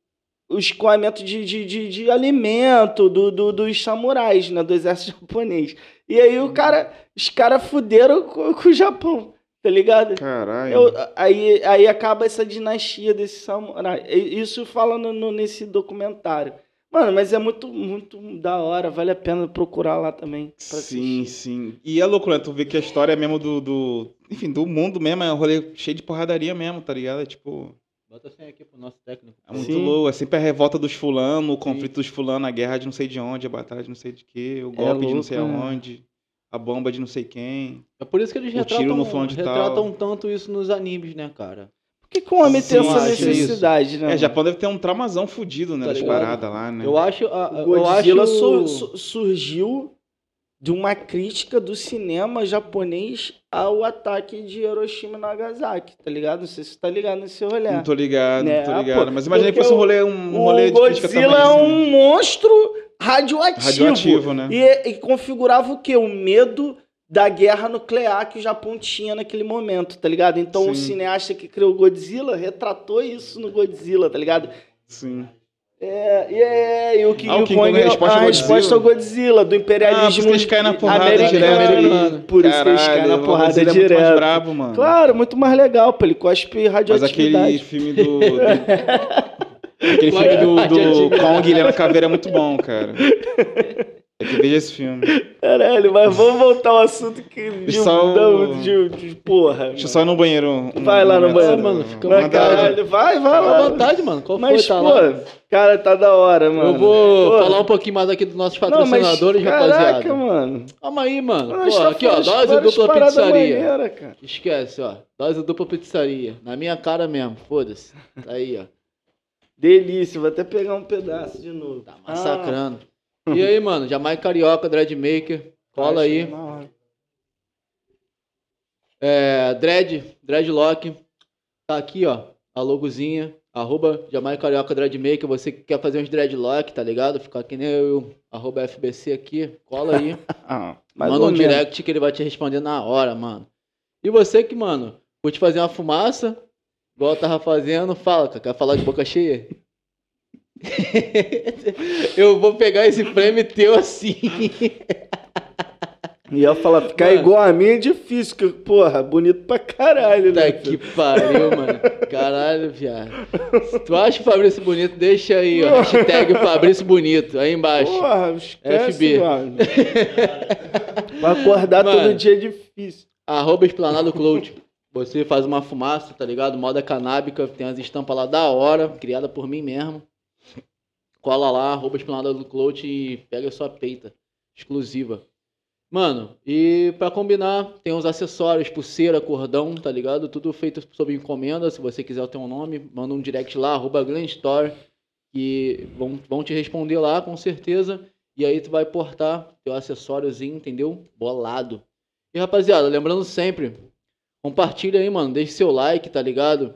o escoamento de, de, de, de alimento do, do- dos samurais, né? Do exército japonês. E aí o cara, os caras fuderam com, com o Japão, tá ligado? Caralho. Eu- aí, aí acaba essa dinastia desse samurai. Isso fala no- nesse documentário. Mano, mas é muito, muito da hora. Vale a pena procurar lá também. pra Sim, assistir. sim. E é louco, né? Tu vê que a história é mesmo do, do. Enfim, do mundo mesmo, é um rolê cheio de porradaria mesmo, tá ligado? É tipo. Bota assim aqui pro nosso técnico. É muito Sim. louco. É sempre a revolta dos fulano, o conflito dos fulano, a guerra de não sei de onde, a batalha de não sei de quê, o golpe de não sei louco, né? aonde, a bomba de não sei quem. É por isso que eles O retratam, retratam tanto isso nos animes, né, cara? Por que, que o homem tem essa necessidade, né? É? Japão deve ter um traumazão fudido, né? Tá das paradas lá, né? Eu acho. a- a- O eu Godzilla acho... su- su- surgiu de uma crítica do cinema japonês ao ataque de Hiroshima e Nagasaki, tá ligado? Não sei se você tá ligado nesse rolê. Não tô ligado, Né? não tô ligado. Pô, Mas imaginei que fosse um o- rolê, um O rolê de crítica também. Godzilla é assim. um monstro radioativo. Radioativo, né? E, e configurava o quê? O medo da guerra nuclear que o Japão tinha naquele momento, tá ligado? Então o Sim. cineasta que criou o Godzilla retratou isso no Godzilla, tá ligado? Sim. É, e é, e o que Ah, o o King Kong Kong é a é resposta a resposta Godzilla? ao Godzilla, do Ah, por imperialismo isso que eles caem na porrada americano. direto. Por isso que eles caem na Caralho, o porrada é muito direto. mais brabo, mano. Claro, muito mais legal, pô, ele cospe Mas radioatividade. aquele filme do. do- aquele filme do, do Radioatividade. Kong, ele na caveira é muito bom, cara. É que veja esse filme. Caralho, mas vamos voltar ao assunto que de, Só o- de, de, de porra. Deixa eu só ir no banheiro. um Vai lá no banheiro. mano, fica Mas, caralho, vai, vai Fica à lá. vontade, mano. Qual Mas, foi? Tá pô, lá. cara, tá da hora, mano. Eu vou Pô, falar um pouquinho mais aqui dos nossos não, mas, patrocinadores, caraca, rapaziada. mano. Calma aí, mano. Pô, tá aqui, ó, dose dupla pizzaria. maneiras, cara. Esquece, ó. Dose dupla pizzaria. Na minha cara mesmo, foda-se. Tá aí, ó. Delícia, vou até pegar um pedaço de novo. Tá massacrando. E aí, mano, Jamaica Carioca, Dreadmaker. Cola aí. hora. É, Dread, Dreadlock. Tá aqui, ó. A logozinha. Arroba Jamaica Carioca Dreadmaker. Você que quer fazer uns dreadlock, tá ligado? Ficar que nem eu. Arroba FBC aqui. Cola aí. Ah, Manda um direct que ele vai te responder na hora, mano. E você que, mano, curte fazer uma fumaça, igual eu tava fazendo, fala, quer falar de boca cheia? eu vou pegar esse frame teu assim. E eu falar, ficar Mano. igual a mim é difícil, que, porra, bonito pra caralho, Tá né? que pariu, mano. Caralho, viado. Se tu acha o Fabrício bonito, deixa aí, ó. Hashtag Fabrício Bonito, aí embaixo. Porra, esquece, FB. mano. pra acordar Mano. todo dia é difícil. Arroba Esplanado Cloud. Você faz uma fumaça, tá ligado? Moda canábica, tem as estampas lá da hora, criada por mim mesmo. Cola lá, arroba Esplanada do Cloud e pega a sua peita. Exclusiva. Mano, e pra combinar, tem os acessórios, pulseira, cordão, tá ligado? Tudo feito sob encomenda. Se você quiser ter um nome, manda um direct lá, arroba Grand Store. Que vão, vão te responder lá, com certeza. E aí tu vai portar teu acessóriozinho, entendeu? Bolado. E rapaziada, lembrando sempre, compartilha aí, mano. Deixe seu like, tá ligado?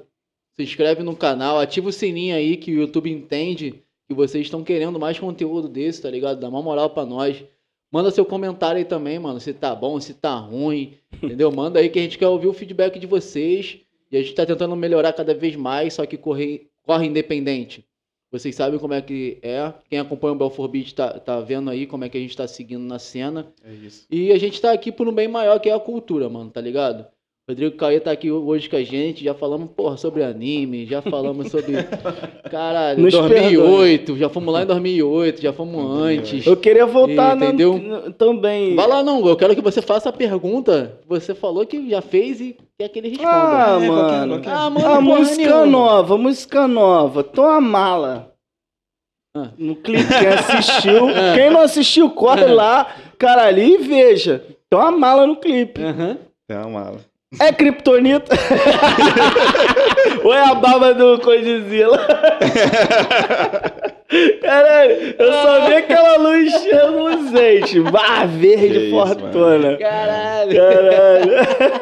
Se inscreve no canal, ativa o sininho aí que o YouTube entende que vocês estão querendo mais conteúdo desse, tá ligado? Dá uma moral pra nós. Manda seu comentário aí também, mano. Se tá bom, se tá ruim, entendeu? Manda aí que a gente quer ouvir o feedback de vocês. E a gente tá tentando melhorar cada vez mais, só que corre, corre independente. Vocês sabem como é que é. Quem acompanha o Belfort Beat tá, tá vendo aí como é que a gente tá seguindo na cena. É isso. E a gente tá aqui por um bem maior que é a cultura, mano, tá ligado? Rodrigo Caê tá aqui hoje com a gente, já falamos, porra, sobre anime, já falamos sobre. Caralho, Nos 2008, já fomos lá em 2008, já fomos antes. Eu queria voltar no- Entendeu? no- também. Vai lá, não, eu quero que você faça a pergunta que você falou que já fez e quer que ele responda. Ah, É, qualquer- mano. qualquer- Ah, mano, a porra música nenhuma. nova, música nova. Toma mala. Ah. No clipe, quem assistiu. Ah. Quem não assistiu, corre lá, cara, ali e veja. Tem uma mala no clipe. Aham. É uma mala. É Kryptonita? Ou é a baba do Condizila? Caralho, eu só vi aquela luz reluzente. Bah, verde Que isso, fortuna. Caralho. Caralho.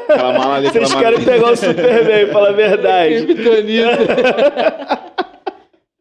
Aquela mala ali, Vocês aquela querem mala, pegar o Superman, fala a verdade. Kryptonita.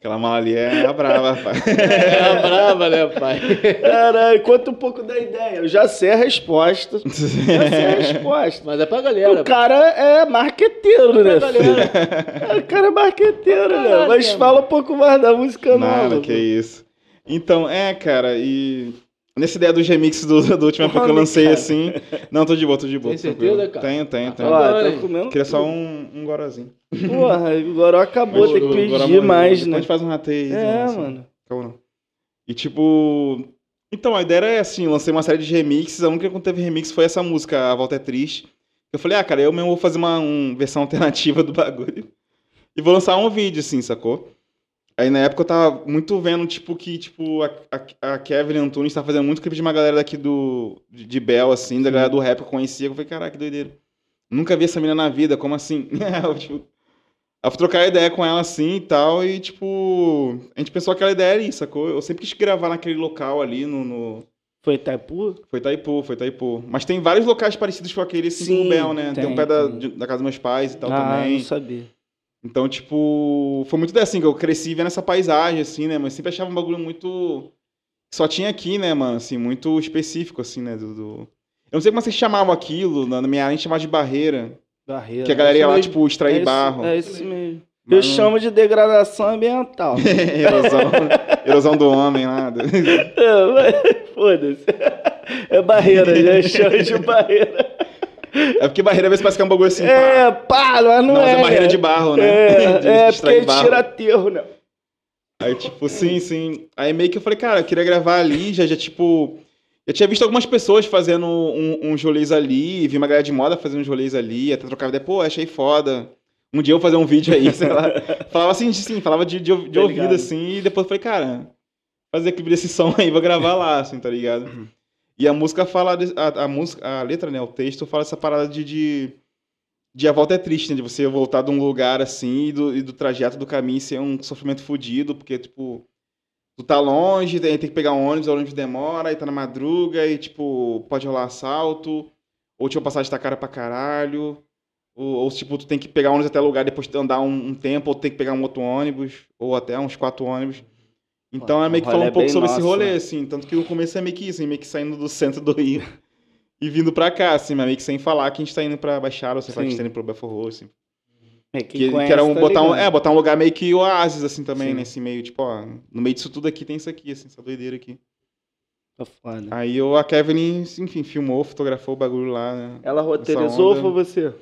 Aquela mala ali é a brava, rapaz. É a brava, né, pai? Caralho, conta um pouco da ideia. Eu já sei a resposta. Já sei a resposta. Mas é pra galera. O cara é marqueteiro, né? pra filho? galera. O cara é marqueteiro, né? Caralho, Mas mano. fala um pouco mais da música Nada, nova. que isso. Então, é, cara, e nessa ideia dos remixes do, do último época que eu lancei cara. assim. Não, tô de boa, tô de boa. Tem tranquilo. certeza, cara? Tenho, tenho, Ah, tenho. Agora, tá comendo. Queria só um, um gorozinho. Porra, agora acabou, Mas tem que o Goró pedir mais, né? A gente faz um rateio. É, assim. mano. Calma, não. E tipo. Então, a ideia era assim, eu lancei uma série de remixes, a única que não teve remix foi essa música, A Volta é Triste. Eu falei, ah, cara, eu mesmo vou fazer uma um, versão alternativa do bagulho. E vou lançar um vídeo, assim, sacou? Aí na época eu tava muito vendo, tipo, que, tipo, a, a, a Kevin Antunes tá fazendo muito clipe de uma galera daqui do. de, de Bel, assim, da galera do rap que eu conhecia. Eu falei, caraca, que doideira. Nunca vi essa menina na vida, como assim? Eu, tipo, eu fui trocar ideia com ela assim e tal, e tipo, a gente pensou que aquela ideia era isso, sacou? Eu sempre quis gravar naquele local ali no. no- Foi Itaipu? Foi Itaipu, foi Itaipu. Mas tem vários locais parecidos com aquele assim Sim, Bel, né? Tem, tem, um pé da, de- da casa dos meus pais e tal ah, também. não sabia. Então, tipo, foi muito assim, que eu cresci vendo essa paisagem, assim, né? Mas sempre achava um bagulho muito. Só tinha aqui, né, mano? Assim, muito específico, assim, né? Do, do- Eu não sei como vocês chamavam aquilo, na minha área a gente chamava de barreira. Barreira. Que a galera ia lá, tipo, extrair barro. É isso, é isso mesmo. Eu Mas não- chamo de degradação ambiental. erosão, erosão do homem lá. É, Foda-se. É barreira, já chama de barreira. É porque barreira às vezes parece que é um bagulho assim. É, pá. pá, mas não, Não, mas é. é barreira de barro, né? É, De é porque barro. tira aterro, né? Aí, tipo, sim, sim. Aí meio que eu falei, cara, eu queria gravar ali, já, já tipo. Eu tinha visto algumas pessoas fazendo um, uns rolês ali, vi uma galera de moda fazendo uns rolês ali, até trocava ideia, pô, achei foda. Um dia eu vou fazer um vídeo aí, sei lá. Falava assim, sim, falava de, de, de Tá ouvido, ligado. assim, e depois eu falei, cara, fazer clipe desse som aí, vou gravar lá, assim, tá ligado? E a música fala, a, a música, a letra, né, o texto fala essa parada de, de, de a volta é triste, né, de você voltar de um lugar assim e do, e do trajeto do caminho ser um sofrimento fudido, porque, tipo, tu tá longe, tem, tem que pegar um ônibus, o ônibus demora, aí tá na madruga, e, tipo, pode rolar assalto, ou, tipo, a passagem tá cara pra caralho, ou, ou, tipo, tu tem que pegar ônibus até lugar, depois de andar um, um tempo, ou tem que pegar um outro ônibus, ou até uns quatro ônibus. Então Pô, é meio que falar um pouco sobre esse nosso, rolê, né? assim. Tanto que o começo é meio que isso, assim, meio que saindo do centro do Rio e vindo pra cá, assim, mas meio que sem falar que a gente tá indo pra Baixada, ou sem falar que a gente tá indo pro Belfort Roxo, assim. É, Que, que conhece, era um, tá botar, um, é, botar um lugar meio que oásis, assim, também, Sim. nesse meio, tipo, ó, no meio disso tudo aqui tem isso aqui, assim, essa doideira aqui. Tá foda. Aí eu, a Kevin, enfim, filmou, fotografou o bagulho lá, né. Ela roteirizou ou foi você?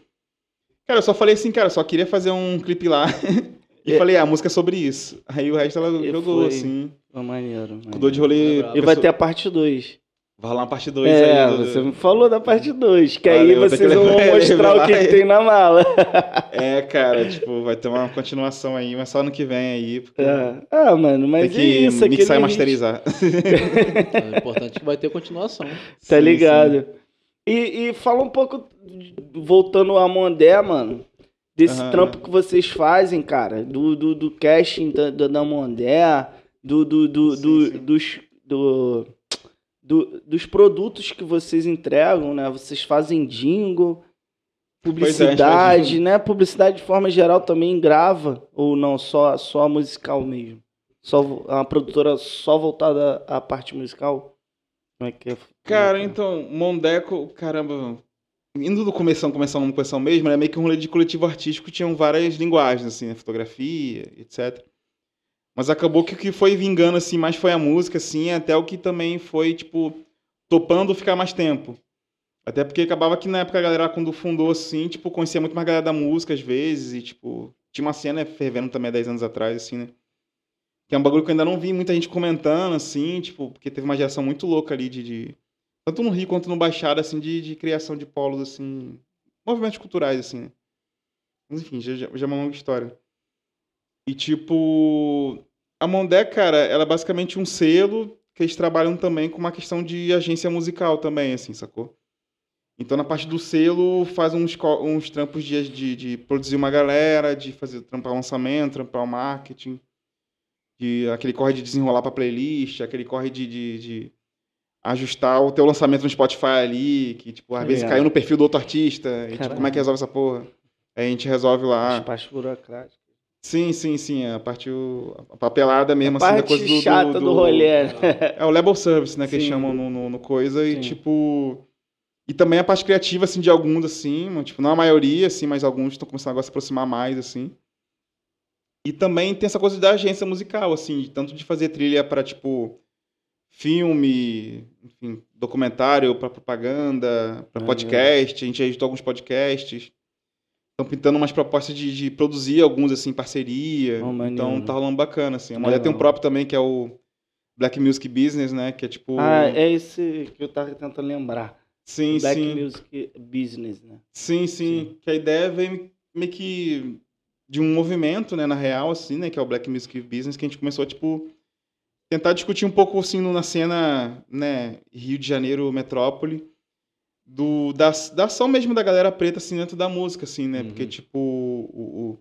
Cara, eu só falei assim, cara, só queria fazer um clipe lá. e É. falei, ah, a música é sobre isso. Aí o resto ela E jogou, foi. assim. Foi maneiro. maneiro. Cuidou de rolê. E vai ter a parte 2. Vai rolar uma parte 2 É, aí. do- você me falou da parte 2, que aí Valeu, ter vocês vão levar- mostrar o que, que tem na mala. É, cara, tipo, vai ter uma continuação aí, mas só ano que vem aí. porque É. Ah, mano, mas Tem que é isso, mixar aquele e masterizar. É importante que vai ter continuação. Tá Sim, ligado? E, e fala um pouco, voltando a Mondé, mano, desse Aham. trampo que vocês fazem, cara, do, do, do casting da, da, da Mondé, do, do, do, Sim, do- sim. dos, do, do- dos produtos que vocês entregam, né? Vocês fazem jingle, é, publicidade, faz né? Publicidade de forma geral também grava, ou não, só, só musical mesmo? Só a produtora só voltada à parte musical? Como é que é? Cara, é que é? então, Mondeco, caramba. Indo do começando no começão mesmo, era meio que um rolê de coletivo artístico, tinham várias linguagens, assim, né? Fotografia, etc. Mas acabou que o que foi vingando, assim, mais foi a música, assim, até o que também foi, tipo, topando ficar mais tempo. Até porque acabava que na época a galera, quando fundou, assim, tipo, conhecia muito mais galera da música, às vezes, e, tipo, tinha uma cena fervendo também há 10 anos atrás, assim, né? Que é um bagulho que eu ainda não vi muita gente comentando, assim, tipo, porque teve uma geração muito louca ali de. de- tanto no Rio quanto no Baixada, assim, de, de criação de polos, assim. movimentos culturais, assim, né? Mas enfim, já, já, é uma longa história. E, tipo. A Mondé, cara, ela é basicamente um selo que eles trabalham também com uma questão de agência musical também, assim, sacou? Então, na parte do selo, faz uns, uns trampos de, de, de produzir uma galera, de fazer trampar o lançamento, trampar o marketing, de, aquele corre de desenrolar pra playlist, aquele corre de, de, de ajustar o teu lançamento no Spotify ali, que, tipo, às vezes Ligado. caiu no perfil do outro artista, e, tipo, como é que resolve essa porra? Aí a gente resolve lá. Espaço burocrático. Sim, sim, sim. A parte, o- a papelada mesmo, A assim, da parte coisa do. chata do, rolê. né? É o label service, né, que eles Sim. chamam no, no, no coisa, e Sim. tipo. E também a parte criativa, assim, de alguns, assim, tipo, não a maioria, assim, mas alguns estão começando agora a se aproximar mais, assim. E também tem essa coisa da agência musical, assim, de tanto de fazer trilha para tipo, filme, enfim, documentário, para propaganda, para Maneiro. podcast, a gente editou alguns podcasts. Estão pintando umas propostas de, de produzir alguns, assim, parceria. Oh, então tá rolando bacana, assim. A mulher Legal. tem um próprio também, que é o Black Music Business, né? Que é tipo. Ah, é esse que eu tava tentando lembrar. sim, Black sim. Music Business, né? Sim, sim, Que a ideia vem meio que de um movimento, né, na real, assim, né, que é o Black Music Business, que a gente começou tipo, tentar discutir um pouco, assim, na cena, né, Rio de Janeiro, metrópole, do, da, da ação mesmo da galera preta, assim, dentro da música, assim, né, Uhum. porque, tipo, o, o-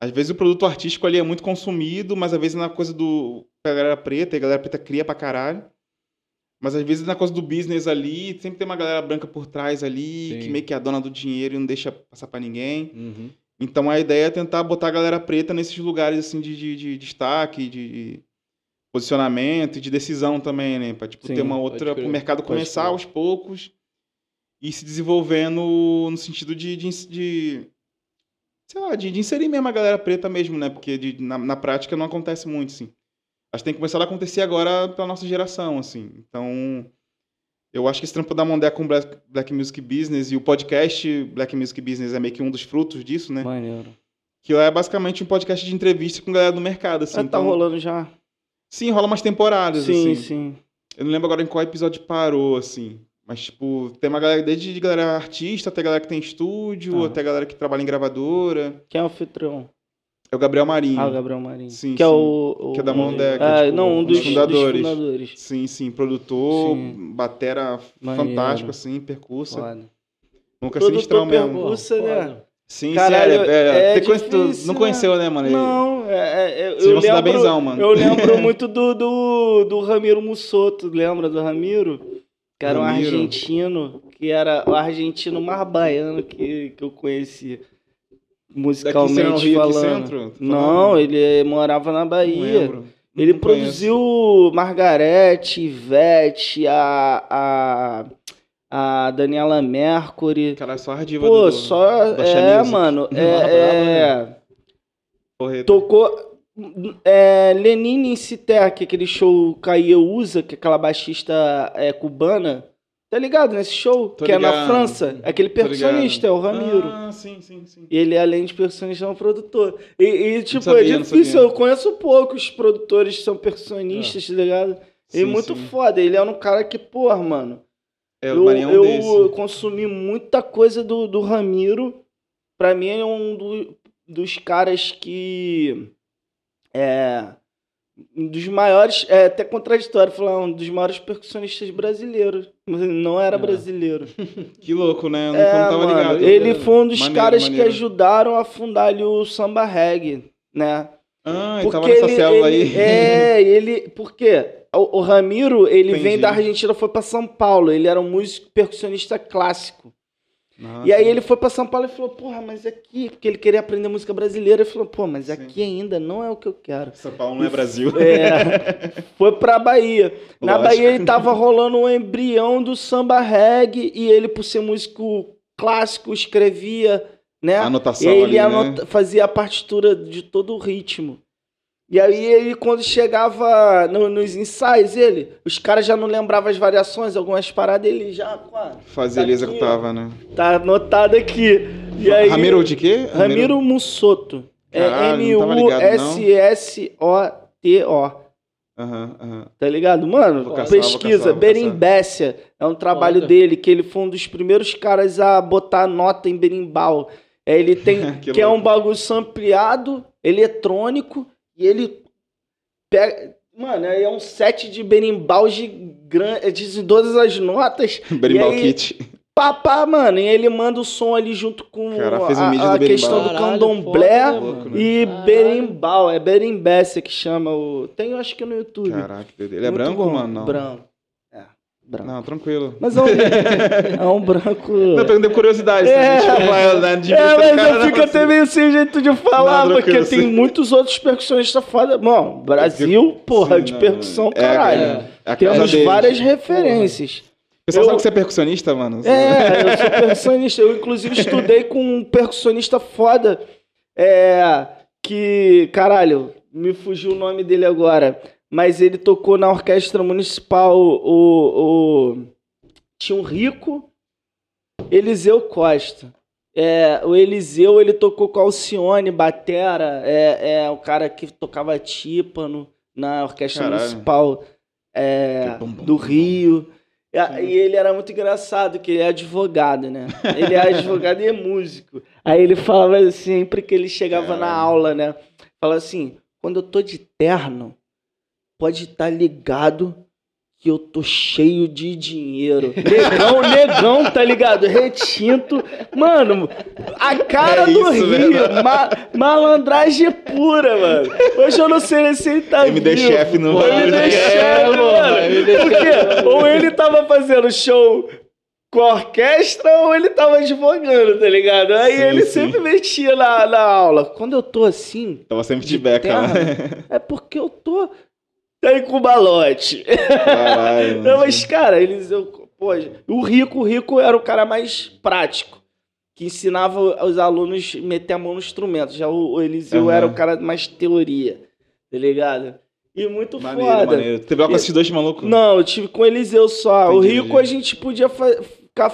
às vezes o produto artístico ali é muito consumido, mas às vezes na coisa do, galera preta, e a galera preta cria pra caralho, mas às vezes na coisa do business ali, sempre tem uma galera branca por trás ali, Sim. que meio que é a dona do dinheiro e não deixa passar pra ninguém. Uhum. Então a ideia é tentar botar a galera preta nesses lugares assim de, de, de destaque, de, de posicionamento e de decisão também, né? Pra tipo, Sim, ter uma outra. crer, o mercado começar aos poucos e se desenvolvendo no sentido de. de, de sei lá, de, de inserir mesmo a galera preta mesmo, né? Porque de- na, na prática não acontece muito, assim. Acho que tem que começar a acontecer agora pela nossa geração, assim. Então, eu acho que esse trampo da Mondé com Black, Black Music Business e o podcast Black Music Business é meio que um dos frutos disso, né? Maneiro. Que lá é basicamente um podcast de entrevista com galera do mercado, assim. Ah, tá então- rolando já? Sim, rola umas temporadas, Sim, assim. sim. Eu não lembro agora em qual episódio parou, assim. Mas, tipo, tem uma galera, desde de galera artista, até galera que tem estúdio, Ah. até galera que trabalha em gravadora. Quem é o anfitrião? É o Gabriel Marinho. Ah, o Gabriel Marinho. Sim, que é sim. o, o- Que é da é, Ah, tipo, não, um um dos, dos fundadores. dos fundadores. Sim, sim. Produtor, Sim. batera Maneiro. fantástico, assim, percursa. Nunca Produtor sinistrão mesmo. Russa, né? Sim, Caralho, sim, é, é, é difícil, não conheceu, né, mano? Não, é, é, é, eu dar lembro, benzão, mano. eu lembro muito do, do, do Ramiro Mussoto, lembra do Ramiro? Que era um Ramiro. argentino, que era o argentino mais baiano que, que eu conheci, Daqui musicalmente Rio, falando. centro? Tá Não, ele morava na Não Bahia. lembro. Ele Não conheço. produziu Margarete, Ivete, a, a, a Daniela Mercury. Cara, só a diva Pô, do, só. É, Music. mano. É, brabo, é, Porreta. tocou. É, Lenine em Citec, aquele show Caia Usa, que é aquela baixista é, cubana. Tá ligado nesse show? Tô que é na ligado. França. Aquele Tô ligado. percussionista, é o Ramiro. Ah, sim, sim, sim. E ele, além de percussionista, é um produtor. E, e, tipo, sabia, é difícil. Eu conheço poucos produtores que são percussionistas, tá ligado? E Sim, muito sim. foda. Ele é um cara que, porra, mano. É, o eu um eu desse. consumi muita coisa do, do Ramiro. Pra mim, é um do- dos caras que. É. Um dos maiores. É até contraditório falar, um dos maiores percussionistas brasileiros. Mas ele não era É. brasileiro. Que louco, né? Eu não, É, tava mano, ligado. ele foi um dos Maneiro, caras maneiro. que ajudaram a fundar ali o samba reggae, né? Ah, ele tava nessa célula ele- aí. É, ele. Por quê? O, o Ramiro, ele Entendi. vem da Argentina, foi pra São Paulo. Ele era um músico percussionista clássico. Ah, E aí sim. ele foi pra São Paulo e falou, porra, mas aqui, porque ele queria aprender música brasileira, ele falou, pô, mas Sim. aqui ainda não é o que eu quero. São Paulo não é Brasil. É, foi pra Bahia. Na Lógico. Bahia ele tava rolando um embrião do samba reggae e ele, por ser músico clássico, escrevia, né? A anotação E ele ali, né? anota- fazia a partitura de todo o ritmo. E aí ele, quando chegava no- nos ensaios, ele, os caras já não lembravam as variações, algumas paradas, ele já, Fazia, Tá ele aqui, executava, né? tá anotado aqui. E aí, Ramiro de quê? Ramiro Mussoto. É. M-U-S-S-O-T-O. Aham, aham. Tá ligado? Mano, Vou caçar, pesquisa. Berimbécia. É um trabalho Foda. dele, que ele foi um dos primeiros caras a botar nota em berimbau. É, ele tem. Que que é um bagulho ampliado, eletrônico, e ele pega. Mano, aí é um set de berimbau gigante, de todas as notas. Berimbau aí- Kit. Pá, pá, mano. E ele manda o som ali junto com Cara, fez um a, a do questão do candomblé foda, né? e Caralho. berimbau. É berimbécia que chama o. Tem, eu acho que no YouTube. Caraca, ele é Muito branco, bom. mano? Não. Branco. É, branco. Não, tranquilo. Mas é um, é um branco. Não, perguntei curiosidade. se É. a gente vai, né, de É, mas cara, eu não, fico assim. até meio sem jeito de falar, Não, porque tem muitos outros percussionistas foda. Bom, Brasil, porra, Sim, de não, percussão, é, caralho. é, é Temos deles. várias referências. O pessoal Eu- sabe que você é percussionista, mano? É, eu sou percussionista. Eu, inclusive, estudei com um percussionista foda. É. Que. Caralho, me fugiu o nome dele agora. Mas ele tocou na orquestra municipal. O. o tinha um rico. Eliseu Costa. É, o Eliseu, ele tocou com Alcione Batera. É, é o cara que tocava tímpano na orquestra Caralho. municipal é, bom, bom, do. Rio. E, e ele era muito engraçado, que ele é advogado, né? Ele é advogado e é músico. Aí ele falava sempre que ele chegava na Caralho. aula, né? Falava assim, quando eu tô de terno, pode estar ligado que eu tô cheio de dinheiro. Negão, negão, tá ligado? Retinto. Mano, a cara É do isso, Rio. ma- malandragem pura, mano. Hoje eu não sei se ele tá MD vivo. chefe no O MD É, chefe, mano, mano. MD Porque ou ele tava fazendo show com a orquestra ou ele tava advogando, tá ligado? Aí Sim, ele sim. sempre metia na, na aula. Quando eu tô assim, Tava sempre de beca, né? é porque eu tô aí com balote. Caralho. Não, mas, cara, eles. Eu, pô, o Rico, o Rico era o cara mais prático. Que ensinava os alunos a meter a mão no instrumento. Já o, o Eliseu Aham. era o cara mais teoria, tá ligado? E muito Maneiro, foda. maneiro. Teve aula com esses dois malucos? Não, eu tive com o Eliseu só. o Entendi. Rico a gente podia ficar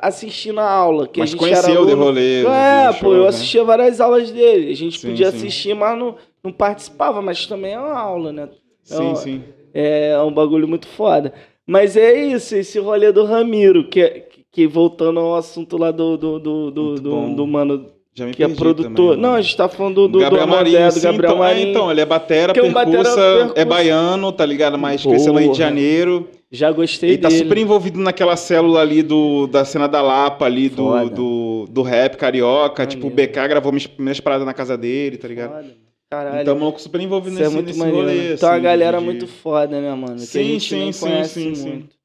assistindo a aula. Que Mas a gente era conheceu o de rolê. É, pô, show, eu né? assistia várias aulas dele. A gente Sim, podia sim. assistir, mas não, não participava. Mas também é uma aula, né? Sim, Eu- sim. É um bagulho muito foda. Mas é isso, esse rolê do Ramiro, que, é- que voltando ao assunto lá do, do, do, do, do, do mano que é produtor. também, não, a gente tá falando do, Gabriel do Marinho, do sim, Gabriel então, é, Marinho. então, ele é batera, é um batera percussa, percussa. é baiano, tá ligado? Mas cresceu no Rio de Porra. Janeiro. Já gostei Ele tá dele. super envolvido naquela célula ali do, da cena da Lapa, ali do, do, do rap carioca. Maneiro. Tipo, o BK gravou minhas primeiras paradas na casa dele, tá ligado? Foda, Caralho. Então, maluco super envolvido é nesse, muito nesse maneiro. rolê. né? então a assim, galera de- muito foda, né, mano? que a Sim, gente sim, nem sim, conhece sim, sim. muito.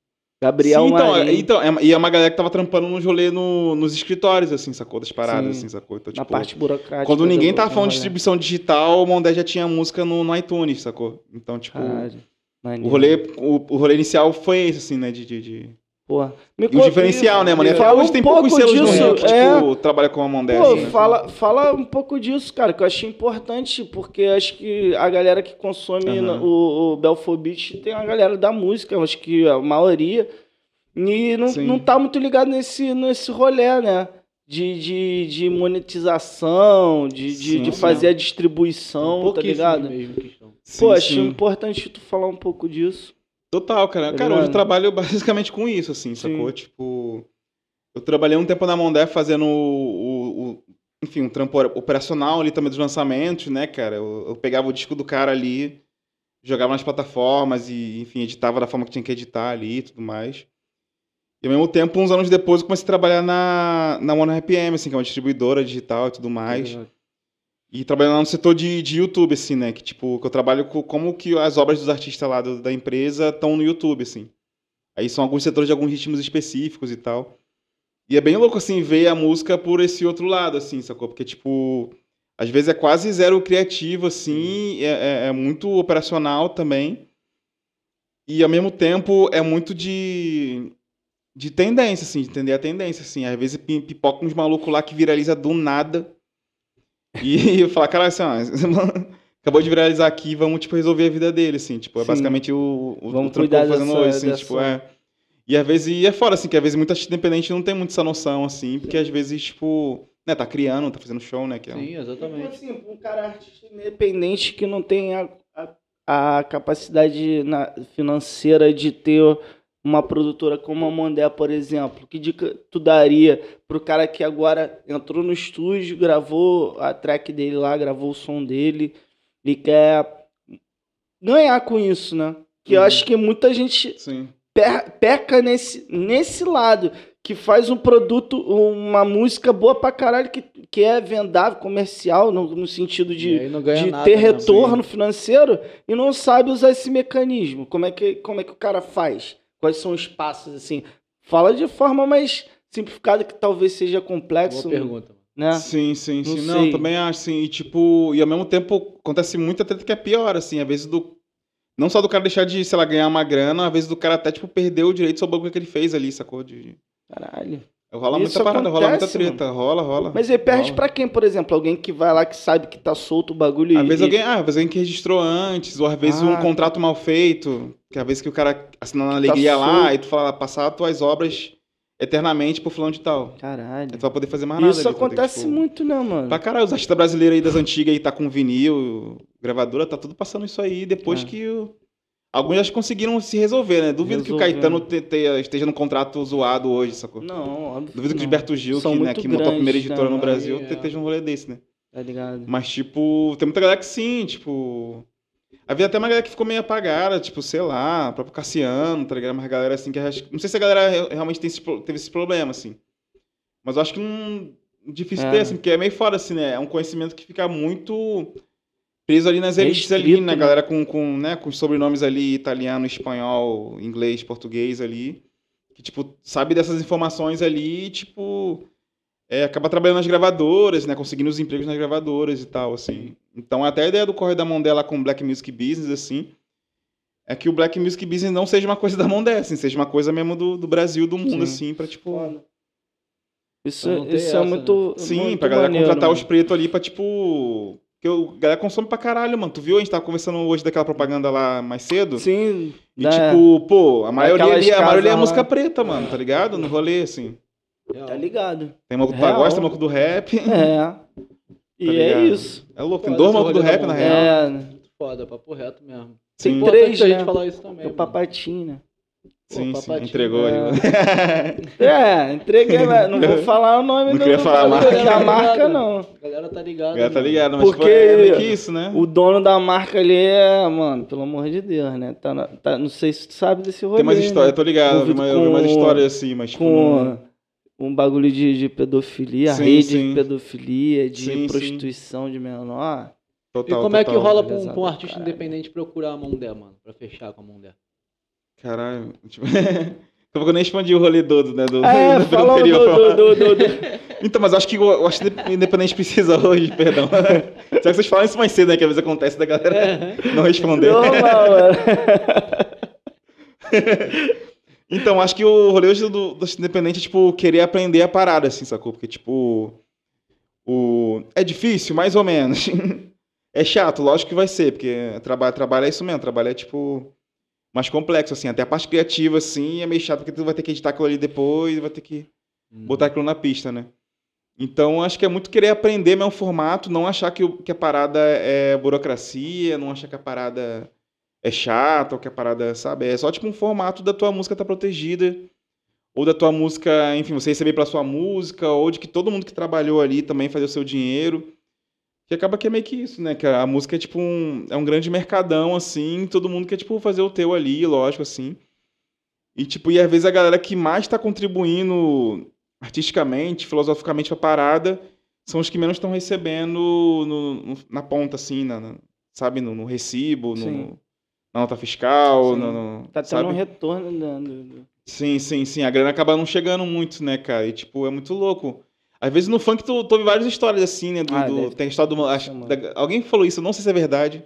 Gabriel Sim, então, Marinho, então, é- e é uma galera que tava trampando nos rolê no, nos escritórios, assim, sacou? Das paradas, Sim. assim, sacou? Então, na tipo, parte burocrática. quando ninguém tava do falando de rolê. distribuição digital, o Mondé já tinha música no, no iTunes, sacou? Então, tipo, Caralho, o rolê, o, o rolê inicial foi esse, assim, né? De, de, de- Porra. Me E o diferencial, isso, né, mano? Até Fala hoje um tem pouco poucos selos no disso, Rio que, é. tipo, trabalha com a Mondé, Pô, assim, né? fala, fala um pouco disso, cara, que eu achei importante, porque acho que a galera que consome Aham. o, o Belfort Beat tem a galera da música, eu acho que a maioria, e não, Sim. não tá muito ligado nesse, nesse rolê, né? De, de, de monetização, de, de, Sim, de sim. fazer a distribuição, tá Pouquíssimo ligado? mesmo. Sim, Pô, achei sim. importante tu falar um pouco disso. Total, cara. Cara, hoje eu trabalho basicamente com isso, assim, Sim. sacou? Tipo, eu trabalhei um tempo na Mondé fazendo o, o- o- enfim, um trampo operacional ali também dos lançamentos, né, cara? Eu, eu pegava o disco do cara ali, jogava nas plataformas e, enfim, editava da forma que tinha que editar ali e tudo mais. E ao mesmo tempo, uns anos depois, eu comecei a trabalhar na, na One RPM, assim, que é uma distribuidora digital e tudo mais. E trabalhando lá no setor de, de YouTube, assim, né? Que, tipo, que eu trabalho com como que as obras dos artistas lá do- da empresa estão no YouTube, assim. Aí são alguns setores de alguns ritmos específicos e tal. E é bem louco, assim, ver a música por esse outro lado, assim, sacou? Porque, tipo, às vezes é quase zero criativo, assim, é, é- é muito operacional também. E, ao mesmo tempo, é muito de, de tendência, assim, de entender a tendência, assim. Às vezes pi- pipoca uns malucos lá que viraliza do nada. E eu falo, cara, assim, ó, acabou de viralizar aqui, vamos, tipo, resolver a vida dele, assim. Tipo, é Sim. basicamente o, o, Vamos o trampo fazendo hoje, assim, tipo, é... E às vezes, e é fora, assim, que às vezes muita artista independente não tem muito essa noção, assim, porque às vezes, tipo, né, tá criando, tá fazendo show, né, que é um- Sim, Tipo exatamente. assim, um cara artista independente que não tem a, a, a capacidade na- financeira de ter uma produtora como a Mondé, por exemplo, que dica tu daria pro cara que agora entrou no estúdio, gravou a track dele lá, gravou o som dele e quer ganhar com isso, né? Que eu Uhum. acho que muita gente per- peca nesse, nesse lado, que faz um produto, uma música boa pra caralho, que, que é vendável, comercial, no, no sentido de, não de nada, ter né? retorno financeiro, e não sabe usar esse mecanismo. Como é, que, como é que o cara faz? Quais são os passos, assim? Fala de forma mais simplificada, que talvez seja complexo, Boa pergunta. né? Sim, sim, sim. Não Não, também acho, assim, e tipo, e ao mesmo tempo acontece muita treta que é pior, assim, às vezes do. Não só do cara deixar de, sei lá, ganhar uma grana, às vezes do cara até, tipo, perder o direito sobre o bagulho que ele fez ali, sacou? De... Caralho. Rola Isso muita parada, rola muita acontece, treta, rola, rola. Mas ele perde pra quem, por exemplo? Alguém que vai lá que sabe que tá solto o bagulho Às e. vezes alguém, ah, às vezes alguém que registrou antes, ou às vezes Ah. um contrato mal feito, que às vezes que o cara assina na alegria lá, solto. e tu fala, passar as tuas obras eternamente pro fulano de tal. Caralho. Aí tu vai poder fazer mais nada. Isso ali, que, acontece tipo, muito, né, mano? Pra caralho, os artistas brasileiros aí das antigas aí tá com vinil, gravadora, tá tudo passando isso aí depois É. que o... Alguns já conseguiram se resolver, né? Duvido que o. Caetano te- te- esteja no contrato zoado hoje, sacou? Não, óbvio. Duvido que o. Gilberto Gil, São que, né, que montou a primeira editora né, no mano? Brasil, É. esteja um rolê desse, né? Tá ligado? Mas, tipo, tem muita galera que sim, tipo. Havia até uma galera que ficou meio apagada, tipo, sei lá, o próprio Cassiano, tá ligado? Mas a galera assim que. Não sei se a galera re- realmente tem esse teve esse problema, assim. Mas eu acho que não. Difícil É. ter, assim, porque é meio foda, assim, né? É um conhecimento que fica muito preso ali nas elites ali, Restrito, né? né? Galera com, com, né? com os sobrenomes ali, italiano, espanhol, inglês, português ali. Que, tipo, sabe dessas informações ali e, tipo é, acaba trabalhando nas gravadoras, né? Conseguindo os empregos nas gravadoras e tal, assim. Então, até a ideia do Correio da Mondé lá com o Black Music Business, assim, é que o Black Music Business não seja uma coisa da Mondé, assim, seja uma coisa mesmo do, do Brasil, do mundo, Sim. assim, pra, tipo... Foda. Isso, ter isso essa, é né? muito. Sim, muito pra galera maneiro, contratar mano. os pretos ali pra, tipo... Porque o- a galera consome pra caralho, mano. Tu viu? A gente tava conversando hoje daquela propaganda lá mais cedo. Sim, E, né? tipo, pô, a maioria ali, a maioria é música preta, mano, tá ligado? No rolê, assim. Tá ligado. Tem maluco do pagode, tem maluco do rap. É. E Tá é isso. É louco, tem dois malucos do rap, na real. É. Muito foda, papo reto mesmo. Tem três, a gente né? falar isso também. O papatinho, né? Sim, Pô, sim, entregou é. É, entreguei, mas não vou falar o nome Não do, queria falar a marca. da marca, não. A galera tá ligada. A galera tá mano. ligado, mas Porque tipo, é que isso, né? O dono da marca ali é, mano, pelo amor de Deus, né? Tá, na- tá- não sei se tu sabe desse rolê. Tem mais história, eu né? tô ligado, eu vi, mais, eu vi mais com- histórias assim, mas tipo. Com não- um bagulho de, de pedofilia, Sim, rede sim. de pedofilia, de Sim, sim. prostituição de menor. E Total, como é que total. rola pra um, pra um artista caralho. independente procurar a Mondé, mano? Pra fechar com a Mondé. Caralho. Tipo... Então, eu nem expandi o rolê todo, né? Do, É, do fala do, anterior. do, do, do, Então, mas eu acho que o, eu acho que Independente precisa hoje, perdão. Será que vocês falam isso mais cedo, né? Que às vezes acontece da galera não responder. Normal, mano. Então, acho que o rolê hoje do, do Independente é, tipo, querer aprender a parada, assim, sacou? Porque, tipo. O... É difícil, mais ou menos. é chato, lógico que vai ser, porque trabalho, trabalho é isso mesmo, trabalho é, tipo. Mais complexo, assim. Até a parte criativa, assim, é meio chato, porque tu vai ter que editar aquilo ali depois, vai ter que botar aquilo na pista, né? Então, acho que é muito querer aprender mesmo formato, não achar que, que a parada é burocracia, não achar que a parada é chata, ou que a parada, sabe? É só tipo um formato da tua música tá protegida, ou da tua música, enfim, você receber pela sua música, ou de que todo mundo que trabalhou ali também fazer o seu dinheiro. Que acaba que é meio que isso, né? Que a música é tipo um, é um grande mercadão, assim, todo mundo quer, tipo, fazer o teu ali, lógico, assim. E, tipo, e às vezes a galera que mais tá contribuindo artisticamente, filosoficamente pra parada, são os que menos estão recebendo no- no- na ponta, assim, na, na- sabe? No, no recibo, no- na nota fiscal, Sim. no, Tá tendo um retorno né, do- Sim, sim, sim. A grana acaba não chegando muito, né, cara? E, tipo, é muito louco. Às vezes no funk tu, tu ouve várias histórias assim, né? Do, Ah, do- tem a história do. acho- da- alguém falou isso, eu não sei se é verdade.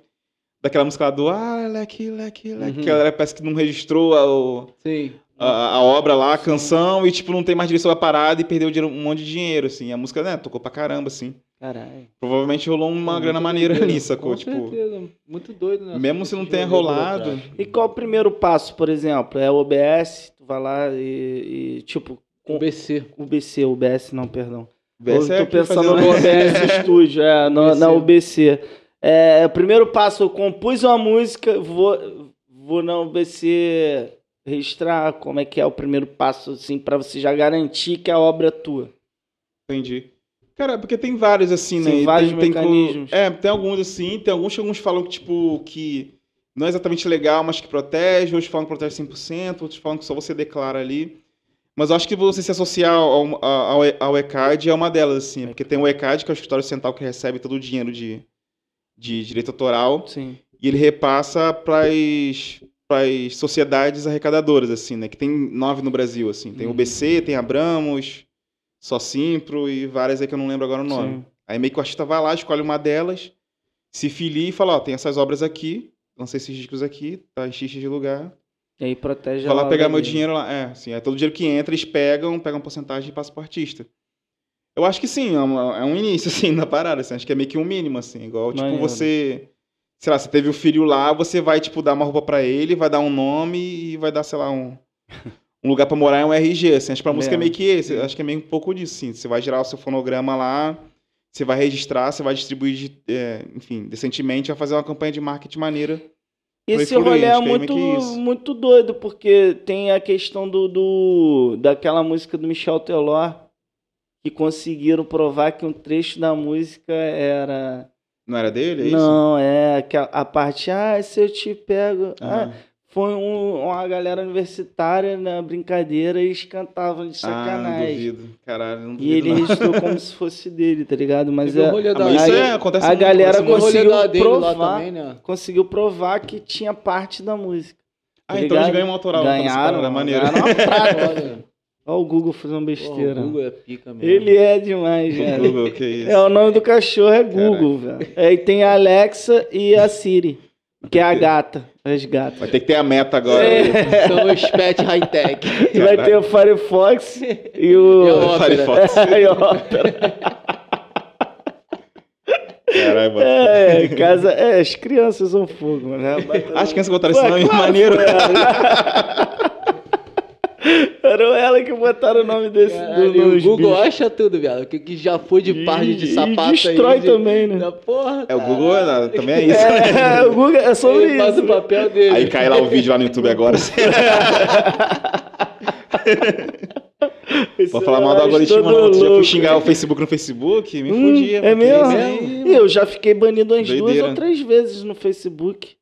Daquela música lá do Ah, leque, leque, leque. Uhum. Que a galera parece que não registrou a, o- Sim. a, a obra lá, a canção, e, tipo, não tem mais direito sobre a parada e perdeu dinheiro- um monte de dinheiro, assim. A música, né, tocou pra caramba, assim. Caralho. Provavelmente rolou uma Muito grana maneira doideira. ali, sacou? Com tipo, certeza. Muito doido, né? mesmo se não tenha rolado. E qual o primeiro passo, por exemplo? É o OBS, tu vai lá e, e, tipo, Com BC. o BC, o OBS não, perdão. Essa eu é tô pensando no OBS Studio, é, na UBC. É, o primeiro passo, eu compus uma música, vou, vou na UBC registrar como é que é o primeiro passo, assim, pra você já garantir que a obra é tua. Entendi. Cara, porque tem vários assim, né? Tem E vários tem, tem mecanismos. É, tem alguns assim, tem alguns que alguns falam que, tipo, que não é exatamente legal, mas que protege, outros falam que protege 100%, outros falam que só você declara ali. Mas eu acho que você se associar ao, ao, ao ECAD é uma delas, assim, porque tem o ECAD, que é o escritório central que recebe todo o dinheiro de, de direito autoral, Sim. e ele repassa para as sociedades arrecadadoras, assim, né? Que tem nove no Brasil, assim. Tem o Uhum. BC, tem Abramos, Só Simpro e várias aí que eu não lembro agora o nome. Sim. Aí meio que o artista vai lá, escolhe uma delas, se filia e fala, ó, tem essas obras aqui, lancei esses discos aqui, tá em X de lugar. E aí protege Vai lá pegar meu dinheiro lá. É, assim, é todo o dinheiro que entra, eles pegam, pegam porcentagem e passam pro artista. Eu acho que sim, é, uma- é um início, assim, na parada, assim, acho que é meio que um mínimo, assim, igual, tipo, você... Sei lá, você teve o filho lá, você vai, tipo, dar uma roupa pra ele, vai dar um nome e vai dar, sei lá, um... Um lugar pra morar é um RG, assim, acho que pra música é meio que esse, acho que é meio um pouco disso, assim, você vai gerar o seu fonograma lá, você vai registrar, você vai distribuir, de- é, enfim, decentemente, vai fazer uma campanha de marketing maneira. Esse rolê é muito, muito doido, porque tem a questão do, do daquela música do Michel Teló, que conseguiram provar que um trecho da música era. Não era dele, é? Não, é a, a parte, ah, se eu te pego. Aham. Ah, foi um- uma galera universitária na brincadeira e eles cantavam de Ah, não sacanagem. duvido. Caralho, não e duvido. ele não. registrou como se fosse dele, tá ligado? Mas é, rolê Ah, da- isso Aí, é, acontece a muito, galera conseguiu da dele lá provar. também, né? conseguiu provar que tinha parte da música. Ah, tá então eles ligado? ganham um autoral. então, Ganharam, parada, maneiro. ganharam uma prata. Olha, o Google fazendo pô, besteira. o Google é pica mesmo. Ele é demais, velho. Google, que isso. É, o nome do cachorro é Google, velho. Aí tem a Alexa e a Siri, que é a gata, as gatas. Vai ter que ter a meta agora. É. São os pet high-tech. E vai ter o Firefox e o... E a Opera. Firefox. e o Opera. Caralho, mano. É, casa... é, as crianças são fogo, né? As crianças botaram esse Pô, nome claro, maneiro. Foi ela. Que botaram o nome desse Caralho, do, o Google bichos. acha tudo, viado. O que, que já foi de par de sapato e destrói aí. de- também, né? Da porra. É, o Google é, também é isso. É, o Google é sobre Ele faz isso. o papel dele. Aí cai lá o vídeo lá no YouTube agora. Pra falar mal do é algoritmo, não. Já fui xingar o Facebook no Facebook? Me Hum, fudia. é mesmo? E eu já fiquei banido umas duas Doideira. ou três vezes no Facebook.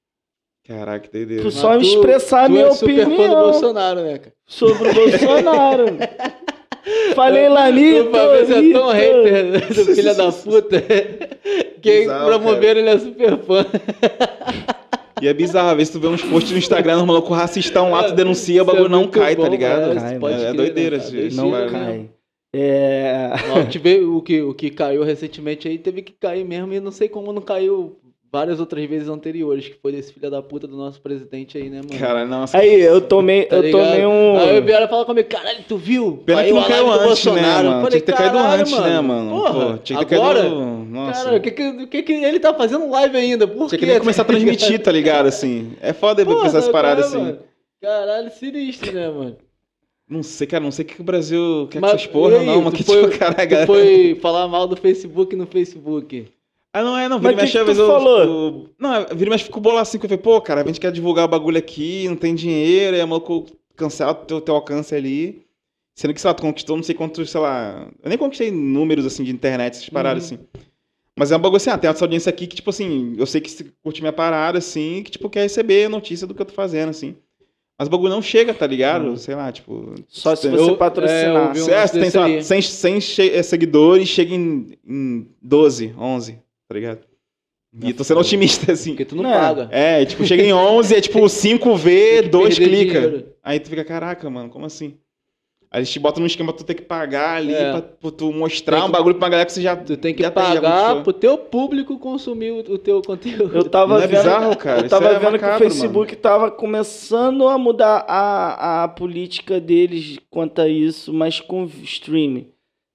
Caraca, doideira. Tu Mas só me tu- expressar a tu minha é super fã do opinião Bolsonaro, né, cara? sobre o Bolsonaro. Falei lá O Fabrício é tão hater do filho da puta que Bizarro, promoveram ele é super fã. E é bizarro, às vezes tu vê uns posts no Instagram, nos maluco racistão lá, tu denuncia, o é bagulho não muito cai, tá bom, ligado? é, Cai, pode é, crer, doideira né, esse- cara? esse Não vai- cai. É... Ó, tive o que, o que caiu recentemente aí, teve que cair mesmo, e não sei como não caiu várias outras vezes anteriores, que foi desse filho da puta do nosso presidente aí, né, mano? Cara, nossa. Aí, eu tomei, Tá eu ligado? tomei um... Aí vieram falar comigo, caralho, tu viu? Pena que Caiu não caiu antes, né, Bolsonaro. Eu mano? falei, Tinha que ter caído "Caralho, antes, né, mano? Porra, Pô, tinha que ter agora? caído. Nossa. Cara, o que que, o que que ele tá fazendo live ainda? Por Tinha quê? que nem começar a transmitir, tá ligado? Assim. É foda Porra, pensar essas sabe paradas é, assim. mano? Caralho, sinistro, né, mano? Não sei, cara, não sei o que que o Brasil quer com Mas, essas porra, aí, não, mas que foi- tipo, caralho, foi falar mal do Facebook no Facebook. Ah, não é, não, Mas vira e que mexe, que tu eu falou? fico- Não, é, vira e mexe, fico bolado assim, que eu falei, pô, cara, a gente quer divulgar o bagulho aqui, não tem dinheiro, aí a maluco cancela o teu, teu alcance ali. Sendo que, sei lá, tu conquistou não sei quantos, sei lá. Eu nem conquistei números assim de internet, essas paradas Uhum. assim. Mas é um bagulho assim, ah, tem essa audiência aqui que, tipo assim, eu sei que curte minha parada, assim, que, tipo, quer receber notícia do que eu tô fazendo, assim. Mas o bagulho não chega, tá ligado? Uhum. Sei lá, tipo. Só se Eu- você é, eu patrocinar. vi um- é, tem, sei lá, aí. 100, 100 che- eh, seguidores, chega em, em 12, 11, tá ligado? E tô sendo otimista, assim. Porque tu não Não. paga. É, tipo, chega em 11, é tipo 5 vê, Tem que 2 perder clica. dinheiro. Aí tu fica, caraca, mano, como assim? Aí a gente bota num esquema pra tu ter que pagar ali, É. pra, pra tu mostrar Tem um que- bagulho pra uma galera que você já. Tu tem que já pagar pro teu público consumir o, o teu conteúdo. Eu tava Não é vendo, bizarro, cara? eu Isso tava é vendo que macabro, o Facebook tava começando a mudar a, a política deles quanto a isso, mas com streaming.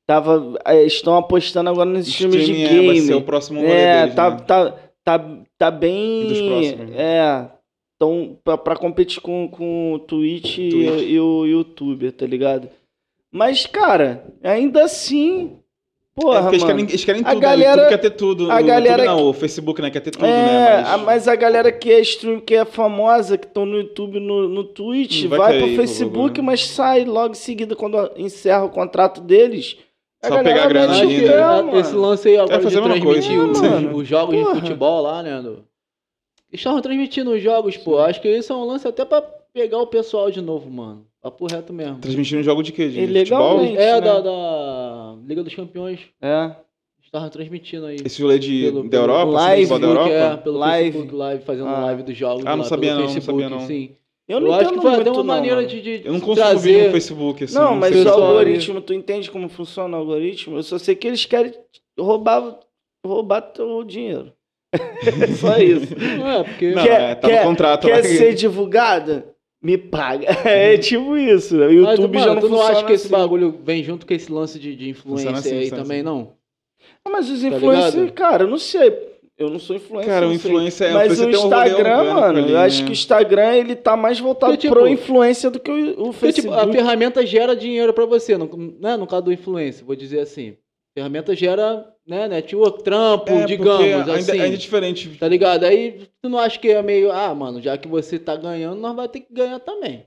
Tava, é, estão apostando agora nos streams de Streaming é, vai ser o game. próximo É, deles, tá, né? tá, tá, tá bem. Dos próximos, né? É. Então, pra, pra competir com, com o Twitch, e- Twitch. E, o YouTube, tá ligado? Mas, cara, ainda assim. É Porra, porque eles querem, eles querem A tudo, galera- né? O YouTube quer ter tudo. a o YouTube galera não, o Facebook, né? Quer ter tudo, é, né? a- mas... a galera que é stream, que é famosa, que estão no YouTube, no, no Twitch, Não vai vai, querer pro Facebook, bagulho. mas sai logo em seguida, quando encerra o contrato deles. Só galera pegar a Ah, mano. esse lance aí agora fazer de a transmitir coisa, os, né, mano? os jogos Porra. de futebol lá, né? do- Estavam transmitindo os jogos, pô. Acho que isso é um lance até pra pegar o pessoal de novo, mano. Papo reto mesmo. Transmitindo jogo de quê? De futebol? É, né? da, da Liga dos Campeões. É. Estavam transmitindo aí. Esse rolê de, Pelo- da Europa? live, assim, futebol da Europa? É, pelo Live. Facebook Live, fazendo Ah. live dos jogos. Ah, não lá sabia pelo não, não Facebook, sabia não. Sim. Eu não acho entendo que foi muito, uma não, maneira mano. de, de Eu não consumo trazer... vídeo no Facebook, assim. Não, mas o algoritmo, tu entende como funciona o algoritmo? Eu só sei que eles querem roubar, roubar teu dinheiro. só isso. Não é, porque... Não, Quer- é, tá no quer- contrato Quer lá. ser divulgado? Me paga. É tipo isso. né? O Mas, YouTube mano, já não tu não acha que esse assim. bagulho vem junto com esse lance de, de influência assim, aí também, assim. não? Mas os Tá influencers, ligado? cara, eu não sei. Eu não sou influencer. Cara, o influencer é Mas o influencer um Instagram, orgânico mano, ali, eu acho né? que o Instagram ele tá mais voltado Porque, tipo, pro influência do que o, o Porque, tipo, Facebook. a ferramenta gera dinheiro pra você, no, né? no caso do influencer, vou dizer assim. A ferramenta gera, né, network, trampo, É, digamos, ainda, assim. ainda é diferente. Tá ligado? Aí tu não acha que é meio, ah, mano, já que você tá ganhando, nós vai ter que ganhar também.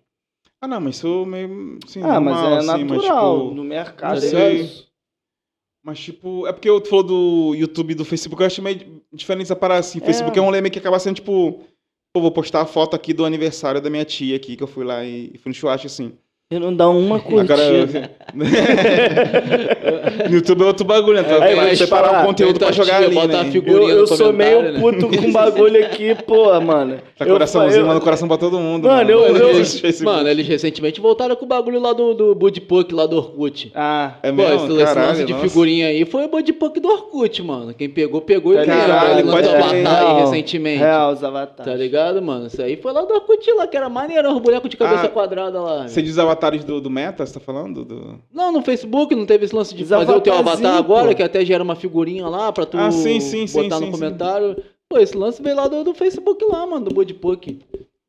Ah, não, mas isso meio. Assim, Ah, mas normal, é assim, natural. Mas, tipo, no mercado não é sei. isso. mas, tipo, é porque eu falou do YouTube e do Facebook, eu acho meio diferente essa parada assim. Facebook é um lema que acaba sendo, tipo. Pô, vou postar a foto aqui do aniversário da minha tia aqui, que eu fui lá e, e fui no churrasco, assim. E não dá uma curtida. Agora. no YouTube é outro bagulho, né? Tu Aí vai separar o conteúdo pra jogar ali, né? Eu, eu sou meio né? puto com bagulho aqui, pô, mano. Tá Eu coraçãozinho, manda coração pra todo mundo. Mano, eu- Mano, eu- esse Facebook. Mano, eles recentemente voltaram com o bagulho lá do, do lá do Orkut. Ah, É Pô, mesmo? esse, esse Caralho, lance de nossa. figurinha aí foi o Budipunk do Orkut, mano. Quem pegou, pegou Tá e ligado, Ele lançou pode Avatar aí Real, recentemente. real, os avatares. Tá ligado, mano? Isso aí foi lá do Orkut lá, que era maneiro, os bonecos de cabeça Ah, quadrada lá. Você diz avatares do, do Meta, você tá falando? Do... Não, no Facebook não teve esse lance de fazer o teu avatar agora, pô. que até gera uma figurinha lá pra tu Ah, sim, sim, sim, botar no sim, comentário. Pô, esse lance veio lá do, do Facebook lá, mano, do Budipunk.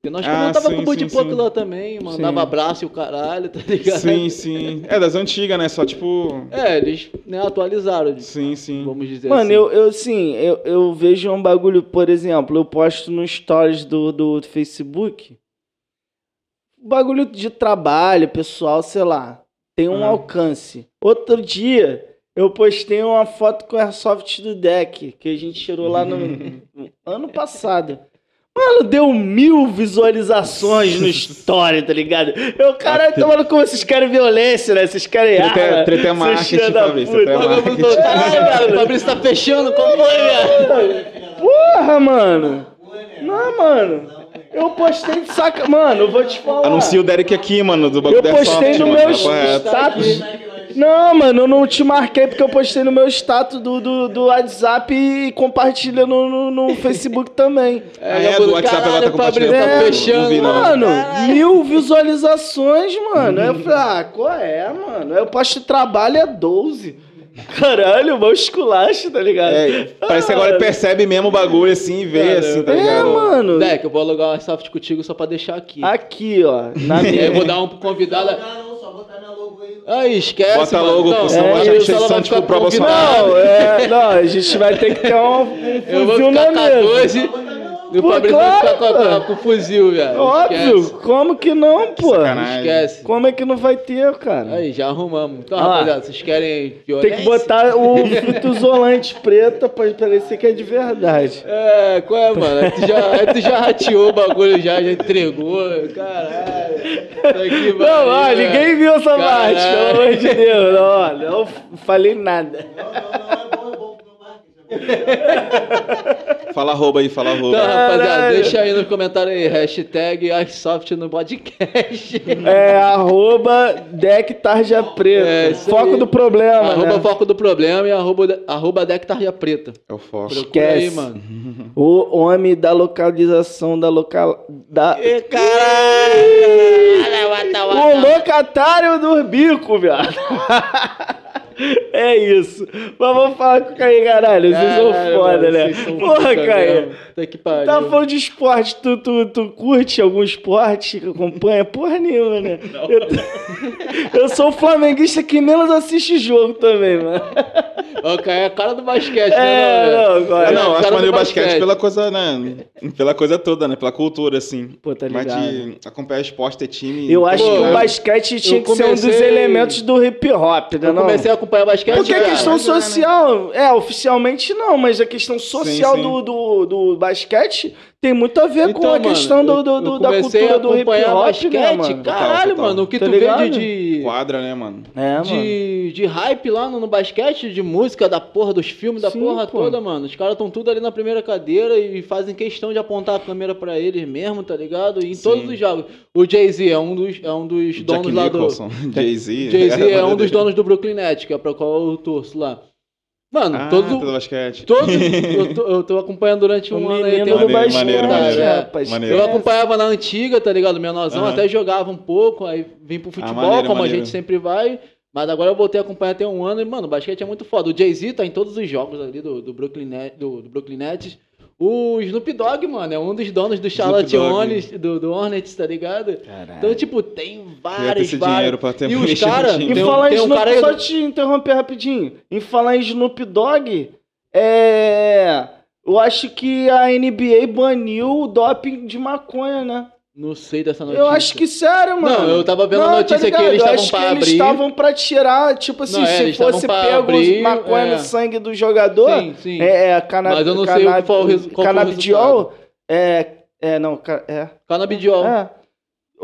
Porque nós Ah, comentava sim, com o sim. lá também, mandava Sim. abraço e o caralho, tá ligado? Sim, sim. É das antigas, né? Só tipo. É, eles né, atualizaram, Sim, sim. vamos dizer Mano, assim. eu, eu sim, eu, eu vejo um bagulho, por exemplo, eu posto no stories do, do Facebook. Bagulho de trabalho, pessoal, sei lá. Tem um Ah. alcance. Outro dia, eu postei uma foto com o Airsoft do deck, que a gente tirou lá no, no ano passado. Mano, deu mil visualizações no story, tá ligado? Eu, caralho, tá maluco como vocês querem violência, né? Vocês querem Treta é- arma. treta é seus marketing, Fabrício, treta é marketing. Caralho, cara, o Fabrício tá fechando, como foi, velho? Porra, mano. Não, mano. Eu postei de saca. Mano, eu vou te falar. Anuncia o Derek aqui, mano, do Eu bagulho da postei no mano, meu reto. status. Não, mano, eu não te marquei porque eu postei no meu status do, do, do WhatsApp e compartilha no, no, no Facebook também. Ah, é, do WhatsApp agora tá compartilhando. Fabrício, tá É, fechando. vi. Mano, mil visualizações, mano. Aí eu falei, ah, qual é, mano? Aí eu posto trabalho é 12. Caralho, mó esculacho, tá ligado? É, parece que agora ele percebe mesmo o bagulho assim e vê, Cara, assim, tá É, ligado? mano. Deck, eu vou alugar o Airsoft contigo só pra deixar aqui. Aqui, ó. Na E aí minha. eu vou dar um convidado. não, só botar minha logo aí. Aí, esquece. Bota mano. logo, Não, pô, senão é, isso, ela vai tipo pro convidada. Não, é, não, a gente vai ter que ter um, um Eu vou fuzil ficar na mesa. 12 e o Fabrício claro, ficar com, mano. com o fuzil, velho. Óbvio, Esquece. como que não, pô? Sacanagem. Esquece. Como é que não vai ter, cara? Aí, já arrumamos. Então, Ah. rapaziada, vocês querem violência? Tem que botar o fita isolante preta pra parecer que é de verdade. É, qual é, mano? Aí tu já, aí tu já rateou o bagulho, já, já entregou. Caralho. Tá aqui, Não, ó, ninguém viu essa Caralho. parte, pelo amor de Deus. Não, não falei nada. Não, não, não, é bom, é bom pro meu marketing. Fala arroba aí, fala arroba. Então, rapaziada, Caralho. deixa aí nos comentários aí, hashtag Airsoft no podcast. É arroba deck tarja preta. É, Foco aí. do problema, arroba né? foco do problema e arroba, arroba deck tarja preta. É o foco. Procura aí, Esquece. mano. O homem da localização da local... Da... O locatário do bico, viado. É isso. Mas vamos falar com o Caí, caralho. Vocês são foda, mano, né? são Porra, Caí. mesmo. Tá que pariu. Tá falando de esporte, tu, tu, tu curte algum esporte que acompanha? Porra nenhuma, né? Eu, eu sou o flamenguista que menos assiste jogo também, mano. Ó, Caio é a cara do basquete, É, né, não, Ah, Ele é não, a eu acho cara maneiro o basquete pela coisa, né? Pela coisa toda, né? Pela cultura, assim. Pô, tá Mas ligado. de acompanhar esporte, ter time. Eu acho Pô, que o eu- basquete tinha eu que ser um dos comecei- elementos do hip hop, né? Eu não? comecei a acompanhar basquete. Porque a cara. questão né? social, é, oficialmente não, mas a questão social sim. Do, do, do basquete tem muito a ver com Então, a mano, questão do, do- do- da cultura do hip hop, basquete, né, mano? caralho, total. mano, o que Tá tu ligado? vê de, de, Quadra, né, mano? É, mano. de, de hype lá no, no basquete, de música, da porra, dos filmes, da Sim, porra pô. toda, mano. Os caras estão tudo ali na primeira cadeira e fazem questão de apontar a câmera pra eles mesmo, tá ligado? E em Sim. todos os jogos. O Jay-Z é um dos, é um dos donos Jack lá do. Nicholson, Jay-Z. Jay-Z é um dos donos do Brooklyn Nets, que é pra qual eu torço lá. Mano, Ah, todos. pelo basquete. Todos. eu, tô, eu tô acompanhando durante O um ano aí. tem do um- Maneiro, basquete, maneiro, maneiro. rapaz. Maneiro. Eu acompanhava na antiga, tá ligado? Menorzão, Aham. até jogava um pouco, aí vim pro futebol, maneiro, como a maneiro. gente sempre vai. Mas agora eu voltei a acompanhar até um ano e, mano, o basquete é muito foda. O Jay-Z tá em todos os jogos ali do, do, Brooklyn, Net, do, do Brooklyn Nets. O Snoop Dogg, mano, é um dos donos do Charlotte. Hornets, do, do Hornets, tá ligado? Caralho. Então, tipo, tem vários, esse vários. dinheiro pra ter E os mexido no cara- time. Em Tem falar em tem um Snoop, cara só te interromper rapidinho. Em falar em Snoop Dogg, é. Eu acho que a NBA baniu o doping de maconha, né? Não sei dessa notícia. Eu acho que sério, mano. Não, eu tava vendo a Não, tá notícia que ligado? eles estavam pra que eles abrir. estavam pra tirar, tipo assim, Não, é, se fosse pego abrir, maconha é. no sangue do jogador, Sim, sim. é, é cana Mas eu não sei o que foi o resu- qual foi o canabidiol, é, é, não, é, Canabidiol. é,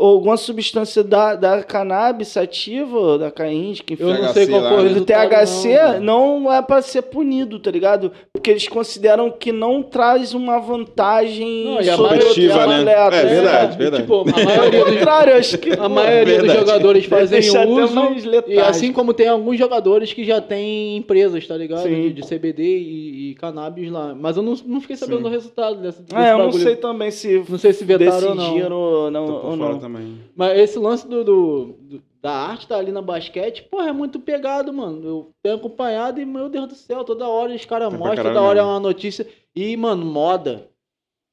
alguma substância da, da cannabis sativa, ou da caíndica, enfim. Eu não THC sei qual foi o né? do. THC não, mano. não, é pra ser punido, tá ligado? Porque eles consideram que não traz uma vantagem Não, a sobre Competitiva, outro né? É, tá verdade, verdade. Tipo, a maioria dos, contrário, acho que a maioria dos Verdade. jogadores fazem deixa uso. E assim como tem alguns jogadores que já têm empresas, tá ligado? De, de CBD e, e cannabis lá. Mas eu não, não fiquei sabendo Sim. do resultado desse É, eu não sei também se Não sei se vetaram ou não. decidiram ou não. Ou não. Também. Mas esse lance do, do- do- da arte tá ali na basquete, porra, é muito pegado, mano. Eu tenho acompanhado e, meu Deus do céu, toda hora os caras pra mostram, toda hora é uma notícia. E, mano, moda.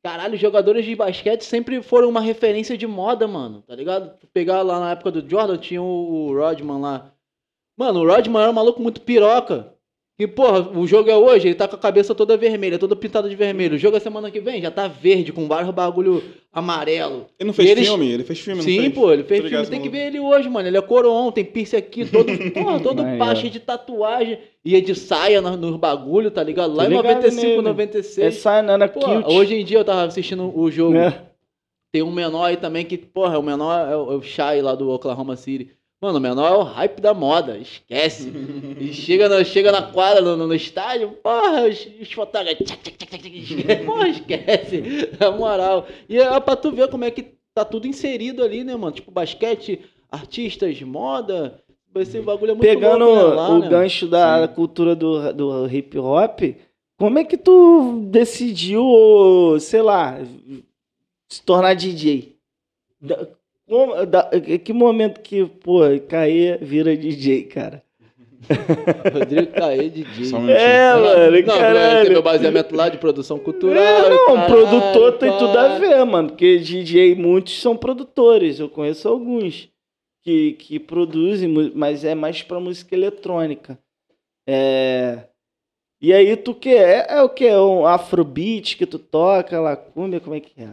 Caralho, os jogadores de basquete sempre foram uma referência de moda, mano. Tá ligado? Pegar lá na época do Jordan, tinha o Rodman lá. Mano, o Rodman era um maluco muito piroca. E, porra, o jogo é hoje, ele tá com a cabeça toda vermelha, toda pintada de vermelho. O jogo é semana que vem, já tá verde, com vários bagulho amarelo. Ele não fez E eles- filme? Ele fez filme, não Sim, fez? pô, ele fez Tô filme. Tem que ver ele hoje, mano. Ele é coroão, tem piercing aqui, todo, porra, todo cheio de tatuagem. Ia de saia nos no bagulho, tá ligado? Lá em ligado 95, nele. 96. Essa Nana Pô, Cute. hoje em dia eu tava assistindo o jogo. né? Tem um menor aí também que, porra, o menor é o, é o Shai lá do Oklahoma City. Mano, o menor é o hype da moda, esquece. E chega, na chega na quadra, no, no- estádio, porra, os, os fotógrafos. tchac, tchac, tchac, tchac, esquece. Porra, esquece. Na moral. E é pra tu ver como é que tá tudo inserido ali, né, mano? Tipo, basquete, artistas, moda. Esse bagulho é muito Pegando louco, né, lá, o né? gancho da Sim. cultura do, do hip hop, como é que tu decidiu, sei lá, se tornar DJ? Que momento que, pô, Caê vira DJ, cara? Rodrigo Caê, DJ. Só um. É, Não, mano, não, tem meu caralho. baseamento lá de produção cultural. É, não, caralho, produtor tem tudo a ver, mano. Porque DJ, muitos são produtores. Eu conheço alguns que, que produzem, mas é mais pra música eletrônica. É. E aí, tu que é? É o que? É um afrobeat que tu toca, lacúmbia, como é que é?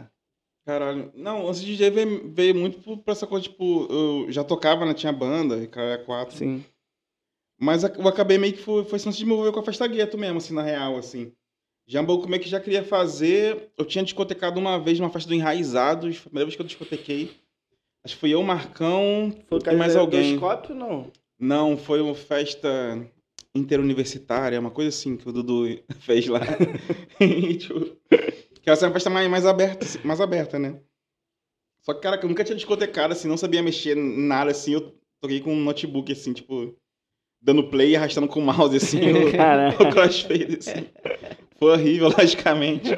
Caralho. Não, antes de DJ veio, veio muito por- pra essa coisa, tipo, eu já tocava, né? Tinha banda, Ricardo 4. Sim. Mas eu acabei meio que foi, foi assim, antes de me envolver com a festa gueto mesmo, assim, na real, assim. Já um pouco meio que já queria fazer. Eu tinha discotecado uma vez numa festa do Enraizados, foi a primeira vez que eu discotequei. Acho que foi eu, Marcão, Foi tem mais alguém. Cópio, não? Não, foi uma festa interuniversitária, uma coisa assim que o Dudu fez lá. Que ela ser uma festa mais, mais aberta, assim, mais aberta, né? Só que, cara, que eu nunca tinha discotecado, assim, não sabia mexer nada, assim, eu toquei com um notebook, assim, tipo, dando play e arrastando com o mouse, assim, o, o crossfade, assim. Foi horrível, logicamente.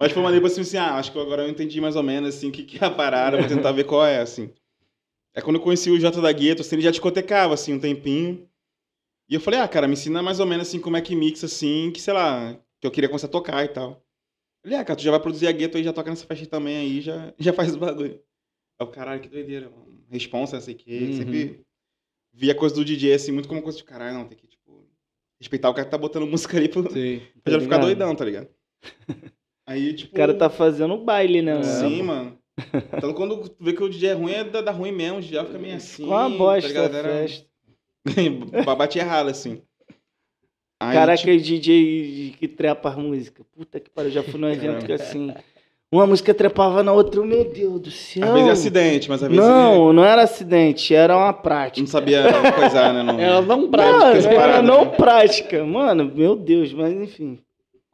Mas foi maneiro, assim, assim, ah, acho que agora eu entendi mais ou menos, assim, o que, que é a parada, vou tentar ver qual é, assim. É quando eu conheci o Jota da Gueto, assim, ele já discotecava, assim, um tempinho. E eu falei, ah, cara, me ensina mais ou menos, assim, como é que mixa, assim, que, sei lá, que eu queria começar a tocar e tal. Ele, ah, cara, tu já vai produzir a Gueto aí, já toca nessa festa também aí, já, já faz o bagulho. Aí o caralho, que doideira, mano. Responsa, sei que, Uhum. sempre via coisa do DJ, assim, muito como coisa de caralho, não, tem que, tipo, respeitar o cara que tá botando música ali pro, Sim. pra já Tá ficar ligado? doidão, tá ligado? Aí, tipo... O cara tá fazendo baile, né? Sim, mano. Então quando tu vê que o DJ é ruim, é da, da ruim mesmo, já fica meio assim. Com uma bosta tá a ligado? Era-. Bate errado, assim. Aí, Caraca, tipo, é DJ que trepa as músicas. Puta que pariu, já fui num evento que assim. Uma música trepava na outra, meu Deus do céu. Às vezes é acidente, mas às vezes Não, não era acidente, era uma prática. não sabia coisar, né? Não... Ela não Não, prática. as era paradas, não né? prática. Mano, meu Deus, mas enfim.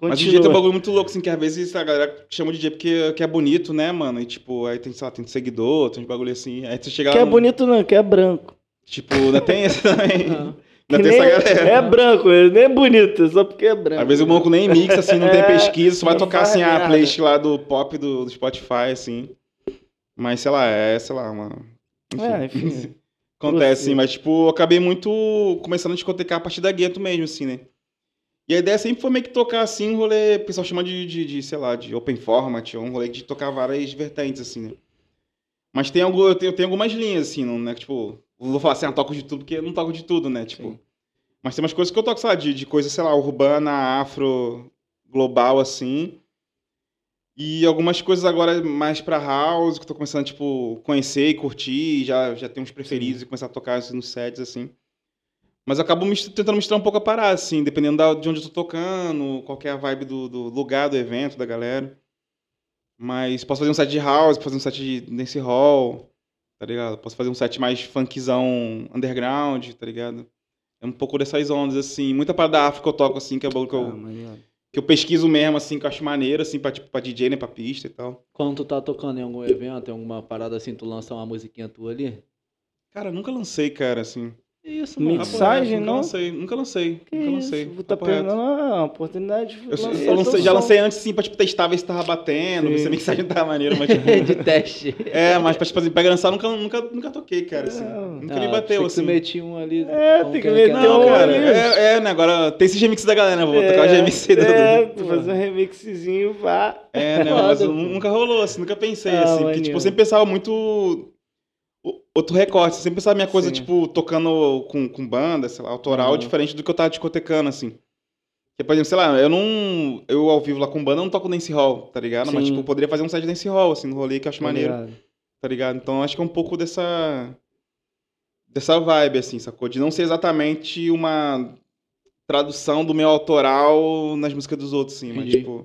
Mas Continua. DJ tem um bagulho muito louco, assim, que às vezes a galera chama de DJ porque que é bonito, né, mano? E tipo, aí tem, sei lá, tem seguidor, tem uns bagulho assim. Aí você chega Que é no- bonito não, que é branco. Tipo, ainda tem esse também. Não. Ainda tem nem- essa galera. É branco, nem é bonito, só porque é branco. Às vezes o maluco nem mixa, assim, não tem É, pesquisa, só vai não tocar assim a playlist lá do pop do, do Spotify, assim. Mas sei lá, é, sei lá, uma. É, enfim. Acontece, assim, mas tipo, eu acabei muito começando a discotecar a partir da gueto mesmo, assim, né? E a ideia sempre foi meio que tocar assim, um rolê, o pessoal chama de, de, de, sei lá, de open format, ou um rolê de tocar várias vertentes, assim, né? Mas tem, algo, eu, tenho, eu tenho algumas linhas, assim, não, né? Tipo, não vou falar assim, ah, toco de tudo, porque eu não toco de tudo, né? Tipo, Sim. mas tem umas coisas que eu toco, sei lá, de, de coisa, sei lá, urbana, afro, global, assim. E algumas coisas agora mais pra house, que eu tô começando, tipo, conhecer e curtir, já, já tenho uns preferidos e começar a tocar assim, nos sets, assim. Mas eu acabo mis- tentando misturar um pouco a parada, assim, dependendo da- de onde eu tô tocando, qual é a vibe do, do lugar, do evento, da galera. Mas posso fazer um set de house, posso fazer um set de dance hall, tá ligado? Posso fazer um set mais funkzão underground, tá ligado? É um pouco dessas ondas, assim. Muita parada da África eu toco, assim, que é o que eu, Ah, maneiro. que eu pesquiso mesmo, assim, que eu acho maneiro, assim, pra, tipo, pra DJ, né, pra pista e tal. Quando tu tá tocando em algum evento, em alguma parada assim, tu lança uma musiquinha tua ali? Cara, nunca lancei, cara, assim. Isso, mano. Reto, nunca não? lancei, nunca lancei, Que nunca isso? lancei. Vou tá papo reto. perdendo a oportunidade de Eu, lançar eu lancei- já lancei antes, sim, pra, tipo, testar, ver se tava batendo, ver se a mensagem tava maneira, mas, tipo... de teste. é, mas pra, tipo, assim, pega lançar, nunca, nunca, nunca toquei, cara, assim. Nunca Ah, me bateu, que assim. Tu metia um ali. É, como tem que é meter um cara, é, é, né, agora tem esse remix da galera, né, vou tocar o GMC do... É, tu fazer um remixzinho, vá. É, né, mas eu nunca rolou, assim, nunca pensei, Ah, assim, porque, tipo, eu sempre pensava muito outro recorte, eu sempre pensava minha coisa, Sim. tipo, tocando com, com banda, sei lá, autoral, Uhum. diferente do que eu tava discotecando, assim. Porque, por exemplo, sei lá, eu não, eu ao vivo lá com banda, eu não toco dance hall, tá ligado? Mas, Sim. tipo, eu poderia fazer um set de dance hall, assim, no rolê que eu acho maneiro, Obrigado. tá ligado? Então, acho que é um pouco dessa, dessa vibe, assim, sacou? De não ser exatamente uma tradução do meu autoral nas músicas dos outros, assim, mas, Entendi. tipo...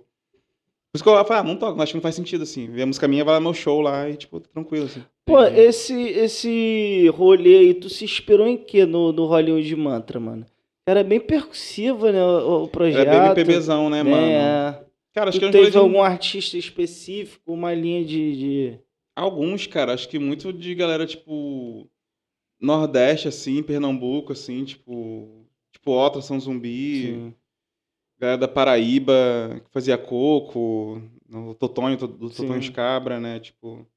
Por isso que eu falo, ah, não toco, acho que não faz sentido, assim. Ver a música minha, vai lá no meu show lá e, tipo, tranquilo, assim. Pô, Entendi. esse, esse rolê aí, tu se inspirou em quê no, no Hollywood Mantra, mano? Era bem percussivo, né, o, o projeto. Era bem MPBzão, né, mano? É. Cara, acho que Tu é rolê teve de- algum artista específico, uma linha de... de... Alguns, cara, acho que muito de galera, tipo, Nordeste, assim, Pernambuco, assim, tipo, tipo, Otra, São Zumbi, Sim. galera da Paraíba, que fazia coco, o Totonho, do Totonho Sim. Cabra, né, tipo...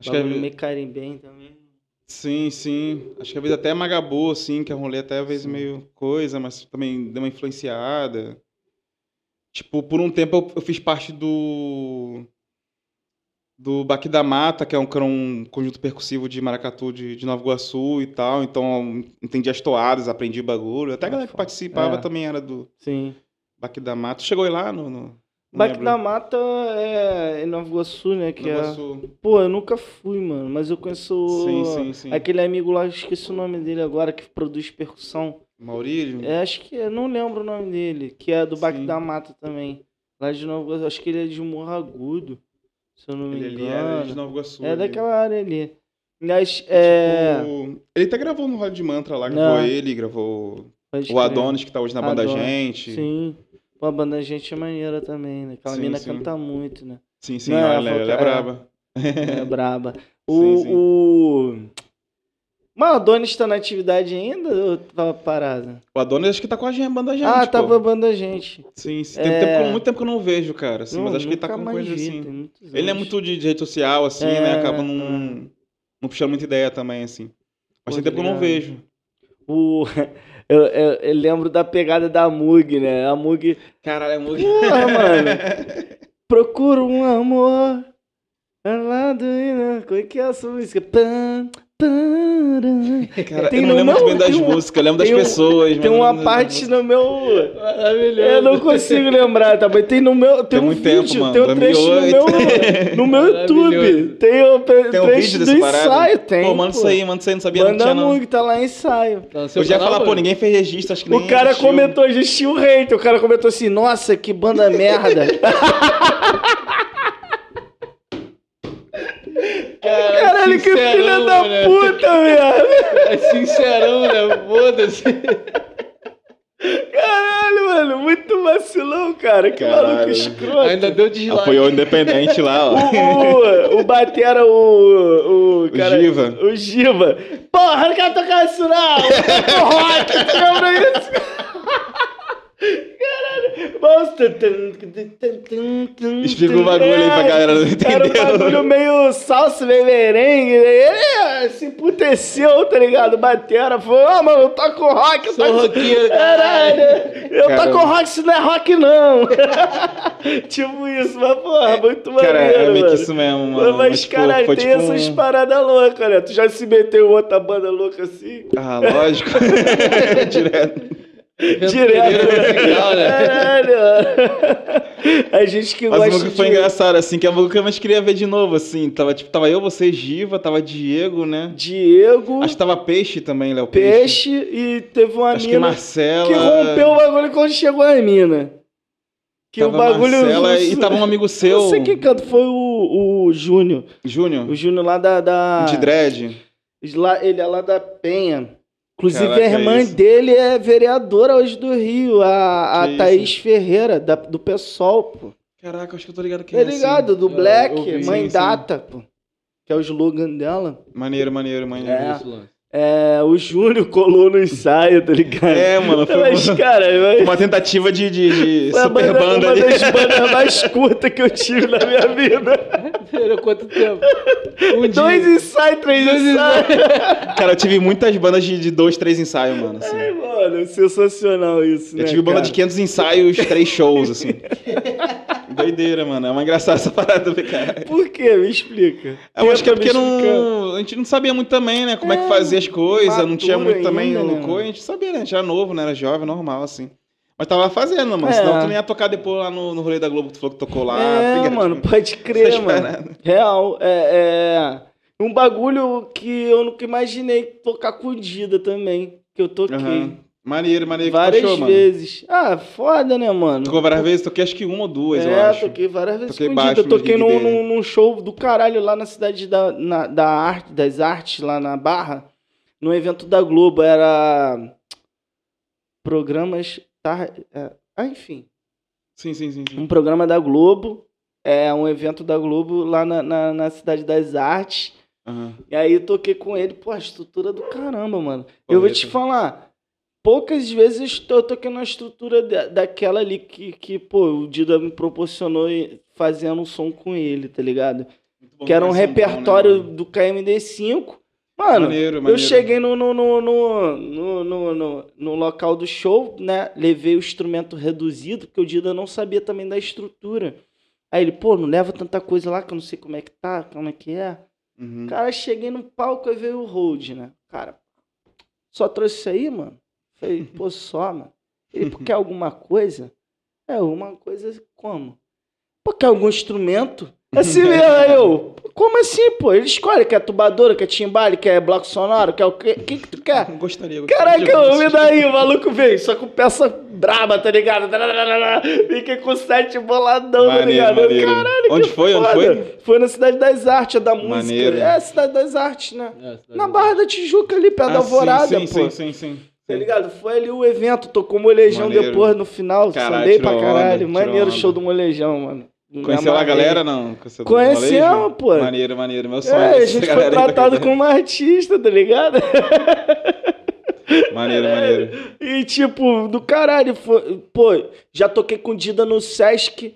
Acho que Bagulho é- meio carimbem também. Sim, sim. Acho que às vezes até Magabu, assim, que é um rolê até às vezes Sim. meio coisa, mas também deu uma influenciada. Tipo, por um tempo eu, eu fiz parte do. Do Baque da Mata, que é um, que um conjunto percussivo de maracatu de, de Nova Iguaçu e tal. Então, entendi as toadas, aprendi o bagulho. Até a Ah, galera que participava É. também era do Sim. Baque da Mata. Chegou aí lá no. no Baque Mata é em Nova Iguaçu, né? Que Nova é... Pô, eu nunca fui, mano, mas eu conheço Sim, sim, sim. aquele amigo lá, esqueci o nome dele agora, que produz percussão. Maurílio? É, acho que, eu não lembro o nome dele, que é do Baque da Mata também. Lá de Nova Iguaçu, acho que ele é de Morro Agudo, se eu não me Ele ali engano. era de Nova Iguaçu. É ali. daquela área ali. Mas, é... Tipo, ele até gravou no Rádio de Mantra lá, gravou Não. ele, gravou pode o crer. Adonis, que tá hoje na banda Adonis. Gente. Sim. Pô, a banda Gente é maneira também, né? Aquela Sim, mina sim. canta muito, né? Sim, sim, Não, ela, ela ela, é que- braba. É braba. O, Sim, sim. o... Mas o Adonis tá na atividade ainda ou tava parado? O Adonis acho que tá com a gente, banda gente, ah, pô. tá babando a gente. Sim, sim. Tem É. tempo eu- muito tempo que eu não vejo, cara. Assim, Não, mas acho que ele tá com coisa vi, assim. Ele é muito de, de rede social, assim, É, né? Acaba é. não, não puxando muita ideia também, assim. Mas Pô, tem tempo que eu não vejo. O... Eu, eu- eu lembro da pegada da Mug, né? A Mug. Caralho, é muito. Porra, mano. Procuro um amor. Lá do. Como é que é essa música? Pam. Cara, Tem eu não lembro muito não, bem das músicas, eu lembro das um- pessoas. Tem não uma parte no meu. Maravilhoso. Eu não consigo lembrar, tá? Mas tem no meu. Tem, Tem um muito tempo, vídeo, mano, tem um trecho no meu, 2008. no meu YouTube. Tem o Tem um trecho vídeo do dessa parada? ensaio, tem. Pô, manda isso aí, manda isso aí, não sabia, não Banda tinha não. Mug, tá lá ensaio. Tá Eu já ia canal, falar, pô, ninguém fez registro, acho que nem O cara existiu. comentou, existiu o hater. O cara comentou assim: Nossa, que banda merda. Caralho, que sincerão, filha da né? puta, velho. É sincerão, né? Foda-se. Caralho, mano, muito vacilão, cara. Que Caralho. maluco escroto. Ainda deu dislike. Apoiou o Independente lá, ó. O, o, o Batera, o. O, cara, Giva. O Giva. Porra, não quero tocar isso não! O rock, tu lembra isso? Caralho. Explica o bagulho aí pra galera não entender. Era um bagulho meio salsa, meio merengue. Ele se emputeceu, tá ligado? Batera. Falou, ah, mano, eu toco rock. Eu Sou toco... roqueiro, Caralho. Eu Caramba. toco rock, isso não é rock, não. tipo isso, mas porra, muito maneiro, Cara, é meio que mano. isso mesmo, mano. Mas, tipo, caralho, tem tipo essas um- paradas loucas, né? Tu já se meteu em outra banda louca assim? Ah, lógico. Direto. Direto. musical, né? Caralho. A gente que Mas o gosta bagulho foi de... engraçado, assim, que que eu mais queria ver de novo, assim. Tava, tipo, tava eu, você, Giva, tava Diego, né? Diego, Acho que tava Peixe também, Léo Peixe. Peixe e teve uma Acho que mina Marcela. que rompeu o bagulho quando chegou a mina. Que tava o bagulho... Marcela e tava um amigo seu, Não sei quem canto, foi o, o Júnior. Júnior, O Júnior lá da... da... de dread. Ele é lá da Penha. Inclusive, Caraca, a irmã isso. dele é vereadora hoje do Rio, a, a Thaís isso? Ferreira, da- do PSOL, pô. Caraca, acho que eu tô ligado quem Tá é. assim. ligado? Do Eu- Black, eu vi, Mãe sim, sim. Data, pô. Que é o slogan dela. Maneiro, maneiro, maneiro. É. Isso. É, o Júnior colou no ensaio, tá ligado? É, mano, foi Mas, uma, cara, mas uma tentativa de, de, de super banda- banda uma ali. das bandas mais curtas que eu tive na minha vida. Durou quanto tempo? Um Dois dia. ensaios, três Dois ensaios. Cara, eu tive muitas bandas de, de dois, três ensaios, mano, assim. Ai, mano, sensacional isso, né, Eu tive banda cara? de 500 ensaios, três shows, assim. Doideira, mano. É uma engraçada essa parada, cara. Por quê? Me explica. Eu acho que é Tenta porque não, a gente não sabia muito também, né? Como é, É, que fazia as coisas, não tinha muito também ainda, o né, coisa. mano? A gente sabia, né? A gente era novo, né? Era jovem, normal, assim. Mas tava fazendo, mano. É. Senão tu nem ia tocar depois lá no, no rolê da Globo que tu falou que tocou lá. É, mano, pode crer, mano. Real. É, é um bagulho que eu nunca imaginei tocar com Dida também. Que eu toquei. Aham. Maneiro, maneiro. que tu Várias achou, mano? vezes. Ah, foda, né, mano? Tocou várias vezes? Toquei acho que uma ou duas, eu é, acho. toquei várias vezes Toquei baixo Dida. no Toquei num, num show do caralho lá na cidade da, na- da arte, das artes, lá na Barra. Num evento da Globo. Era. Programas. Tá, é, ah, enfim. Sim, sim, sim. sim. um programa da Globo, é um evento da Globo lá na, na, na Cidade das Artes. Aham. E aí eu toquei com ele, pô, a estrutura do caramba, mano. Eu vou te Correto. falar, poucas vezes eu toquei na estrutura da, daquela ali que, que, pô, o Dida me proporcionou fazendo um som com ele, tá ligado? Que era um som bom, né, repertório do KMD5. Mano, Maneiro, eu maneiro. cheguei no, no, no, no, no, no, no- local do show, né? Levei o instrumento reduzido, porque o Dida não sabia também da estrutura. Aí ele, pô, não leva tanta coisa lá que eu não sei como é que tá, como é que é. Uhum. Cara, cheguei no palco e veio o hold, né? Cara, só trouxe isso aí, mano? Falei, pô, só, mano. Ele, pô, quer alguma coisa? É, alguma coisa como? Pô, quer algum instrumento? Assim mesmo, aí eu, como assim, pô? Ele escolhe, quer tubadora, quer timbale, quer bloco sonoro, quer o quê? O que que tu quer? Gostaria, gostaria. Caraca, me isso. daí, o maluco veio, só com peça braba, tá ligado? Fiquei com sete boladão, tá Maneiro, ligado? maneiro. Caralho, Onde que foi? Onde foda. foi? Foi na Cidade das Artes, a da música. Maneiro. É, Cidade das Artes, né? É, Na da- Barra da Tijuca ali, perto da Ah, sim, Alvorada, sim, pô. sim, sim, sim. Tá ligado? Foi ali o evento, tocou molejão Maneiro. depois no final, Caralho, sandei pra caralho. onda, Maneiro o show onda. do molejão, mano. Conheceu a galera, não? Conheceu molejo? pô. Maneiro, maneiro. Meu sonho É, a gente foi da tratado como artista, tá ligado? Maneiro, maneiro. E tipo, do caralho, foi, pô, já toquei com Dida no Sesc,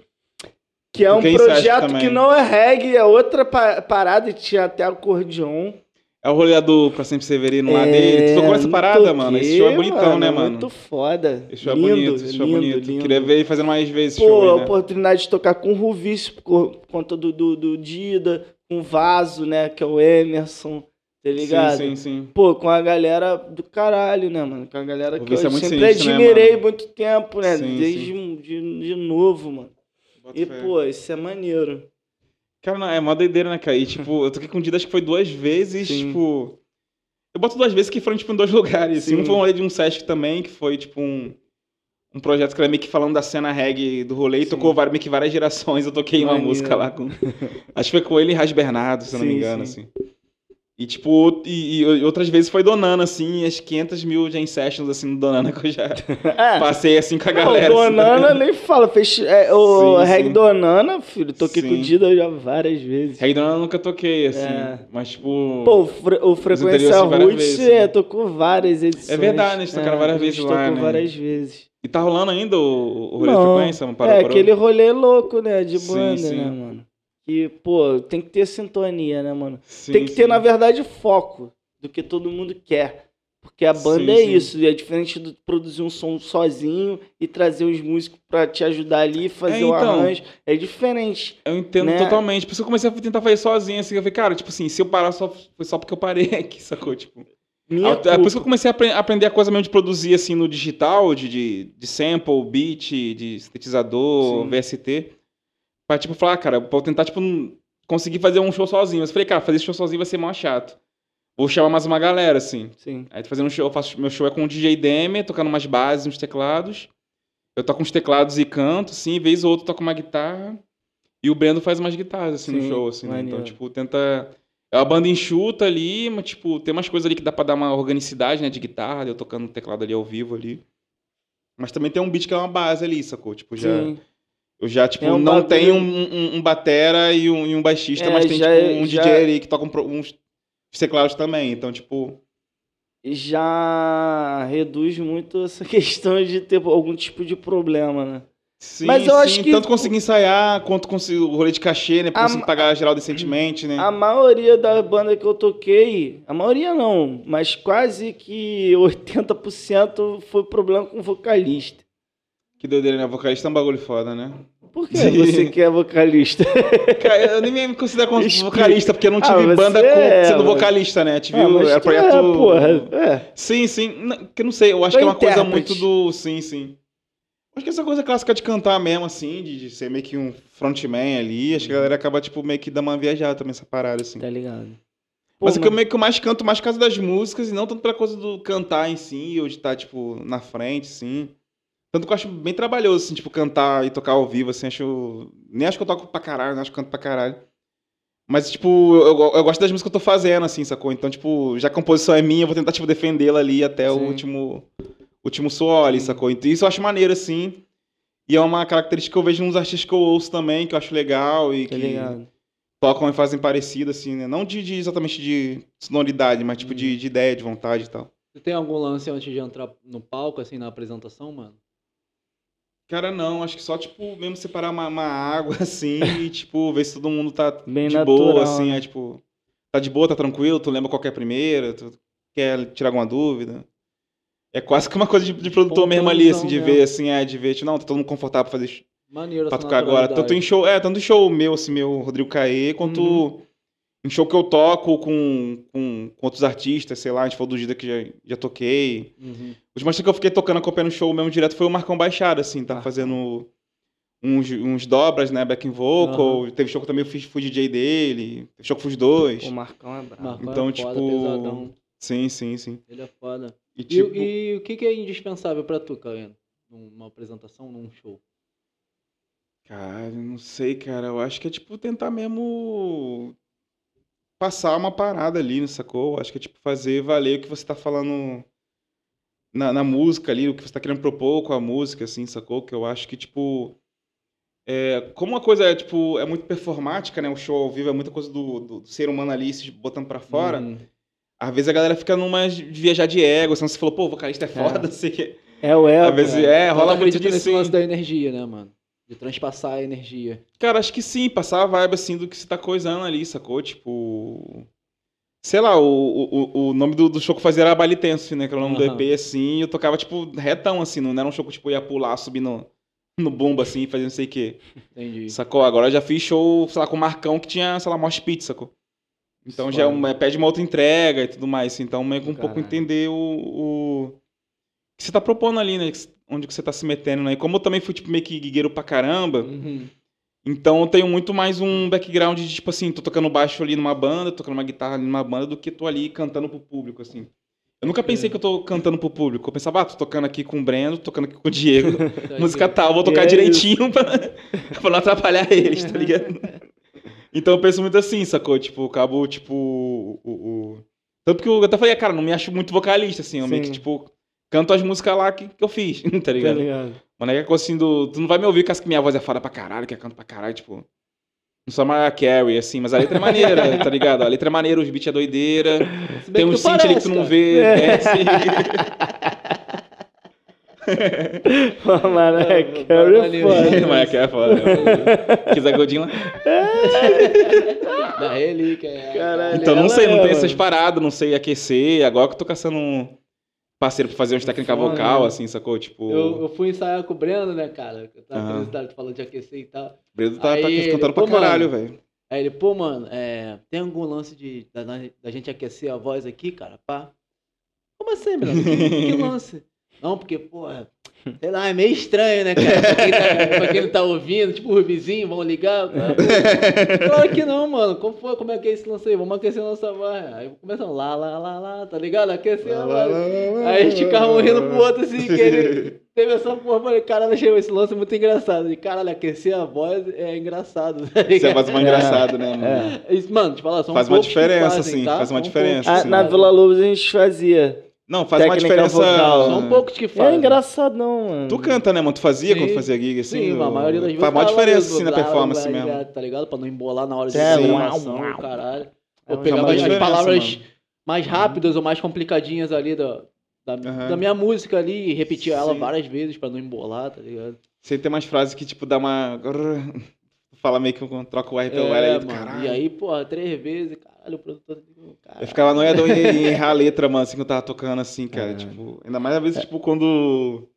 que é um projeto que não é reggae, é outra pa- parada, tinha até acordeon. É o rolê do Pra Sempre Severino lá É, dele. Tu tocou essa parada, toquei, mano? Esse show é bonitão, né, mano? Muito foda. Esse show é lindo, bonito, esse show é lindo, bonito. lindo. Queria ver ele fazendo mais vezes esse Pô, show a aí, né? oportunidade de tocar com o Ruvice por conta do, do, do Dida, com o Vaso, né, que é o Emerson, tá ligado? Sim, sim, sim. Pô, com a galera do caralho, né, mano? Com a galera que eu é sempre sinistro, né, admirei mano? muito tempo, né? Sim, Desde De, de novo, mano. Bota E, fé. pô, isso é maneiro. Cara, não, é mó doideira, né, cara? E, tipo, eu toquei com o Dida, acho que foi duas vezes, Sim. tipo... Eu boto duas vezes que foram, tipo, em dois lugares. Assim. Sim. Um foi um rolê de um Sesc também, que foi, tipo, um... Um projeto que era meio que falando da cena reggae do rolê e tocou várias, meio que várias gerações. Eu toquei uma Maneiro. música lá com... Acho que foi com ele e Ras Bernardo, se eu não me engano, sim. assim. E, tipo, e, e outras vezes foi donando, assim, as 500 mil jam sessions, assim, no Donana, que eu já É. passei, assim, com a Não, galera. assim, Donana nem fala. Fez, é, o Sim, Reg sim. Donana, filho, toquei com Sim. o Dida já várias vezes. Reg Donana nunca toquei, assim, É. mas, tipo... Pô, o, Fre o Frequência assim, Roots vezes, é, né? tocou várias edições. É verdade, né? Eles tocaram várias vezes lá, né? várias vezes. E tá rolando ainda o, o rolê de Não, frequência? Não parou, é, parou? aquele rolê louco, né? De banda, né, mano? Que, pô, tem que ter sintonia, né, mano? Sim, tem que ter, sim. na verdade, foco do que todo mundo quer. Porque a banda Sim, é isso, é diferente de produzir um som sozinho e trazer os músicos pra te ajudar ali, fazer É, o então. arranjo. É diferente. Eu entendo né? totalmente. Por isso que eu comecei a tentar fazer sozinho, assim. Eu falei, cara, tipo assim, se eu parar só, foi só porque eu parei aqui, sacou? Tipo... Minha É por isso que eu comecei a apre- aprender a coisa mesmo de produzir assim no digital, de, de, de sample, beat, de sintetizador, Sim. VST. Pra tipo falar, cara, pra eu tentar, tipo, conseguir fazer um show sozinho. Mas eu falei, cara, fazer show sozinho vai ser mó chato. Vou chamar mais uma galera, assim. Sim. Aí tô fazendo um show, eu faço, meu show é com o DJ Demi, tocando umas bases, uns teclados. Eu toco uns teclados e canto, assim, vez ou outra eu toco uma guitarra. E o Brendo faz umas guitarras, assim, no Sim, show, assim, né? Então, tipo, tenta... É uma banda enxuta ali, mas, tipo, tem umas coisas ali que dá pra dar uma organicidade, né, de guitarra, eu tocando teclado ali ao vivo ali. Mas também tem um beat que é uma base ali, sacou? Tipo, já... Sim. Eu já, tipo, É um não bagulho- tenho um, um, um batera e um, e um baixista, É, mas tem, já tipo, é- um já- DJ ali que toca uns teclados também. Então, tipo... Já reduz muito essa questão de ter algum tipo de problema, né? Sim, Mas eu sim, acho que- tanto conseguir ensaiar, quanto conseguir o rolê de cachê, né? A- conseguir pagar geral decentemente, né? A maioria da banda que eu toquei, a maioria não, mas quase que 80% foi problema com o vocalista. Que doideira, né? Vocalista é um bagulho foda, né? Por que você que é vocalista? Cara, eu nem me considero como vocalista, porque eu não Ah, tive você banda com- é, sendo mas- vocalista, né? Tive Ah, mas era tu projeto. é, porra, é. Sim, sim. Não, Que eu não sei, eu acho que é é uma coisa muito do. Sim, sim. Acho que essa coisa clássica de cantar mesmo, assim, de, de ser meio que um frontman ali, acho que a galera acaba, tipo, meio que dando uma viajada também essa parada, assim. Tá ligado? Mas Pô, é que eu meio que mais canto mais por causa das músicas e não tanto pela coisa do cantar em si, ou de estar, tipo, na frente, sim. Tanto que eu acho bem trabalhoso, assim, tipo, cantar e tocar ao vivo, assim, acho... Nem acho que eu toco pra caralho, não acho que eu canto pra caralho. Mas, tipo, eu, eu- gosto das músicas que eu tô fazendo, assim, sacou? Então, tipo, já que a composição é minha, eu vou tentar, tipo, defendê-la ali até o Sim. último, último suor ali, sacou? Então, isso eu acho maneiro, assim. E é uma característica que eu vejo nos artistas que eu ouço também, que eu acho legal e que ligado? tocam e fazem parecido, assim, né? Não de, de- exatamente de sonoridade, mas Hum. tipo de, de ideia, de vontade e tal. Você tem algum lance antes de entrar no palco, assim, na apresentação, mano? Cara, não, acho que só, tipo, mesmo separar uma, uma água, assim, e, tipo, ver se todo mundo tá Bem de natural, boa, assim, né? é, tipo, tá de boa, tá tranquilo, tu lembra qual que é a primeira, tu quer tirar alguma dúvida. É quase que uma coisa de, de produtor mesmo ali, assim, de Espontaneizão ver, assim, é, de ver, tipo, não, tá todo mundo confortável pra fazer Maneiro pra tocar agora. Tanto em show, é, tanto em show meu, assim, meu Rodrigo Caê, quanto Uhum. Em show que eu toco com, com, com outros artistas, sei lá, a gente falou do Gida que já, já toquei. Uhum. Os mais que eu fiquei tocando, acompanhando o show mesmo direto foi o Marcão Baixada, assim, tá Marcão. fazendo uns, uns dobras, né, backing vocal. Aham. Teve show que eu também fiz, fui DJ dele, teve show que eu fiz dois. O Marcão é brabo. Marcão Então, é foda, tipo, pesadão. Sim, sim, sim. Ele é foda. E E, tipo, e o que, que é indispensável pra tu, Caiano? Numa apresentação, num show? cara, não sei, cara, eu acho que é tipo tentar mesmo passar uma parada ali, sacou? Acho que é tipo fazer valer o que você tá falando na, na música ali, o que você tá querendo propor com a música, assim, sacou? Que eu acho que, tipo. É, como uma coisa é, tipo, é muito performática, né? O show ao vivo é muita coisa do, do- do ser humano ali se botando pra fora. Uhum. Às vezes a galera fica numa de viajar de ego, assim, você falou, pô, o vocalista é foda, sei que. É o ego. Às vezes né? é, Então, rola muito disso. nesse lance da energia, né, mano? De transpassar a energia. Cara, acho que sim, passar a vibe assim do que você tá coisando ali, sacou? Tipo. Sei lá, o, o, o nome do, do show que eu fazia era Baile Tenso, né? Que era o nome Aham. do EP, assim, e eu tocava, tipo, retão, assim, não era um show que tipo, eu ia pular, subir no, no bumbo, assim, fazer não sei o quê. Entendi. Sacou? Agora eu já fiz show, sei lá, com o Marcão que tinha, sei lá, mosh pit, sacou? Então já é é, pede uma outra entrega e tudo mais. assim, Então, meio que um pouco Caralho. entender o, o você tá propondo ali, né? Onde que você tá se metendo, né? E como eu também fui, tipo, meio que guigueiro pra caramba, Uhum. então eu tenho muito mais um background de, tipo assim, tô tocando baixo ali numa banda, tocando uma guitarra ali numa banda, do que tô ali cantando pro público, assim. Eu nunca pensei que eu tô cantando pro público. Eu pensava, ah, tô tocando aqui com o Breno, tô tocando aqui com o Diego. música tal, vou tocar É direitinho pra, pra não atrapalhar eles, tá ligado? Então eu penso muito assim, sacou? Tipo, acabo, tipo, o, o- Tanto que eu até falei, cara, não me acho muito vocalista, assim. Eu meio que, Sim. tipo, canto as músicas lá que, que eu fiz, tá Tá ligado? ligado? Mas não é assim do. Tu não vai me ouvir com as que minha voz é foda pra caralho, que eu canto pra caralho, tipo. Não sou Mariah Carey, assim, mas a letra é maneira, tá ligado? A letra é maneira, os beats é doideira. Tem um tu synth ali que tu não vê. É. Mariah É, Carey é foda. Mariah Carey é foda. né? Quis a godinha lá. Da relíquia. é. Caralho. Então não sei, não é, tem mano. essas paradas, não sei aquecer. Agora que eu tô caçando um parceiro pra fazer umas técnicas Foda, vocal, né? assim, sacou? Tipo, Eu, eu fui ensaiar com o Breno, né, cara? Eu tava tu falou de aquecer e tal. o Bredo tá, tá Aí, cantando pra pô, caralho, velho. Aí ele, pô, mano, é, tem algum lance de da, da gente aquecer a voz aqui, cara? Pá. Como assim, Breno? Que, lance? Não, porque, pô, sei lá, é meio estranho, né, cara? Pra quem, tá, pra quem não tá ouvindo, tipo o Rubizinho, vão ligar. Cara. Claro que não, mano. Como, foi, como é que é esse lance aí? Vamos aquecer nossa voz. Aí começam lá, lá, lá, lá, tá ligado? Aquecer a voz. Aí a gente ficava um rindo pro outro assim, que ele teve essa porra, falei, caralho, achei esse lance muito engraçado. E caralho, aquecer a voz é engraçado, tá Isso é mais uma engraçado, né, mano? É. Isso, Mano, te falar, são Faz uma diferença, fazem, assim, tá? faz uma São diferença, poucos Ah, que na fazem. Vila Lobos a gente fazia. Não, faz uma Técnica diferença. vocal. São poucos que É fazem. engraçado não, mano. Tu canta, né, mano? Tu fazia Sim. quando fazia gig, assim? Sim, ou- a maioria das vezes. Faz uma tava diferença, assim, na blá, performance blá, mesmo. blá, Tá ligado? Pra não embolar na hora de É, gravação, uau, uau. caralho. É Eu pegava as palavras mano. mais rápidas ou mais complicadinhas ali da, da, Aham. da minha música ali e repetia ela várias vezes pra não embolar, tá ligado? Você tem umas frases que, tipo, dá uma. Fala meio que um- troca o R pelo L É, aí do mano. caralho. E aí, porra, três vezes, caralho, o produtor. Caralho. Eu ficava noiadão em, em errar a letra, mano, assim, que eu tava tocando, assim, cara. É. Tipo, ainda mais às vezes, tipo, quando.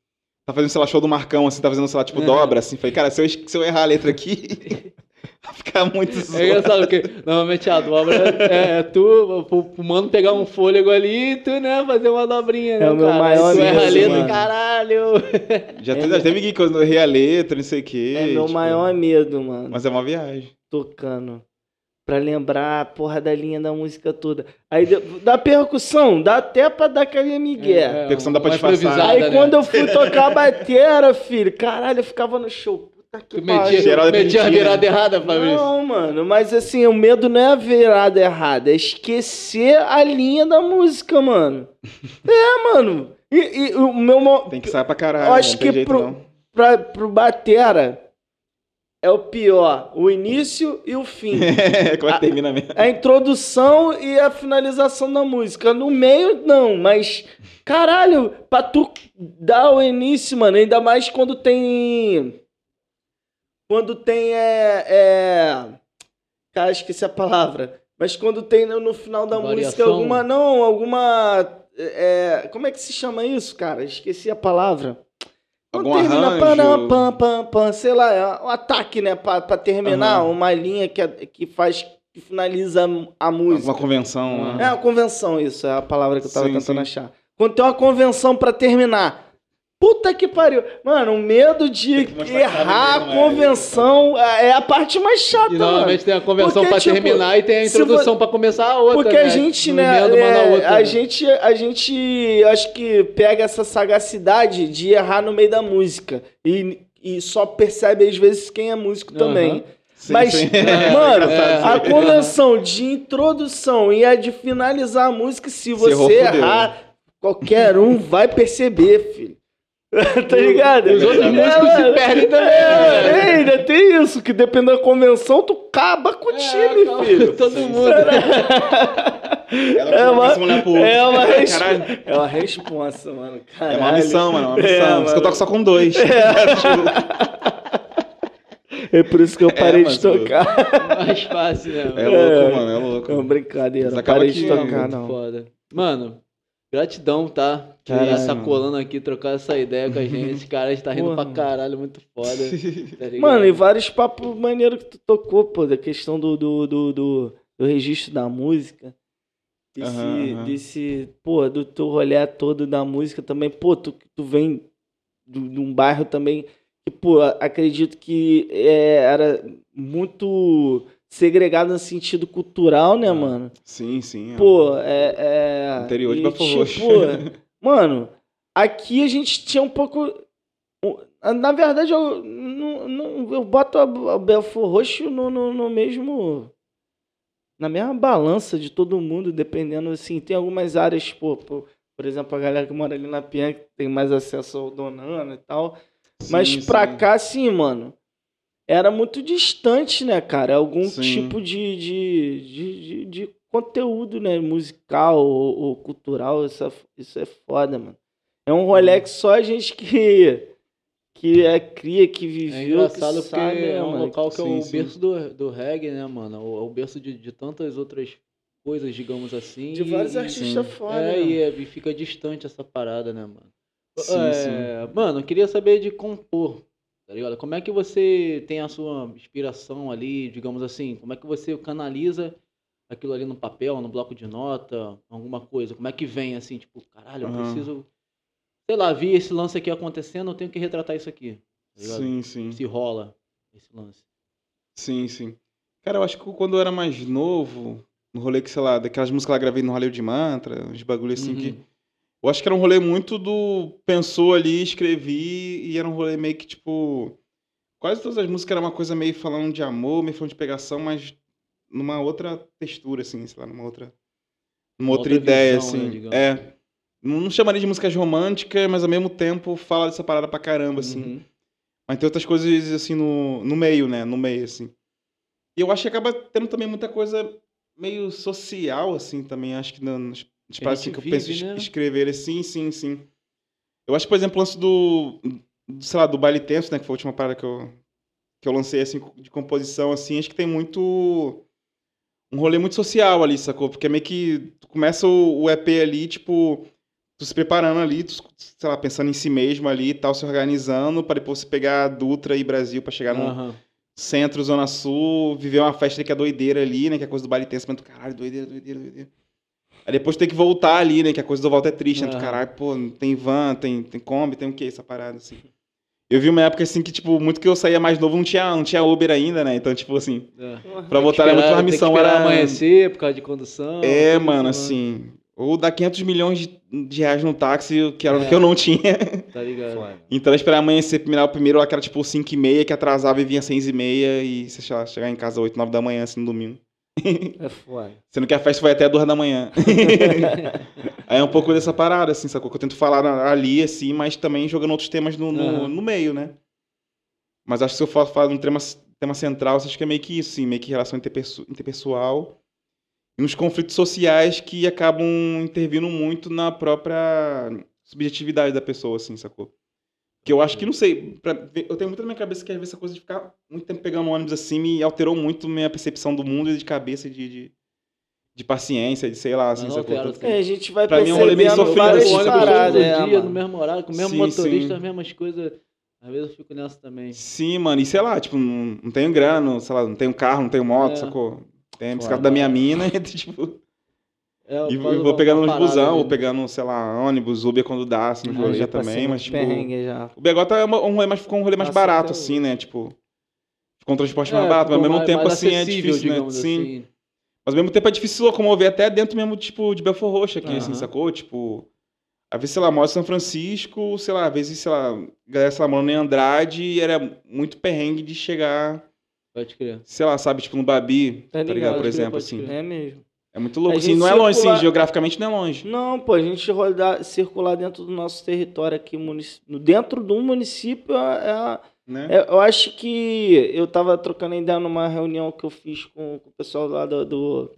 Tá fazendo, sei lá, show do Marcão, assim, tá fazendo, sei lá, tipo, É. dobra, assim. Falei, cara, se eu, se eu errar a letra aqui, ficar muito É zoado. engraçado porque normalmente a dobra é, é tu, pro, mano pegar um fôlego ali e tu, né, fazer uma dobrinha, né? É o meu cara? maior tu erra a medo, letra, mano. caralho. Já, teve, já teve gig quando eu errei a letra, não sei o quê. É meu tipo, maior medo, mano. Mas é uma viagem. Tocando. Pra lembrar a porra da linha da música toda. Aí da percussão, dá até pra dar aquele migué. É, Percussão dá pra disfarçar. Aí né? quando eu fui tocar a batera, filho, caralho, eu ficava no show. Que metia, metia a virada errada, Fabrício. Não, mano, mas assim, o medo não é a virada errada, é esquecer a linha da música, mano. É, mano. E, e o meu. Tem que sair pra caralho. Eu acho que jeito, pro- não. Pra, pro Batera é o pior, o início e o fim. É que termina mesmo? A introdução e a finalização da música. No meio, não, mas. Caralho, pra tu dar o início, mano, ainda mais quando tem. Quando tem. É. é... Cara, esqueci a palavra. Mas quando tem no final da música Variação. alguma. Não, alguma. É... Como é que se chama isso, cara? Esqueci a palavra. Quando Algum termina, arranjo? pam, pam, pam, sei lá, é um ataque, né? Pra, pra terminar, Aham. uma linha que, é- que faz. que finaliza a música. Alguma convenção. Ah. É uma convenção, isso, é a palavra que eu tava Sim, tentando sim. achar. Quando tem uma convenção pra terminar. Puta que pariu. Mano, o medo de errar a mesmo, é. convenção é a parte mais chata, E mano. normalmente tem a convenção Porque, pra tipo, terminar e tem a introdução pra começar a outra. Porque né? a gente, né, é, outra, a né? gente, a gente, acho que pega essa sagacidade de errar no meio da música e, e só percebe às vezes quem é músico Aham. também. Sim, Mas, sim. mano, É, a é. convenção de introdução e a de finalizar a música, se você errar, qualquer um vai perceber, filho. tá ligado? Os outros É, músicos se mano. perdem também. É, né? é, ainda tem isso, que dependendo da convenção, tu acaba com o time, É, filho. Todo mundo. Ela É uma, pro outro. é uma, res- é uma responsa, mano. É Caralho. uma missão, mano. É uma É, missão. Por isso que eu mano. toco só com dois. É por isso que eu parei de tocar. Mais fácil, né? É mano? louco, mano. É louco. Brincadeira. Mas Não acaba parei de É tocar, não. foda. Mano, gratidão, tá? Que Caralho, tá mano. colando aqui, trocar essa ideia com a gente. Esse cara está rindo Porra. pra caralho, muito foda. tá? Mano, e vários papos maneiros que tu tocou, pô, da questão do, do, do, do, do registro da música. Desse, aham. desse, pô, do teu rolê todo da música também. Pô, tu, tu vem de um bairro também que, pô, acredito que é, era muito segregado no sentido cultural, né, Ah, mano? Sim, sim. é. Pô, é. é Interior de e, Belfort Roxo. tipo, mano, aqui a gente tinha um pouco. Na verdade, eu, não, não- eu boto a, Belfort Roxo no, no, no mesmo. na mesma balança de todo mundo, dependendo, assim, tem algumas áreas, pô, pô, por exemplo, a galera que mora ali na Penha que tem mais acesso ao Donana e tal. Mas Sim, pra sim. cá, assim, mano, era muito distante, né, cara? Algum Sim. tipo de, de, de, de, de conteúdo, né? Musical ou, ou cultural, isso é, isso é foda, mano. É um rolê que só a gente que, que é cria, que É viveu, engraçado que sabe, né, é um mano? local que é Sim, o sim. berço do, do reggae, né, mano? O, é o berço de, de tantas outras coisas, digamos assim. De vários e- artistas foda, É, né? e, é, e fica distante essa parada, né, mano? Sim, É, Mano, eu queria saber de compor, tá ligado? Como é que você tem a sua inspiração ali, digamos assim? Como é que você canaliza aquilo ali no papel, no bloco de nota, alguma coisa? Como é que vem, assim, tipo, caralho, eu Aham. preciso... Sei lá, vi esse lance aqui acontecendo, eu tenho que retratar isso aqui. Tá? Sim, sim. Se rola esse lance. Sim, sim. Cara, eu acho que quando eu era mais novo, no rolê que, sei lá, daquelas músicas que eu gravei no rolê de mantra, uns bagulho assim Uhum. que. Eu acho que era um rolê muito do pensou ali, escrevi, e era um rolê meio que tipo. Quase todas as músicas eram uma coisa meio falando de amor, meio falando de pegação, mas numa outra textura, assim, sei lá, numa outra. Numa outra, outra ideia, visão, né, assim. digamos. é. Não chamaria de músicas românticas, mas ao mesmo tempo fala dessa parada pra caramba, assim. Uhum. Mas tem outras coisas, assim, no, no meio, né? No meio, assim. E eu acho que acaba tendo também muita coisa meio social, assim, também. Acho que na- nas a paradas assim, que eu penso vive, em né? escrever. Sim, sim, sim. Eu acho, por exemplo, o lance do, do, sei lá, do baile tenso, né? Que foi a última parada que eu, que eu lancei, assim, de composição, assim. Acho que tem muito... Um rolê muito social ali, sacou? Porque é meio que... Tu começa o, o EP ali, tipo... Tu se preparando ali, tu, sei lá, pensando em si mesmo ali e tal, se organizando, pra depois você pegar Dutra e Brasil pra chegar no Aham. centro, zona sul, viver uma festa que é doideira ali, né? Que é coisa do baile tenso, mas tu, caralho, doideira, doideira, doideira. Aí depois tem que voltar ali, né? Que a coisa do volta é triste, né? Tu, caralho, pô, tem van, tem, tem Kombi, tem o que essa parada, assim. Eu vi uma época, assim, que, tipo, muito que eu saía mais novo, não tinha, não tinha Uber ainda, né? Então, tipo, assim, É. pra voltar era muito Esperar- que missão, esperar era... amanhecer por causa de condução. É, mano, isso, assim... Ou dar 500 milhões de, de reais no táxi, que era o É. que eu não tinha. Tá ligado? Então eu esperava amanhecer primeiro, o primeiro lá que era tipo 5 e meia, que atrasava e vinha 6 e meia, e sei lá, chegar em casa 8, 9 da manhã, assim, no domingo. É foda. Sendo que a festa vai até 2 da manhã. Aí é um pouco dessa parada, assim, sacou? Que eu tento falar ali, assim, mas também jogando outros temas no, no, Aham. no meio, né? Mas acho que se eu for falar de um tema, tema central, acho que é meio que isso, assim, meio que relação interperso- interpessoal. E uns conflitos sociais que acabam intervindo muito na própria subjetividade da pessoa, assim, sacou? Que eu acho que, não sei, pra eu tenho muito na minha cabeça que às vezes essa coisa de ficar muito tempo pegando ônibus assim me alterou muito minha percepção do mundo e de cabeça, de, de, de paciência, de sei lá, assim, Tanto que- É, a gente vai Pra mim é um rolê meio sofrido, assim, ônibus paradas, todo é, dia, mano. no mesmo horário, com o mesmo Sim, motorista, sim. as mesmas coisas. Às vezes eu fico nessa também. Sim, mano, e sei lá, tipo, não, não tenho grana, sei lá, não tenho carro, não tenho moto, É. sacou? Tem a bicicleta da minha mina, e, tipo, eu e vou uma- pegando no parada busão, ali. ou pegando, sei lá, ônibus, Uber quando dá, assim, no rolê já também, mas tipo... já. O BH é uma- um rolê mais, ficou um rolê mais Nossa, barato, assim, né? Tipo, ficou um transporte É, mais barato, mas ao mesmo mais- tempo, mais assim, é difícil, né? digamos Sim. assim. Mas ao mesmo tempo é difícil se locomover até dentro mesmo, tipo, de Belfort Roxo aqui, assim, sacou? Tipo, às vezes, sei lá, moro em São Francisco, sei lá, às vezes, sei lá, galera, sei lá, morando em Andrade, e era muito perrengue de chegar, Pode crer. sei lá, sabe, tipo, no Babi, Tá tá, ligado, ligado? Por exemplo, assim. É mesmo. É muito louco, assim, não é longe, circula- assim, geograficamente não é longe. Não, pô, a gente rodar, circular dentro do nosso território aqui, no- dentro do município, é, Né? é- eu acho que eu tava trocando ideia numa reunião que eu fiz com, com o pessoal lá do, do,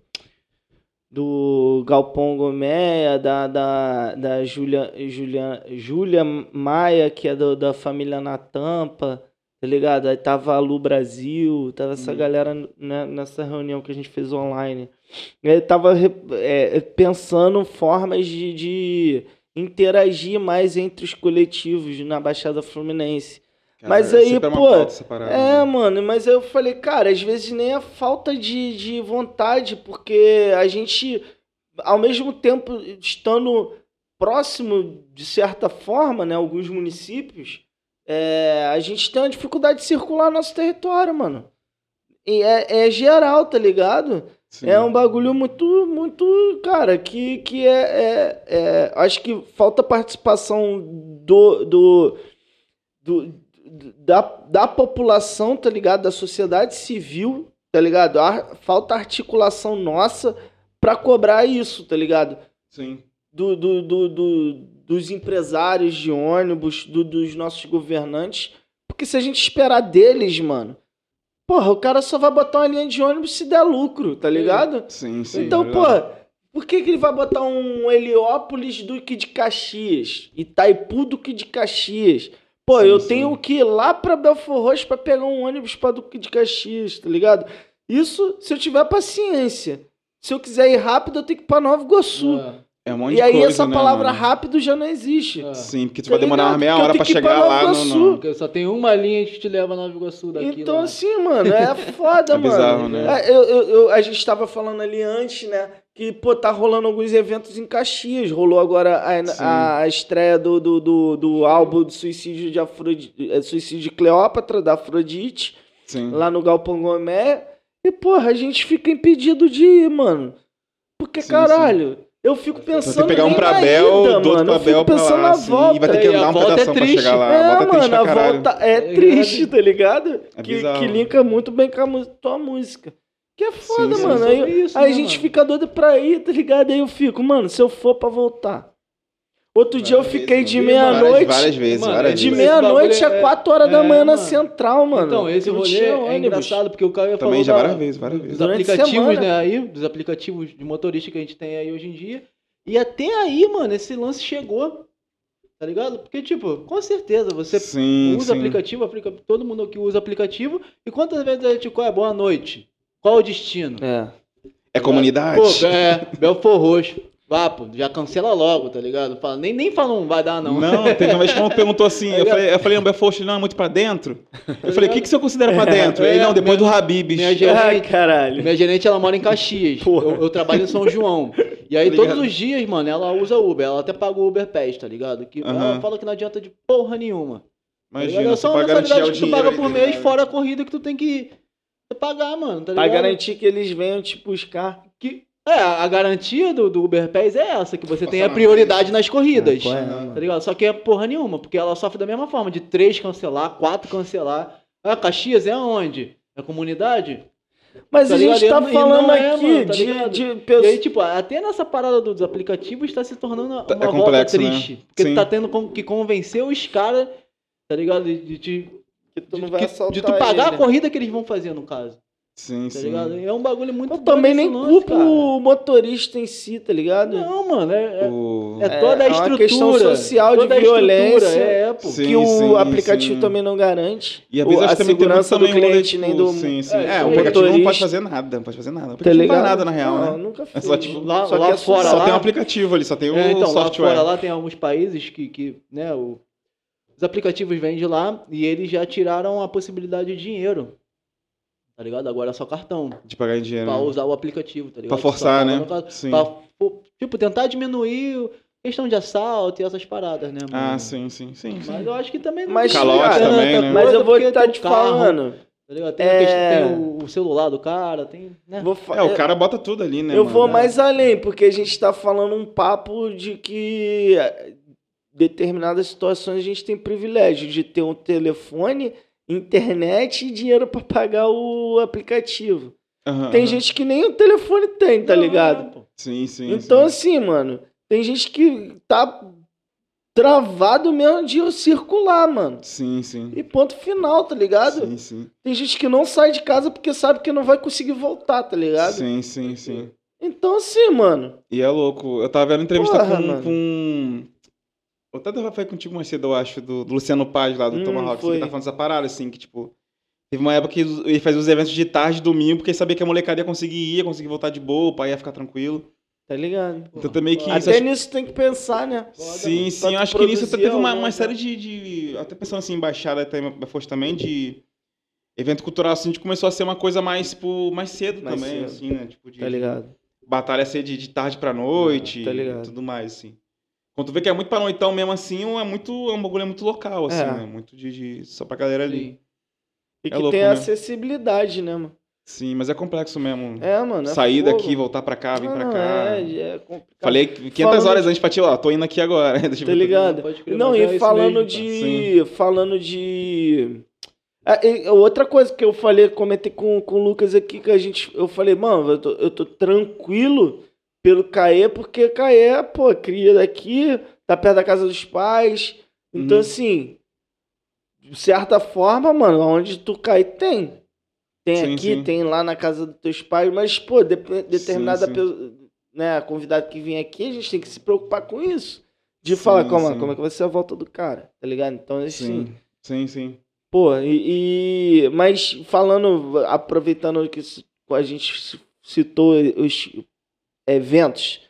do Galpão Gomeia, da, da, da Júlia, Júlia, Júlia Maia, que é do- da família na Tampa, tá ligado? Aí tava a Lu Brasil, tava essa Uhum. galera né, nessa reunião que a gente fez online. Eu tava re- é, pensando formas de, de interagir mais entre os coletivos na Baixada Fluminense. Cara, mas é aí, pô, parada, É, né? mano, mas aí eu falei, cara, às vezes nem é falta de, de vontade, porque a gente, ao mesmo tempo, estando próximo, de certa forma, né, alguns municípios, é, a gente tem uma dificuldade de circular nosso território, mano. E é, é geral, tá ligado? Sim. É um bagulho muito, muito, cara, que, que é, é, é- Acho que falta participação do, do, do- da, da população, tá ligado? Da sociedade civil, tá ligado? Falta articulação nossa pra cobrar isso, tá ligado? Sim. Do, do, do, do- dos empresários de ônibus, do- dos nossos governantes. Porque se a gente esperar deles, mano, porra, o cara só vai botar uma linha de ônibus se der lucro, tá ligado? Sim, sim. Então, é verdade. por que, que ele vai botar um Heliópolis Duque de Caxias? Itaipu Duque de Caxias? Pô, Sim, eu sim. tenho que ir lá pra Belfor Roxo pra pegar um ônibus pra Duque de Caxias, tá ligado? Isso se eu tiver paciência. Se eu quiser ir rápido, eu tenho que ir pra Nova Iguaçu. É um monte E de aí coisa, essa né, palavra mano? rápido já não existe. É. Sim, porque tu Tá vai demorar ligado? uma meia Porque hora pra chegar lá no, no... Porque só tem uma linha que te leva a Nova Iguaçu daqui. Então, lá. assim, mano, é foda, É mano. bizarro, né? É, eu, eu- eu- a gente tava falando ali antes, né? Que, pô, tá rolando alguns eventos em Caxias. Rolou agora Sim. a, a estreia do, do, do, do álbum do Suicídio de Afrodite, é, Suicídio de Cleópatra, da Afrodite, Sim. lá no Galpão Gomé. E, porra, a gente fica impedido de ir, mano. Porque, Sim, caralho, eu fico Vai ter pensando que pegar um pra na Bel, outro mano. pra Eu fico Bel pra pensando lá, na assim, volta. e vai ter que E a andar um volta é pedação pra triste. chegar lá. É, a volta é triste mano, a volta é triste, ligado? tá ligado? É que, que linka muito bem com a tua música. Que é foda, sim, mano. sobre Aí, isso, aí né, a gente mano? fica doido pra ir, tá ligado? Aí eu fico, mano, se eu for pra voltar. Outro dia eu Várias fiquei vezes, de meia-noite. Várias, várias vezes, Mano, várias De vezes. meia-noite bagulho a é- 4 horas da é, manhã na mano. central, mano. Então, esse rolê é engraçado porque o cara Também já da- várias vezes, várias dos vezes. Durante a aplicativos, semana. né, aí, dos aplicativos de motorista que a gente tem aí hoje em dia. E até aí, mano, esse lance chegou. Tá ligado? Porque, tipo, com certeza, você sim, usa sim. aplicativo, aplica... todo mundo que usa aplicativo. E quantas vezes a gente, qual é boa noite? Qual o destino? É. É comunidade. Pô, é, Belfor Roxo. Vá, pô, já cancela logo, tá ligado? Fala, nem, nem fala, não vai dar, não. Não, teve uma vez que um perguntou assim, eu Tá falei, eu falei, não, Belfort, não, é muito pra dentro? Eu falei, o que, que você considera pra dentro? Ele, É, não, depois minha- do Habibs. minha gerente- Ai, caralho. Minha gerente, ela mora em Caxias. Porra. Eu, eu trabalho em São João. E aí, Tá todos os dias, mano, ela usa Uber. Ela até paga o Uber Pass, tá ligado? Que Ela Aham. fala que não adianta de porra nenhuma. Tá? Imagina, é você só uma pra mensalidade que tu paga por tá mês, ligado? fora a corrida que tu tem que pagar, mano, tá Pra ligado? garantir que eles venham te buscar. É, a garantia do, do Uber Pass é essa, que você tem a Passar na prioridade nas corridas. Qual é, Tá ligado? Só que é porra nenhuma, porque ela sofre da mesma forma, de três cancelar, quatro cancelar. Ah, Caxias é onde? É comunidade? Mas Tá a gente ligado? tá falando é, aqui mano, tá de, de E aí, pessoas. tipo, até nessa parada dos aplicativos tá se tornando uma Tá- é volta complexo, né? triste. Porque Sim. tu tá tendo com- que convencer os caras, tá ligado? De, de, te- Que tu de- não vai de tu pagar ele. a corrida que eles vão fazer, no caso. Sim, Tá sim. ligado? É um bagulho muito Eu também nem culpo o motorista em si, tá ligado? Não, mano, é, é, O- é toda a É uma estrutura. questão social de a estrutura, violência. É, pô. Sim, que o sim, aplicativo sim. também não garante. E às O- vezes a acho que também tem muito segurança do um cliente tipo, nem do Sim, sim. É, É, o aplicativo não pode fazer nada, não pode fazer nada. O Tá não faz nada, na real, Não, né? nunca É fez. só, tipo, Lá- Só lá é fora, só lá- tem um aplicativo ali, só tem o É, então, lá software. fora lá tem alguns países que, que né, o- os aplicativos vêm de lá e eles já tiraram a possibilidade de dinheiro. Tá ligado? Agora é só cartão. De pagar em dinheiro. Pra né? usar o aplicativo, tá ligado? Pra forçar, Só né? caso- Sim. pra, tipo, tentar diminuir questão de assalto e essas paradas, né, mano? Ah, sim, sim, sim. sim. Mas eu acho que também não Mas, Calote tanta também, né? Mas eu vou estar te carro, falando. Tá ligado? Tem, É. questão, tem o, celular do cara, tem. Né? Vou fa- É, o cara bota tudo ali, né? Eu mano? vou mais além, porque a gente tá falando um papo de que eh, determinadas situações a gente tem privilégio de ter um telefone, internet e dinheiro pra pagar o aplicativo. Aham, Tem gente que nem o telefone tem, tá ligado? Sim, sim. Então, sim. assim, mano, tem gente que tá travado mesmo de circular, mano. Sim, sim. E ponto final, tá ligado? Sim, sim. Tem gente que não sai de casa porque sabe que não vai conseguir voltar, tá ligado? Sim, sim, sim. Então, assim, mano. E é louco. Eu tava vendo entrevista Porra, com, com. Até tava falando contigo mais cedo, eu acho, do, do Luciano Paz lá do Hum, Tomahawk. foi. Ele tá falando essa parada, assim, que tipo. Teve uma época que ele fazia os eventos de tarde, domingo, porque sabia que a molecada ia conseguir ir, ia conseguir voltar de boa, o pai ia ficar tranquilo. Tá ligado? Então também que. Até acho- nisso tem que pensar, né? Sim, sim, eu acho que nisso teve uma, alguma uma série coisa. de, de- Até pensando assim, em embaixada até fosse também, de. Evento cultural assim, de começou a ser uma coisa mais, tipo, mais cedo Mais também, cedo. assim, né? Tipo, de, Tá ligado? batalha ser de, de tarde pra noite tá e ligado. tudo mais, assim. Quando tu vê que é muito pra noitão mesmo assim, é muito. É um bagulho muito local, assim, É. né? Muito de, de- só pra galera ali. Sim. E É que tem né? acessibilidade, né, mano? Sim, mas é complexo mesmo. É, mano. é Sair fogo. daqui, voltar pra cá, vir Não, pra cá. É, é complicado. Falei 500 Falando horas de- antes pra ti, ó, tô indo aqui agora. Tipo, Tá ligado? Não, e é falando mesmo, de. Falando de. Ah, e outra coisa que eu falei, comentei com, com o Lucas aqui, que a gente. Eu falei, mano, eu tô, eu tô tranquilo pelo Caê, porque Caê, pô, cria daqui, tá perto da casa dos pais. Então, Uhum. assim, de certa forma, mano, onde tu cai tem. Tem Sim, aqui, sim. tem lá na casa dos teus pais, mas, pô, dep- determinada sim. pessoa, né, convidado que vem aqui, a gente tem que se preocupar com isso. De falar, como, como é que vai ser a volta do cara, tá ligado? Então, assim, Sim, sim, sim. Pô, e, e- Mas falando, aproveitando que a gente citou os eventos,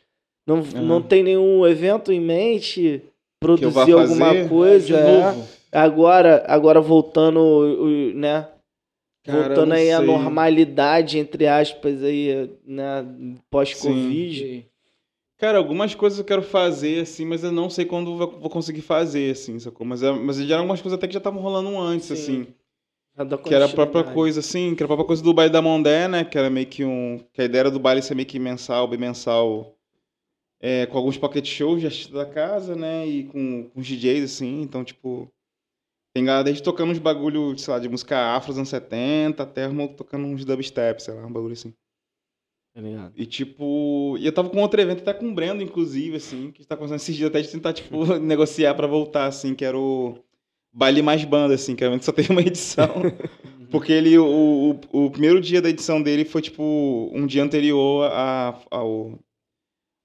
não, Aham. não tem nenhum evento em mente? Produzir alguma coisa? de é? novo. Agora, agora voltando, né? Cara, voltando aí à normalidade, entre aspas, aí, né? Pós-Covid. Sim. Cara, algumas coisas eu quero fazer, assim, mas eu não sei quando vou vou conseguir fazer, assim, sacou? Mas, é- mas já eram algumas coisas até que já estavam rolando antes, Sim. assim. Que era a própria coisa, assim, que era a própria coisa do baile da Mondé, né? Que era meio que um. Que a ideia era do baile ser meio que mensal, bimensal. É, com alguns pocket shows de artista da casa, né? E com, com os DJs, assim. Então, tipo. Tem galera desde tocando uns bagulho, sei lá, de música afro dos anos 70, até tocando uns dubstep, sei lá, um bagulho assim. Tá ligado? E tipo. E eu tava com outro evento até com o Brendo, inclusive, assim, que a gente tá conversando esses dias até de tentar, tipo, negociar pra voltar, assim, que era o Baile Mais Banda, assim, que só teve uma edição. Porque ele, o, o, o primeiro dia da edição dele foi, tipo, um dia anterior a, ao,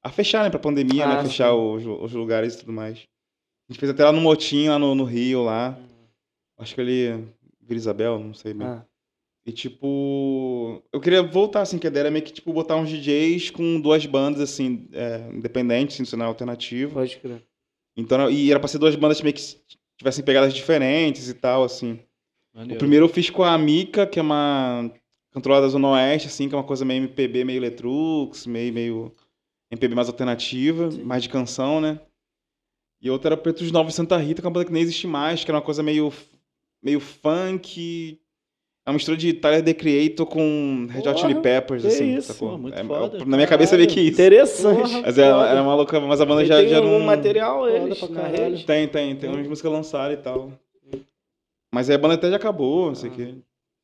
a fechar, né, pra pandemia, Ah, né, fechar os, os lugares e tudo mais. A gente fez até lá no Motinho, lá no, no Rio, lá. Acho que ele, Vila Isabel, não sei bem. Ah, E tipo, eu queria voltar, assim, que a ideia era meio que, tipo, botar uns DJs com duas bandas, assim, é, independentes, assim, cenário alternativo. pode crer. Então, e era pra ser duas bandas meio que tivessem pegadas diferentes e tal, assim. O primeiro eu fiz com a Mika, que é uma cantora da Zona Oeste, assim, que é uma coisa meio MPB, meio Letrux, meio, meio MPB mais alternativa, mais de canção, né? E outra era Pretos Novos Santa Rita, que é uma banda que nem existe mais, que era uma coisa meio, meio funk. É uma mistura de Tyler, The Creator com Red Hot Chili Peppers, que assim, isso, sacou? muito É- é- foda. na minha cabeça é meio que isso. Interessante. Porra. Mas era, era uma louca, mas a banda E já, tem já algum não... material eles pra na caralho. rede? Tem, tem, tem umas músicas lançadas e tal. Mas aí a banda até já acabou, não sei o Ah. quê.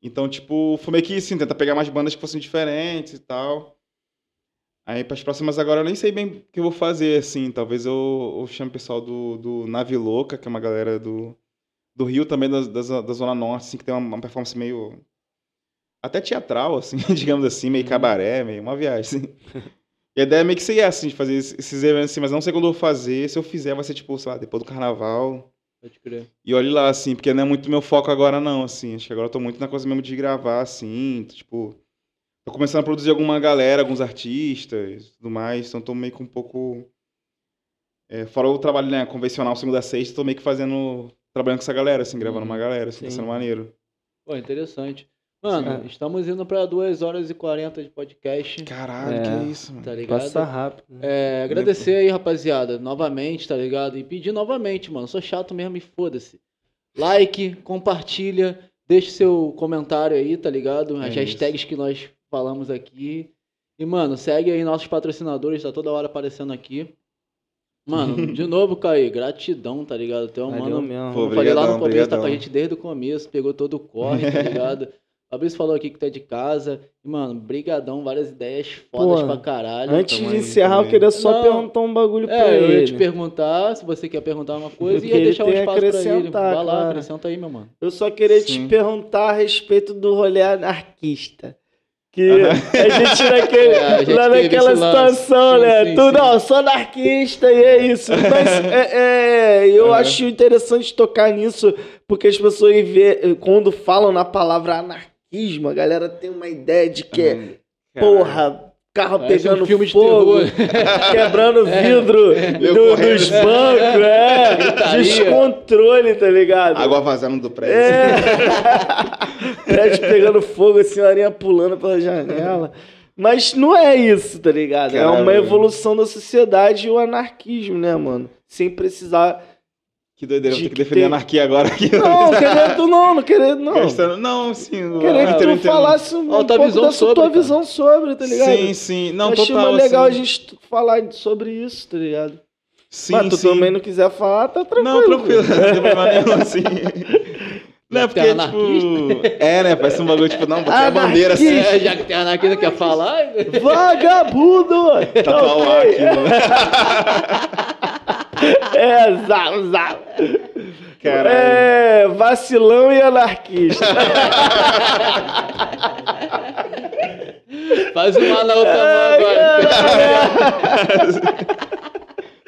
Então, tipo, foi meio que assim, tentar pegar mais bandas que fossem diferentes e tal. Aí pras próximas agora eu nem sei bem o que eu vou fazer, assim. Talvez eu, eu chame o pessoal do, do Nave Louca, que é uma galera do, do Rio também, da, da, da Zona Norte, assim, que tem uma, uma performance meio. Até teatral, assim, digamos assim, meio cabaré, meio uma viagem, assim. E a ideia é meio que ser assim, de fazer esses esses eventos assim, mas não sei quando eu vou fazer. Se eu fizer, vai ser tipo, sei lá, depois do carnaval. Pode crer. E olhe lá, assim, porque não é muito meu foco agora, não, assim. Acho que agora eu tô muito na coisa mesmo de gravar, assim, tipo. Tô começando a produzir alguma galera, alguns artistas e tudo mais, então tô meio que um pouco. É, fora o trabalho né, convencional, segunda a sexta, tô meio que fazendo. Trabalhando com essa galera, assim, gravando uma galera, assim, tá sendo maneiro. Pô, interessante. Mano, Sim. estamos indo pra 2 horas e 40 de podcast, Caralho, É. que isso, mano. tá ligado? Passa rápido. né? É, agradecer aí, rapaziada, novamente, tá ligado? E pedir novamente, mano. Sou chato mesmo e foda-se. Like, compartilha, deixe seu comentário aí, tá ligado? As É hashtags que nós falamos aqui. E, mano, segue aí nossos patrocinadores, tá toda hora aparecendo aqui. Mano, de novo, Caí, gratidão, tá ligado? Um Valeu mano. mesmo. Pô, Eu falei lá no começo, tá com a gente desde o começo, pegou todo o corre, tá ligado? Fabrício falou aqui que tá de casa. E, mano, brigadão, várias ideias fodas Pô, pra caralho. Antes de encerrar, eu também. queria só Não. perguntar um bagulho pra É, eu ia ele. te perguntar se você quer perguntar uma coisa e ia deixar um espaço pra ele. Vai lá, claro. acrescenta aí, meu mano. Eu só queria te Sim. perguntar a respeito do rolê anarquista. Que Aham. a gente naquele, É, a gente lá naquela situação, Sim, né? sim, tu sim. não, sou anarquista e é isso. Mas é, é, eu Aham. acho interessante tocar nisso, porque as pessoas vê, quando falam na palavra anarquismo, a galera tem uma ideia de que é, Caralho. porra, carro Parece pegando um filme fogo, quebrando vidro do- dos bancos, é. Gritaria. Descontrole, tá ligado? Água vazando do prédio. É. Prédio pegando fogo, a senhorinha pulando pela janela. Mas não é isso, tá ligado? é Caralho. uma evolução da sociedade e o anarquismo, né, mano? Sem precisar. Que doideira, eu De vou ter que defender tem- a anarquia agora aqui. Não, querendo não, não querendo não. Gastando- Não, sim. eu- Queria eu que tu entendo. falasse um, um pouco visão da sobre, tua cara. visão sobre, tá ligado? Sim, sim. Não, Achei total. mais legal assim, a gente falar sobre isso, tá ligado? Sim, Mas tu sim. também não quiser falar, tá tranquilo. Não, tranquilo, não tem problema nenhum, assim. Não, é porque, tem tipo. É, né? Parece um bagulho, tipo, não, botei a bandeira assim. É, já que tem anarquista quer falar. Vagabundo! Tá Tá o ok. aqui, né? É, zau, zau. Caralho. É, vacilão e anarquista. Faz uma na outra mão agora.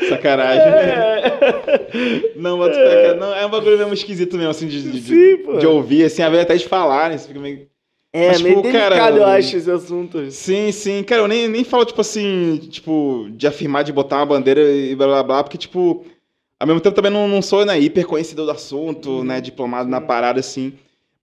Sacanagem. É. Não, mas é. Não, é um bagulho mesmo esquisito mesmo, assim, de, de, Sim, de ouvir, assim, a até de falar, né? Você fica meio. É, Mas, meio tipo, delicado, cara, eu acho, esse assunto. Sim, sim. Cara, eu nem, nem falo, tipo assim, tipo, de afirmar, de botar uma bandeira e blá blá blá, porque, tipo, ao mesmo tempo também não, não sou, né, hiper conhecido do assunto, né, diplomado na parada, assim.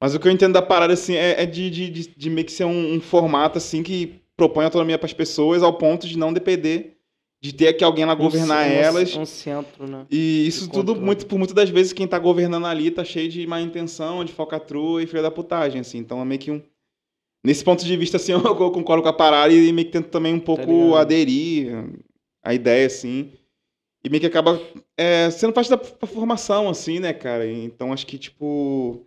Mas o que eu entendo da parada, assim, é, é de, de, de, de meio que ser um, um formato, assim, que propõe autonomia para as pessoas ao ponto de não depender de ter que alguém lá governar um, elas. Um centro, né? E isso tudo, controle. muito, por muitas das vezes, quem tá governando ali tá cheio de má intenção, de falcatrua e filha da putagem, assim. Então é meio que um. Nesse ponto de vista, assim, eu concordo com a parada e meio que tento também um pouco ligado. aderir à ideia, assim. E meio que acaba é, sendo parte da, da formação, assim, né, cara? Então acho que, tipo.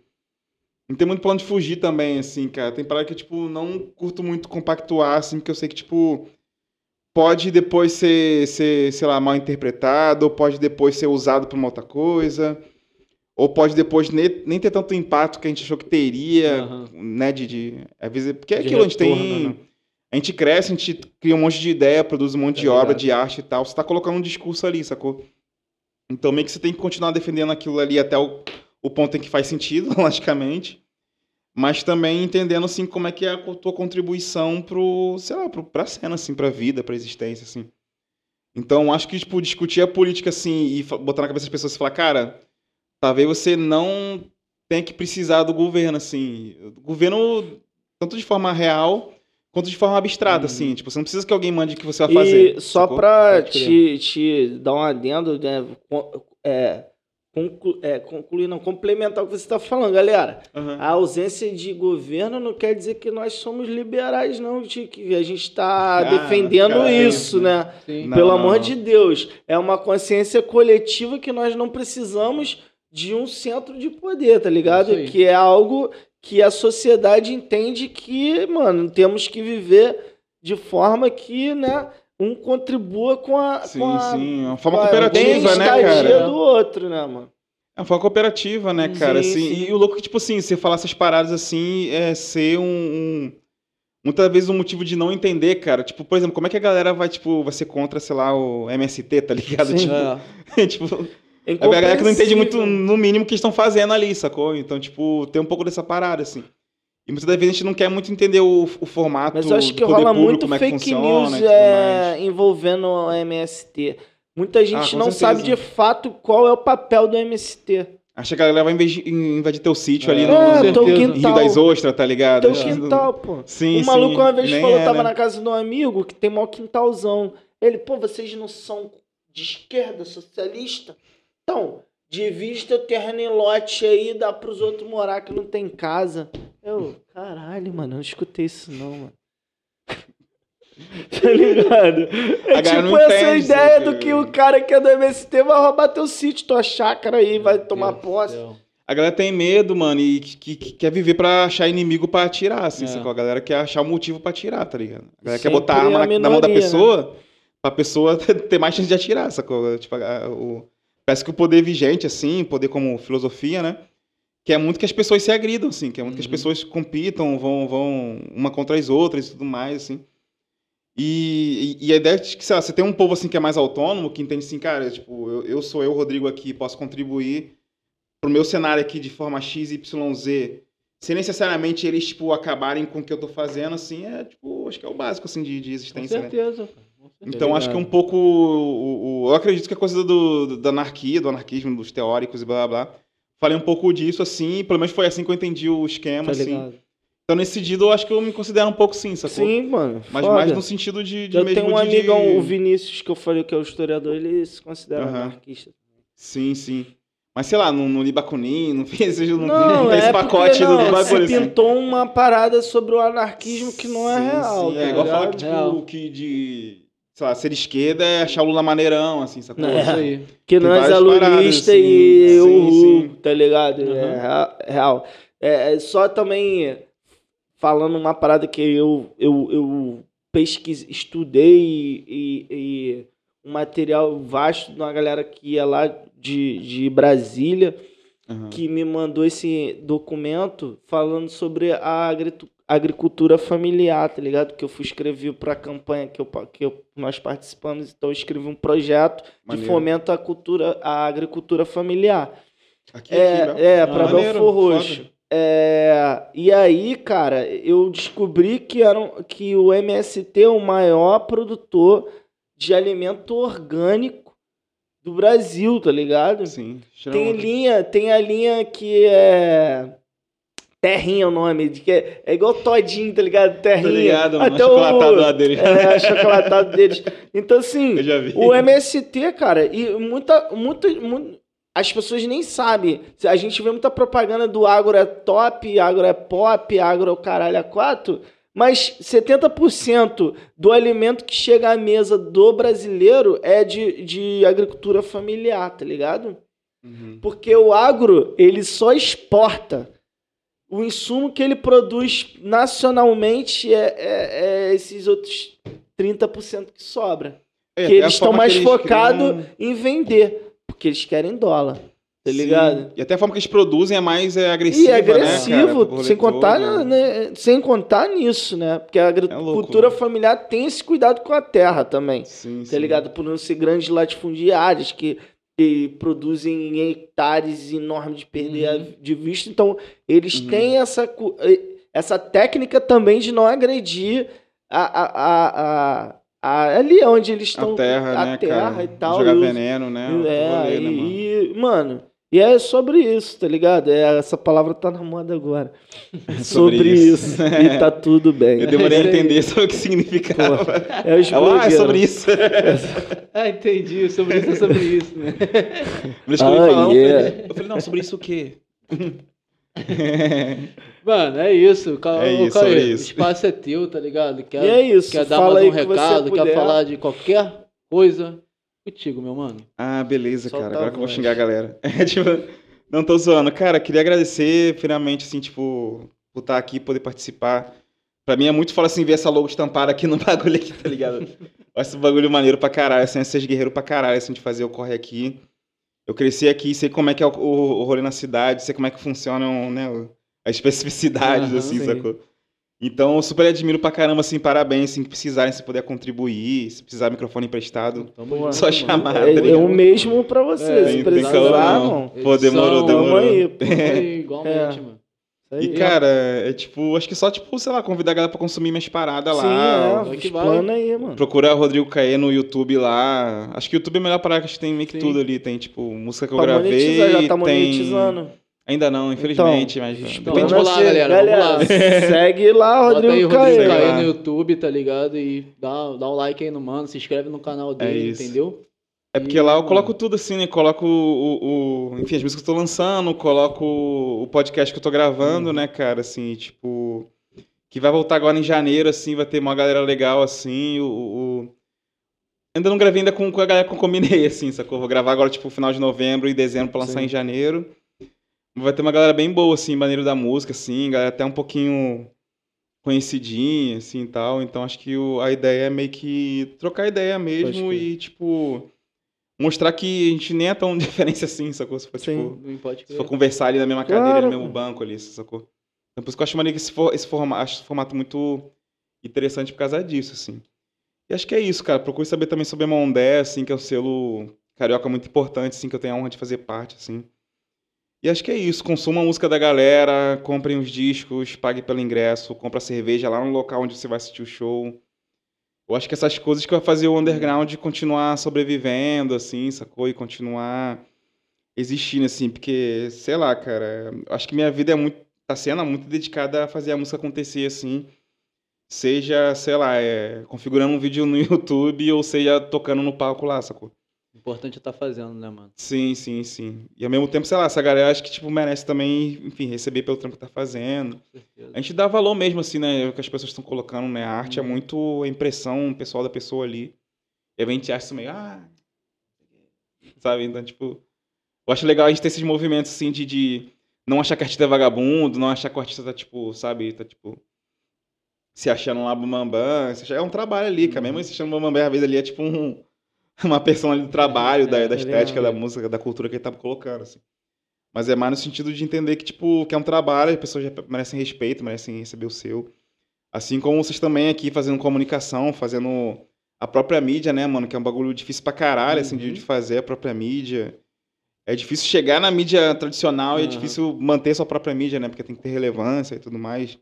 Não tem muito plano de fugir também, assim, cara. Tem parada que, tipo, não curto muito compactuar, assim, porque eu sei que, tipo pode depois ser, ser, sei lá, mal interpretado, ou pode depois ser usado para uma outra coisa, ou pode depois ne- nem ter tanto impacto que a gente achou que teria, Aham. né, de, de às vezes, porque é De aquilo, a gente tem, retorno, né? a gente cresce, a gente cria um monte de ideia, produz um monte Tá de obra, ligado. de arte e tal, você tá colocando um discurso ali, sacou? Então meio que você tem que continuar defendendo aquilo ali até o, o ponto em que faz sentido, logicamente, mas também entendendo assim como é que é a tua contribuição pro, sei lá, pro, pra cena assim, pra vida, pra existência assim. Então, acho que tipo discutir a política assim e botar na cabeça das pessoas e falar, cara, talvez você não tenha que precisar do governo assim. O governo tanto de forma real quanto de forma abstrata assim, tipo, você não precisa que alguém mande o que você vai fazer. E só Pode te, te dar um adendo, né? É, conclu, é, concluir, não, complementar o que você está falando, galera. Aham. A ausência de governo não quer dizer que nós somos liberais, não, de que a gente está Ah, defendendo cara, é isso, né? Sim. Não, Pelo não, amor não. de Deus. É uma consciência coletiva que nós não precisamos de um centro de poder, tá ligado? Que é algo que a sociedade entende que, mano, temos que viver de forma que, né, um contribua com a, Sim, com a, sim, é uma forma cooperativa, né, cara? do outro, né, mano? É uma forma cooperativa, né, cara? Sim, assim, sim. E o louco é que, tipo assim, você falar essas paradas assim, é ser um, um- Muitas vezes um motivo de não entender, cara. Tipo, por exemplo, como é que a galera vai, tipo, vai ser contra, sei lá, o MST, tá ligado? Sim. É. Tipo, tipo, a galera que não entende muito, no mínimo, o que estão fazendo ali, sacou? Então, tipo, tem um pouco dessa parada, assim. E muitas das vezes a gente não quer muito entender o, o formato Mas eu acho do que poder rola público, muito como é que fake funciona news é, envolvendo o MST. Muita gente Ah, não certeza. sabe de fato qual é o papel do MST. Acha que a galera vai invadir, invadir teu sítio É, ali no, É, no quintal. Rio das Ostras, tá ligado? Teu quintal, pô. Sim, o maluco sim. uma vez falou, é, tava né? na casa de um amigo que tem maior quintalzão. Ele, pô, vocês não são de esquerda, socialista? Então, divide teu terreno em lote aí, dá pros outros morar que não tem casa. Eu, caralho, mano, eu não escutei isso não, mano. tá ligado? É A tipo essa ideia né, do que o cara que é do MST vai roubar teu sítio, tua chácara aí, vai tomar Deus posse. céu. A galera tem medo, mano, e que, que- que quer viver pra achar inimigo pra atirar, assim, É. sacou? A galera quer achar um motivo pra atirar, tá ligado? A galera quer Sempre botar a arma na, na mão da minoria, né? pessoa pra pessoa ter, ter mais chance de atirar, sacou? Tipo, a- o- parece que o poder vigente, assim, poder como filosofia, né? Que é muito que as pessoas se agridam, assim, que é muito que as Uhum. pessoas compitam, vão, vão uma contra as outras e tudo mais, assim. E, e- e a ideia de que, sei lá, você tem um povo assim que é mais autônomo, que entende assim, cara, tipo, eu, eu sou eu, Rodrigo, aqui, posso contribuir pro meu cenário aqui de forma X, Y, Z, sem necessariamente eles, tipo, acabarem com o que eu tô fazendo, assim, é, tipo, acho que é o básico, assim, de, de Com existência, né? certeza. cara, Então, acho que um pouco. O, o- eu acredito que a coisa do, da anarquia, do anarquismo, dos teóricos e blá blá blá. Falei um pouco disso, assim, pelo menos foi assim que eu entendi o esquema, Tá assim. Então, nesse sentido, eu acho que eu me considero um pouco sim, sacou? Sim, mano. Mas foda. mais no sentido de, de Eu mesmo tenho um de- amigão, o Vinícius, que eu falei que é o historiador, ele se considera Aham. anarquista. Sim, sim. Mas sei lá, não, não li Bakunin, não fez não, Não, não tem é esse pacote do, não, do bagulho, se assim. pintou uma parada sobre o anarquismo que não é Sim, real. sim. tá É igual falar que, tipo, Real. que de, sei lá, ser esquerda é achar o Lula maneirão, assim, sacou? É. Isso aí. Que Tem nós é lulista sim. e o tá ligado? É Uhum. rea- real. É, é só também falando uma parada que eu, eu, eu pesquisei, estudei e, e- um material vasto de uma galera que ia lá de, de Brasília Aham. que me mandou esse documento falando sobre a agricultura familiar, tá ligado? Que eu fui escrever para a campanha que, eu, que eu- nós participamos, então eu escrevi um projeto de Maneiro. fomento à cultura, à agricultura familiar. Aqui, É, aqui, é Ah, para maneiro, Belfor Roxo. É, e aí, cara, eu descobri que, era, que o MST é o maior produtor de alimento orgânico do Brasil, tá ligado? Sim. Tem linha, tem a linha que é. Terrinha é o nome, de que é, é igual todinho, tá ligado? Terrinha. Tô ligado, mano. Até Achocolatado lá o. dele. É, achocolatado deles. Então, assim, Eu já vi. o MST, cara, e muita, muita, mu- as pessoas nem sabem. A gente vê muita propaganda do agro é top, agro é pop, agro é o caralho a quatro, mas 70% do alimento que chega à mesa do brasileiro é de, de agricultura familiar, tá ligado? Uhum. Porque o agro, ele só exporta. O insumo que ele produz nacionalmente é, é- é esses outros 30% que sobra É, que eles estão mais focados criam- em vender, porque eles querem dólar, tá Sim. ligado? E até a forma que eles produzem é mais é, agressiva, E é né, cara, agressivo, do rolê sem contar, todo. né, sem contar nisso, né? Porque a agricultura louco, né? familiar tem esse cuidado com a terra também, Sim, tá sim. ligado? Por não ser grandes latifundiários que, que produzem em hectares enormes de perder a- de vista. Então, eles Uhum. têm essa, essa técnica também de não agredir a, a, a, a- ali onde eles estão A terra, a né, terra cara? e tal. Jogar veneno, né? É, rolê, e, né, mano? e, mano, e é sobre isso, tá ligado? É, essa palavra tá na moda agora. É sobre, Sobre isso. isso. e tá tudo bem. Eu demorei a É entender sobre o que significava. É os Ela, ah, é blogueiros. sobre isso. Ah, entendi. Sobre isso é sobre isso, né? Eu Ah, falar, eu yeah. falei- eu falei, não, sobre isso o quê? Mano, é isso. Ca- É isso, é isso. O espaço é teu, tá ligado? Quer, E é isso, Quer dar fala mais um recado, quer puder. falar de qualquer coisa? Contigo, meu mano. Ah, beleza, Solta cara. Agora que eu vou xingar a galera. É, tipo, não tô zoando. Cara, queria agradecer, finalmente, assim, tipo, por estar aqui, poder participar. Pra mim é muito foda, assim, ver essa logo estampada aqui no bagulho aqui, tá ligado? Esse bagulho maneiro pra caralho, assim, ser guerreiro pra caralho, assim, de fazer o corre aqui. Eu cresci aqui, sei como é que é o, o, o rolê na cidade, sei como é que funcionam, né, as especificidades, Aham, assim, sim. sacou? Então, eu super admiro pra caramba, assim, parabéns, assim, que precisarem, se puder contribuir, se precisar microfone emprestado. Tamo junto, Só chamar, É, tá é o mesmo pra você, É, se precisar, calma, não. Pô, demorou, demorou. Aí, aí, igualmente, É. mano. Isso aí. E, cara, é tipo, acho que só, tipo, sei lá, convidar a galera pra consumir minhas paradas Sim, lá. é, que vai. explana aí, mano. Procura Rodrigo Caê no YouTube lá. Acho que o YouTube é a melhor parada que a gente tem meio que Sim. tudo ali. Tem, tipo, música que eu Pra gravei. monetizar, já tá tem... Ainda não, infelizmente, mas Então, depende de vamos lá, você. galera, vamos lá. segue lá, Bota aí Rodrigo o Rodrigo Caio. No YouTube, tá ligado? E dá, dá um like aí no mano, se inscreve no canal dele, isso. entendeu? É porque lá eu coloco tudo assim, né? Coloco o, o- enfim, as músicas que eu tô lançando, coloco o podcast que eu tô gravando, Uhum. né, cara, assim, tipo, que vai voltar agora em janeiro, assim, vai ter uma galera legal, assim, o... o- Ainda não gravei ainda com, com a galera que eu combinei, assim, sacou? Vou gravar agora, tipo, final de novembro e dezembro pra lançar Sim. em janeiro. Vai ter uma galera bem boa, assim, maneiro da música, assim, galera até um pouquinho conhecidinha, assim, e tal. Então, acho que o- a ideia é meio que trocar ideia mesmo e, tipo, mostrar que a gente nem é tão diferente assim, sacou? Se for, Sim. tipo, se for conversar ali na mesma cadeira, Claro, no mesmo banco ali, sacou? Então, por isso que eu acho maneiro que esse, for, esse formato, acho esse formato muito interessante por causa disso, assim. E acho que é isso, cara. Procure saber também sobre a Mondé, assim, que é um selo carioca muito importante, assim, que eu tenho a honra de fazer parte, assim. E acho que é isso. Consuma a música da galera, comprem os discos, pague pelo ingresso, compra cerveja lá no local onde você vai assistir o show. Eu acho que essas coisas que vai fazer o underground continuar sobrevivendo, assim, sacou? E continuar existindo, assim, porque, sei lá, cara, acho que minha vida é muito, tá sendo muito dedicada a fazer a música acontecer, assim. Seja, sei lá, é, configurando um vídeo no YouTube ou seja tocando no palco lá, sacou? Importante é tá fazendo, né, mano? Sim, sim, sim. E ao mesmo tempo, sei lá, essa galera acho que, tipo, merece também, enfim, receber pelo trampo que tá fazendo. A gente dá valor mesmo, assim, né? O que as pessoas estão colocando, né? A arte é Uhum. muito a impressão pessoal da pessoa ali. E a gente acha isso meio, ah. Sabe? Então, tipo. Eu acho legal a gente ter esses movimentos, assim, de, de não achar que o artista é vagabundo, não achar que o artista tá, tipo, sabe, tá, tipo. Se achando lá achar- É um trabalho ali, cara. Mesmo se achando bambambam, às vezes ali é tipo um, uma persona ali do trabalho, da, da é estética, da música, da cultura que ele tava colocando, assim. Mas é mais no sentido de entender que, tipo, que é um trabalho, as pessoas já merecem respeito, merecem receber o seu. Assim como vocês também aqui fazendo comunicação, fazendo a própria mídia, né, mano? Que é um bagulho difícil pra caralho, assim, de, Uhum. de fazer a própria mídia. É difícil chegar na mídia tradicional e é difícil manter sua própria mídia, né? Porque tem que ter relevância e tudo mais.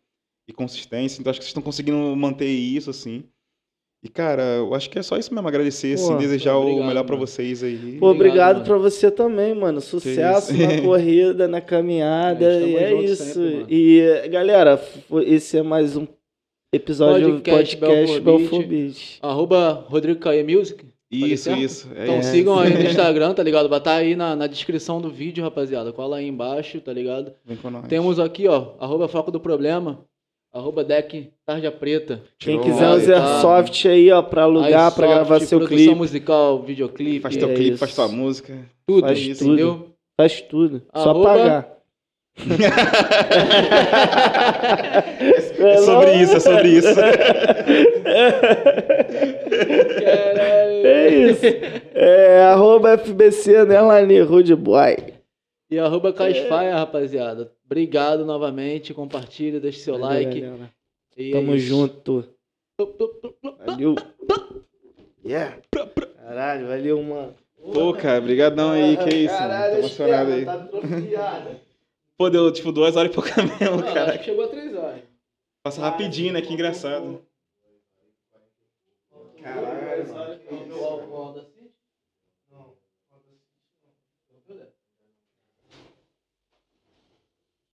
E consistência. Então acho que vocês estão conseguindo manter isso, assim. E, cara, eu acho que é só isso mesmo, agradecer, assim, Pô, desejar obrigado, o melhor pra mano. vocês aí. Pô, obrigado pra você também, mano. Sucesso isso. na corrida, na caminhada. É, e é isso. sempre, e, galera, esse é mais um episódio do Podcast podcast Beach. Arroba Rodrigo Caia Music. Isso, certo? isso. É Então isso. sigam aí no Instagram, tá ligado? Vai estar aí na, na descrição do vídeo, rapaziada. Cola aí embaixo, tá ligado? Vem com nós. Temos aqui, ó, arroba Foco do Problema, arroba Deck Tarja Preta. Quem Tirou quiser tal. airsoft aí, ó, pra alugar, soft, gravar seu produção clipe. musical, videoclipe, Faz teu É clipe, isso. faz tua música. tudo, faz isso, tudo. entendeu? Faz tudo. Só Arroba- pagar. É sobre isso, é sobre isso. Caralho. É isso. É, arroba FBC, underline Rude Boy. E arroba Caisfaia, rapaziada. Obrigado novamente, compartilha, deixa seu Valeu, like. galera. E é Tamo isso. junto. Valeu. Yeah. Caralho, valeu, mano. Pô, cara, brigadão aí, que isso, mano. Caralho, Tô emocionado aí. tá. Pô, deu tipo duas horas e pouca mesmo, Não, acho cara. que chegou a três horas. Passa rapidinho, né? Que engraçado.